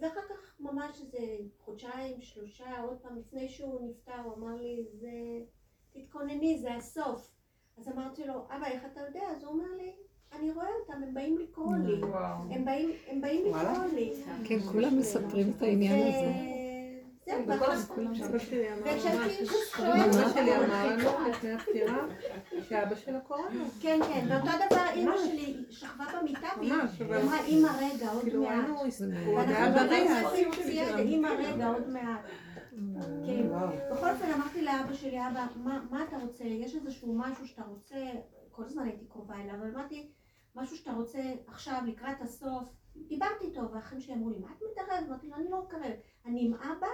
S1: ואחר כך ממש איזה חודשיים, שלושה, עוד פעם לפני שהוא נפטר, הוא אמר לי, זה... תתכונני, זה הסוף. אז אמרתי לו, אבא, איך אתה יודע? אז הוא אומר לי, אני רואה אותם, הם באים לקרוא לי. הם באים, הם באים
S3: וואלה.
S1: לקרוא לי.
S2: כן, כולם מספרים את העניין הזה.
S9: אמא שלי
S1: אותו,
S9: אמר לנו לפני הפטירה שאבא שלה קורונה.
S1: כן, כן, ואותו דבר אימא שלי שכבה במיטה והיא אמרה, אימא רגע, עוד
S9: כאילו
S1: מעט.
S9: היינו, הוא עוד היה
S1: ואנחנו
S9: בריא
S1: לא אימא רגע, עוד מעט. כן. בכל אופן אמרתי לאבא שלי, אבא, מה, מה אתה רוצה? יש איזשהו משהו שאתה רוצה, כל הזמן הייתי קרובה אליו, אבל אמרתי, משהו שאתה רוצה עכשיו, לקראת הסוף. דיברתי איתו, והאחים שלי אמרו לי, מה את מתערבת? אמרתי לו, אני לא מתערבת. אני עם אבא,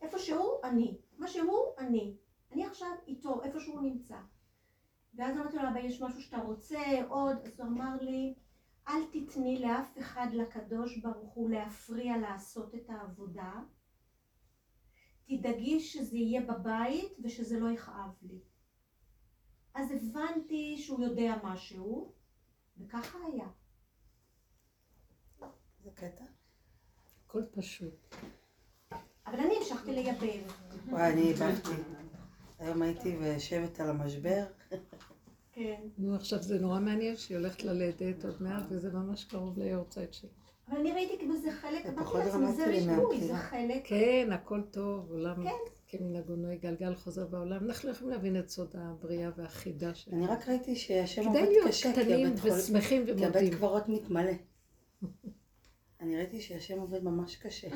S1: איפה שהוא, אני. מה שהוא, אני. אני עכשיו איתו, איפה שהוא נמצא. ואז אמרתי לו, אבא, יש משהו שאתה רוצה עוד? אז הוא אמר לי, אל תתני לאף אחד לקדוש ברוך הוא להפריע לעשות את העבודה. תדאגי שזה יהיה בבית ושזה לא יכאב לי. אז הבנתי שהוא יודע משהו, וככה היה.
S3: זה קטע?
S2: הכל פשוט.
S1: אבל אני המשכתי לייבב.
S3: וואי, אני הבנתי. היום הייתי ויושבת על המשבר.
S1: כן.
S2: נו, עכשיו זה נורא מעניין שהיא הולכת ללדת עוד מעט, וזה ממש קרוב ליורצייט שלה.
S1: אבל אני ראיתי חלק,
S3: זה
S1: אמרתי
S3: פחות
S1: לעצמי, זה
S3: מהפתיחה.
S1: זה חלק.
S2: כן, הכל טוב, עולם כמנהגו נוהג, גלגל חוזר בעולם. אנחנו לא יכולים להבין את סוד הבריאה והחידה שלנו.
S3: אני רק ראיתי שהשם עובד
S2: להיות
S3: קשה, כי
S2: קטנים
S3: הבית חול-
S2: ושמחים
S3: כי הבית
S2: ומודים.
S3: קברות מתמלא. אני ראיתי שהשם עובד ממש קשה.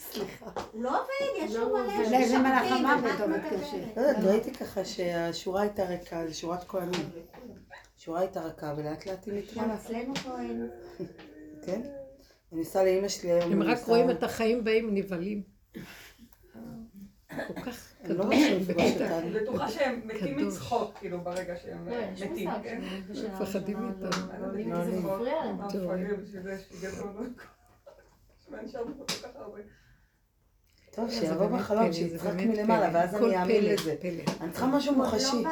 S3: סליחה.
S1: הוא לא עובד, יש
S5: לא
S1: לו מלא.
S4: לאיזה מלאך המוות
S1: מה את
S4: עובד
S1: מדברת?
S4: קשה?
S3: לא יודעת, ראיתי ככה שהשורה הייתה ריקה, זו שורת כהנים. השורה הייתה ריקה ולאט לאט היא
S1: גם
S3: מתמלאה.
S1: אצלנו כהן.
S3: כן? אני ניסה לאימא שלי היום.
S2: הם
S3: אני
S2: רק רואים את החיים באים נבהלים. כל כך
S3: לא
S2: קדוש.
S6: אני בטוחה שהם מתים. מצחוק, כאילו, ברגע שהם
S5: לא,
S6: מתים, כן?
S2: מפחדים
S5: הראשון
S2: מאיתנו.
S5: לא
S3: לא
S5: כי זה
S3: עולים.
S5: מפריע להם.
S3: טוב, שיבוא בחלום, שיצחק מלמעלה. ואז אני אאמין לזה. אני צריכה משהו מוחשי.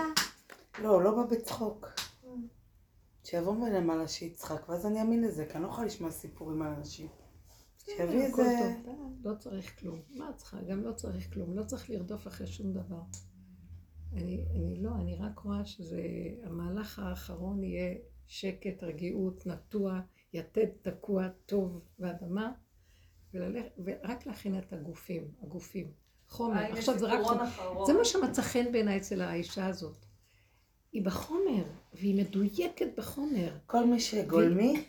S1: לא.
S3: לא, בא בצחוק. שיבוא מלמעלה שיצחק, ואז אני אאמין לזה, כי אני לא יכולה לשמוע סיפורים על אנשים. שיביא
S2: הכל
S3: איזה...
S2: לא צריך כלום. מה את צריכה? גם לא צריך כלום. לא צריך לרדוף אחרי שום דבר. אני, אני לא, אני רק רואה שזה, המהלך האחרון יהיה שקט, רגיעות, נטוע, יתד תקוע, טוב ואדמה, וללכ, ורק להכין את הגופים, הגופים. חומר.
S6: אה,
S2: עכשיו זה רק. זה מה שמצא חן בעיניי אצל האישה הזאת. היא בחומר, והיא מדויקת בחומר.
S3: כל מי שגולמי,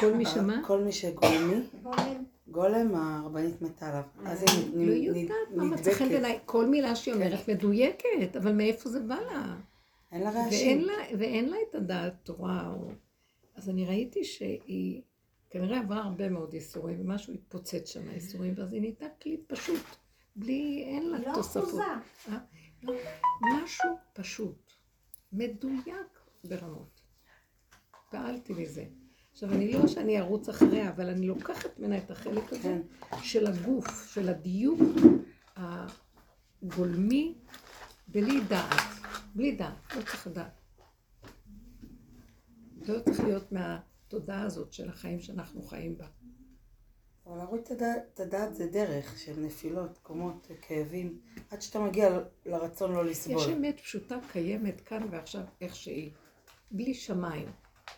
S2: כל מי שמה?
S3: כל מי שגולמי,
S1: גולם.
S3: הרבנית מתה עליו. אז היא
S2: לא
S3: נ-
S2: יודעת מה מצא חן
S3: נדבקת.
S2: בעיניי. כל מילה שהיא אומרת מדויקת, אבל מאיפה זה בא לה?
S3: אין לה
S2: ואין
S3: רעשים.
S2: ואין לה את הדעת תורה. אז אני ראיתי שהיא כנראה עברה הרבה מאוד ייסורים, ומשהו התפוצץ שם, הייסורים, ואז היא נהייתה כלי פשוט, בלי, אין לה
S1: לא
S2: תוספות.
S1: אחוזה.
S2: לא, משהו פשוט, מדויק ברמות. פעלתי מזה. עכשיו, אני לא שאני ארוץ אחריה, אבל אני לוקחת ממנה את החלק הזה
S3: כן.
S2: של הגוף, של הדיוק הגולמי, בלי דעת. בלי דעת, לא צריך דעת. לא צריך להיות מהתודעה הזאת של החיים שאנחנו חיים בה.
S3: אבל להוריד את הדעת- זה דרך של נפילות, קומות, כאבים, עד שאתה מגיע לרצון לא
S2: יש
S3: לסבול.
S2: אמת פשוטה קיימת כאן ועכשיו איך שהיא, בלי שמיים,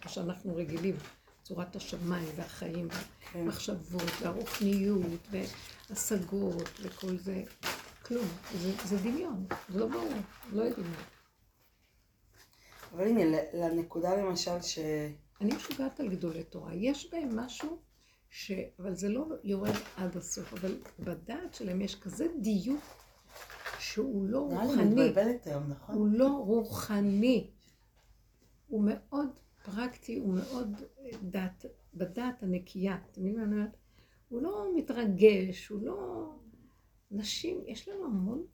S2: מה שאנחנו רגילים, צורת השמיים והחיים
S3: כן.
S2: והמחשבות והרוחניות והשגות וכל זה, כלום, זה, זה דמיון, זה לא ברור, לא יודעים.
S3: אבל הנה, לנקודה למשל ש...
S2: אני משוגעת על גדולי תורה. יש בהם משהו ש... אבל זה לא יורד עד הסוף. אבל בדעת שלהם יש כזה דיוק שהוא לא רוחני.
S3: נכון?
S2: הוא לא רוחני. הוא מאוד פרקטי, הוא מאוד דת, בדעת הנקייה. אתם מבינים מה אני אומרת? הוא לא מתרגש, הוא לא... נשים, יש לנו המון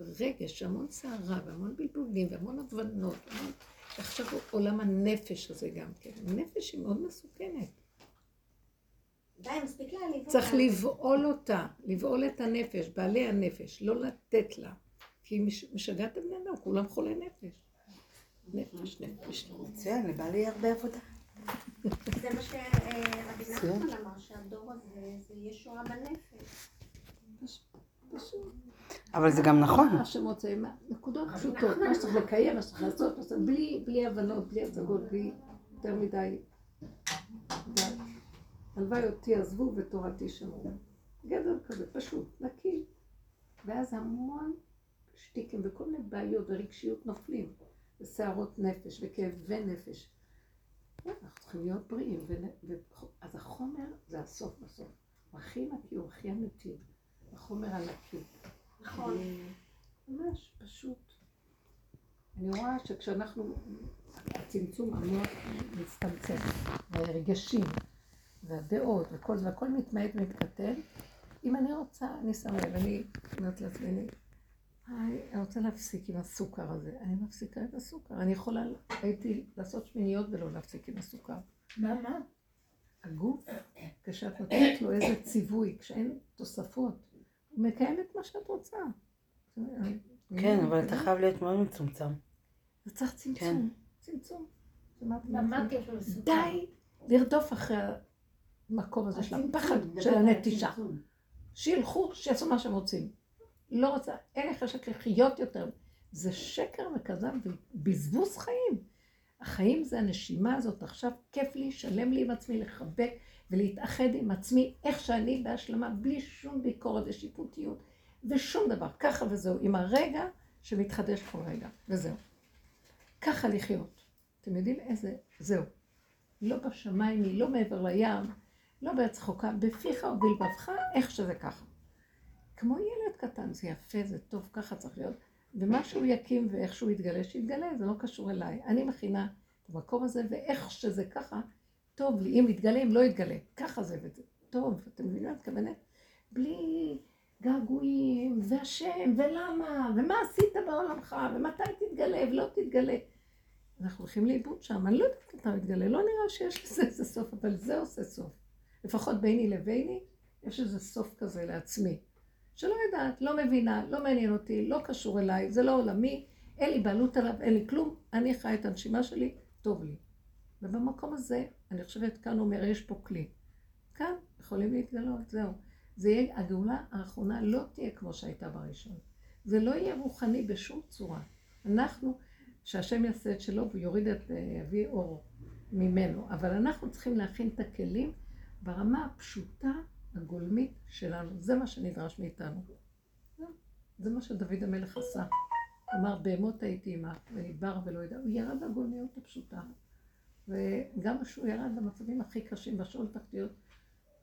S2: רגש, המון סערה, והמון בלבולים, והמון הבנות, המון... עכשיו עולם הנפש הזה גם כן. הנפש היא מאוד מסוכנת.
S1: די, מספיק להעליב
S2: צריך
S1: אותה.
S2: לבעול אותה, לבעול את הנפש, בעלי הנפש, לא לתת לה. כי היא מש- משגעת את בני אדם, כולם חולי נפש. נפש, נפש.
S3: מצוין, לבעלי הרבה עבודה.
S1: זה מה שרבי
S3: מצוין.
S1: נחמן אמר, שהדור הזה זה ישועה בנפש.
S2: פשוט.
S3: אבל זה גם נכון.
S2: מה שמוצאים, נקודות פשוטות, מה שצריך לקיים, מה שצריך לעשות, בלי, הבנות, בלי הצגות, בלי יותר מדי די. הלוואי אותי עזבו ותורתי שמרו. גדר כזה, פשוט, נקי. ואז המון שטיקים וכל מיני בעיות ורגשיות נופלים, וסערות נפש וכאבי נפש. אנחנו צריכים להיות בריאים, אז החומר זה הסוף בסוף. הוא הכי נקי, הוא הכי אמיתי. החומר הנקי.
S1: נכון.
S2: ממש פשוט. אני רואה שכשאנחנו, הצמצום המוח מצטמצם, והרגשים, והדעות, וכל זה, והכל מתמעט ומתקטן. אם אני רוצה, אני שמה לב, אני אומרת לעצמי, אני, אני רוצה להפסיק עם הסוכר הזה. אני מפסיקה את הסוכר. אני יכולה, הייתי לעשות שמיניות ולא להפסיק עם הסוכר.
S7: מה, מה?
S2: הגוף, כשאת נותנת לו איזה ציווי, כשאין תוספות, מקיים את מה שאת רוצה.
S3: כן, אבל אתה חייב להיות מאוד מצומצם.
S2: זה צריך
S3: כן.
S2: צמצום, צמצום. די לרדוף אחרי המקום הזה של הפחד של הנטישה. שילכו, שיעשו מה שהם רוצים. לא רוצה, אין לך חשק לחיות יותר. זה שקר וכזב ובזבוז חיים. החיים זה הנשימה הזאת, עכשיו כיף לי, שלם לי עם עצמי, לחבק ולהתאחד עם עצמי, איך שאני בהשלמה, בלי שום ביקורת ושיפוטיות ושום דבר. ככה וזהו, עם הרגע שמתחדש כל רגע, וזהו. ככה לחיות. אתם יודעים איזה, זהו. לא בשמיים היא, לא מעבר לים, לא בארץ רחוקה, בפיך ובלבבך, איך שזה ככה. כמו ילד קטן, זה יפה, זה טוב, ככה צריך להיות. ומה שהוא יקים ואיך שהוא יתגלה, שיתגלה, זה לא קשור אליי. אני מכינה את המקום הזה, ואיך שזה ככה, טוב לי, אם יתגלה, אם לא יתגלה. ככה זה וזה. טוב, אתם מבינים מה את מתכוונת? בלי געגועים, והשם, ולמה, ומה עשית בעולמך, ומתי תתגלה ולא תתגלה. אנחנו הולכים לאיבוד שם, אני לא יודעת מתי הוא יתגלה, לא נראה שיש לזה איזה סוף, אבל זה עושה סוף. לפחות ביני לביני, יש איזה סוף כזה לעצמי. שלא יודעת, לא מבינה, לא מעניין אותי, לא קשור אליי, זה לא עולמי, אין לי בעלות עליו, אין לי כלום, אני חי את הנשימה שלי, טוב לי. ובמקום הזה, אני חושבת, כאן אומר, יש פה כלי. כאן יכולים להתגלות, זהו. זה יהיה, הגאולה האחרונה לא תהיה כמו שהייתה בראשון. זה לא יהיה רוחני בשום צורה. אנחנו, שהשם יעשה את שלו ויוריד את, יביא אור ממנו. אבל אנחנו צריכים להכין את הכלים ברמה הפשוטה, הגולמית שלנו. זה מה שנדרש מאיתנו. זה מה שדוד המלך עשה. אמר, בהמות הייתי עמך, ונדבר ולא ידע. הוא ירד לגולמיות הפשוטה. וגם כשהוא ירד למצבים הכי קשים, בשאול תחתיות,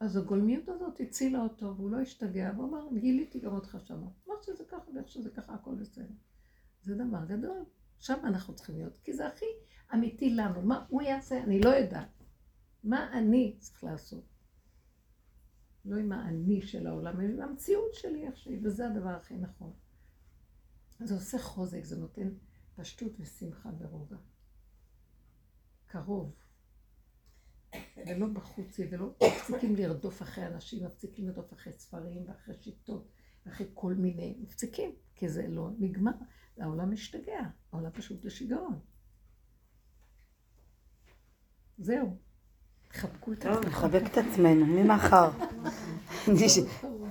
S2: אז הגולמיות הזאת הצילה אותו, והוא לא השתגע, והוא אמר, גיליתי גם אותך שמה. מה שזה ככה ואיך שזה ככה, הכל בסדר. זה דבר גדול. שם אנחנו צריכים להיות, כי זה הכי אמיתי לנו. מה הוא יעשה? אני לא יודעת. מה אני צריך לעשות? לא עם האני של העולם, אלא עם המציאות שלי איך שהיא, וזה הדבר הכי נכון. זה עושה חוזק, זה נותן פשטות ושמחה ורוגע. קרוב. ולא בחוצי, ולא מפסיקים לרדוף אחרי אנשים, מפסיקים לרדוף אחרי ספרים ואחרי שיטות, ואחרי כל מיני, מפסיקים, כי זה לא נגמר. העולם משתגע, העולם פשוט בשיגעון. זהו. חבקו את
S3: טוב, נחבק את עצמנו, ממחר.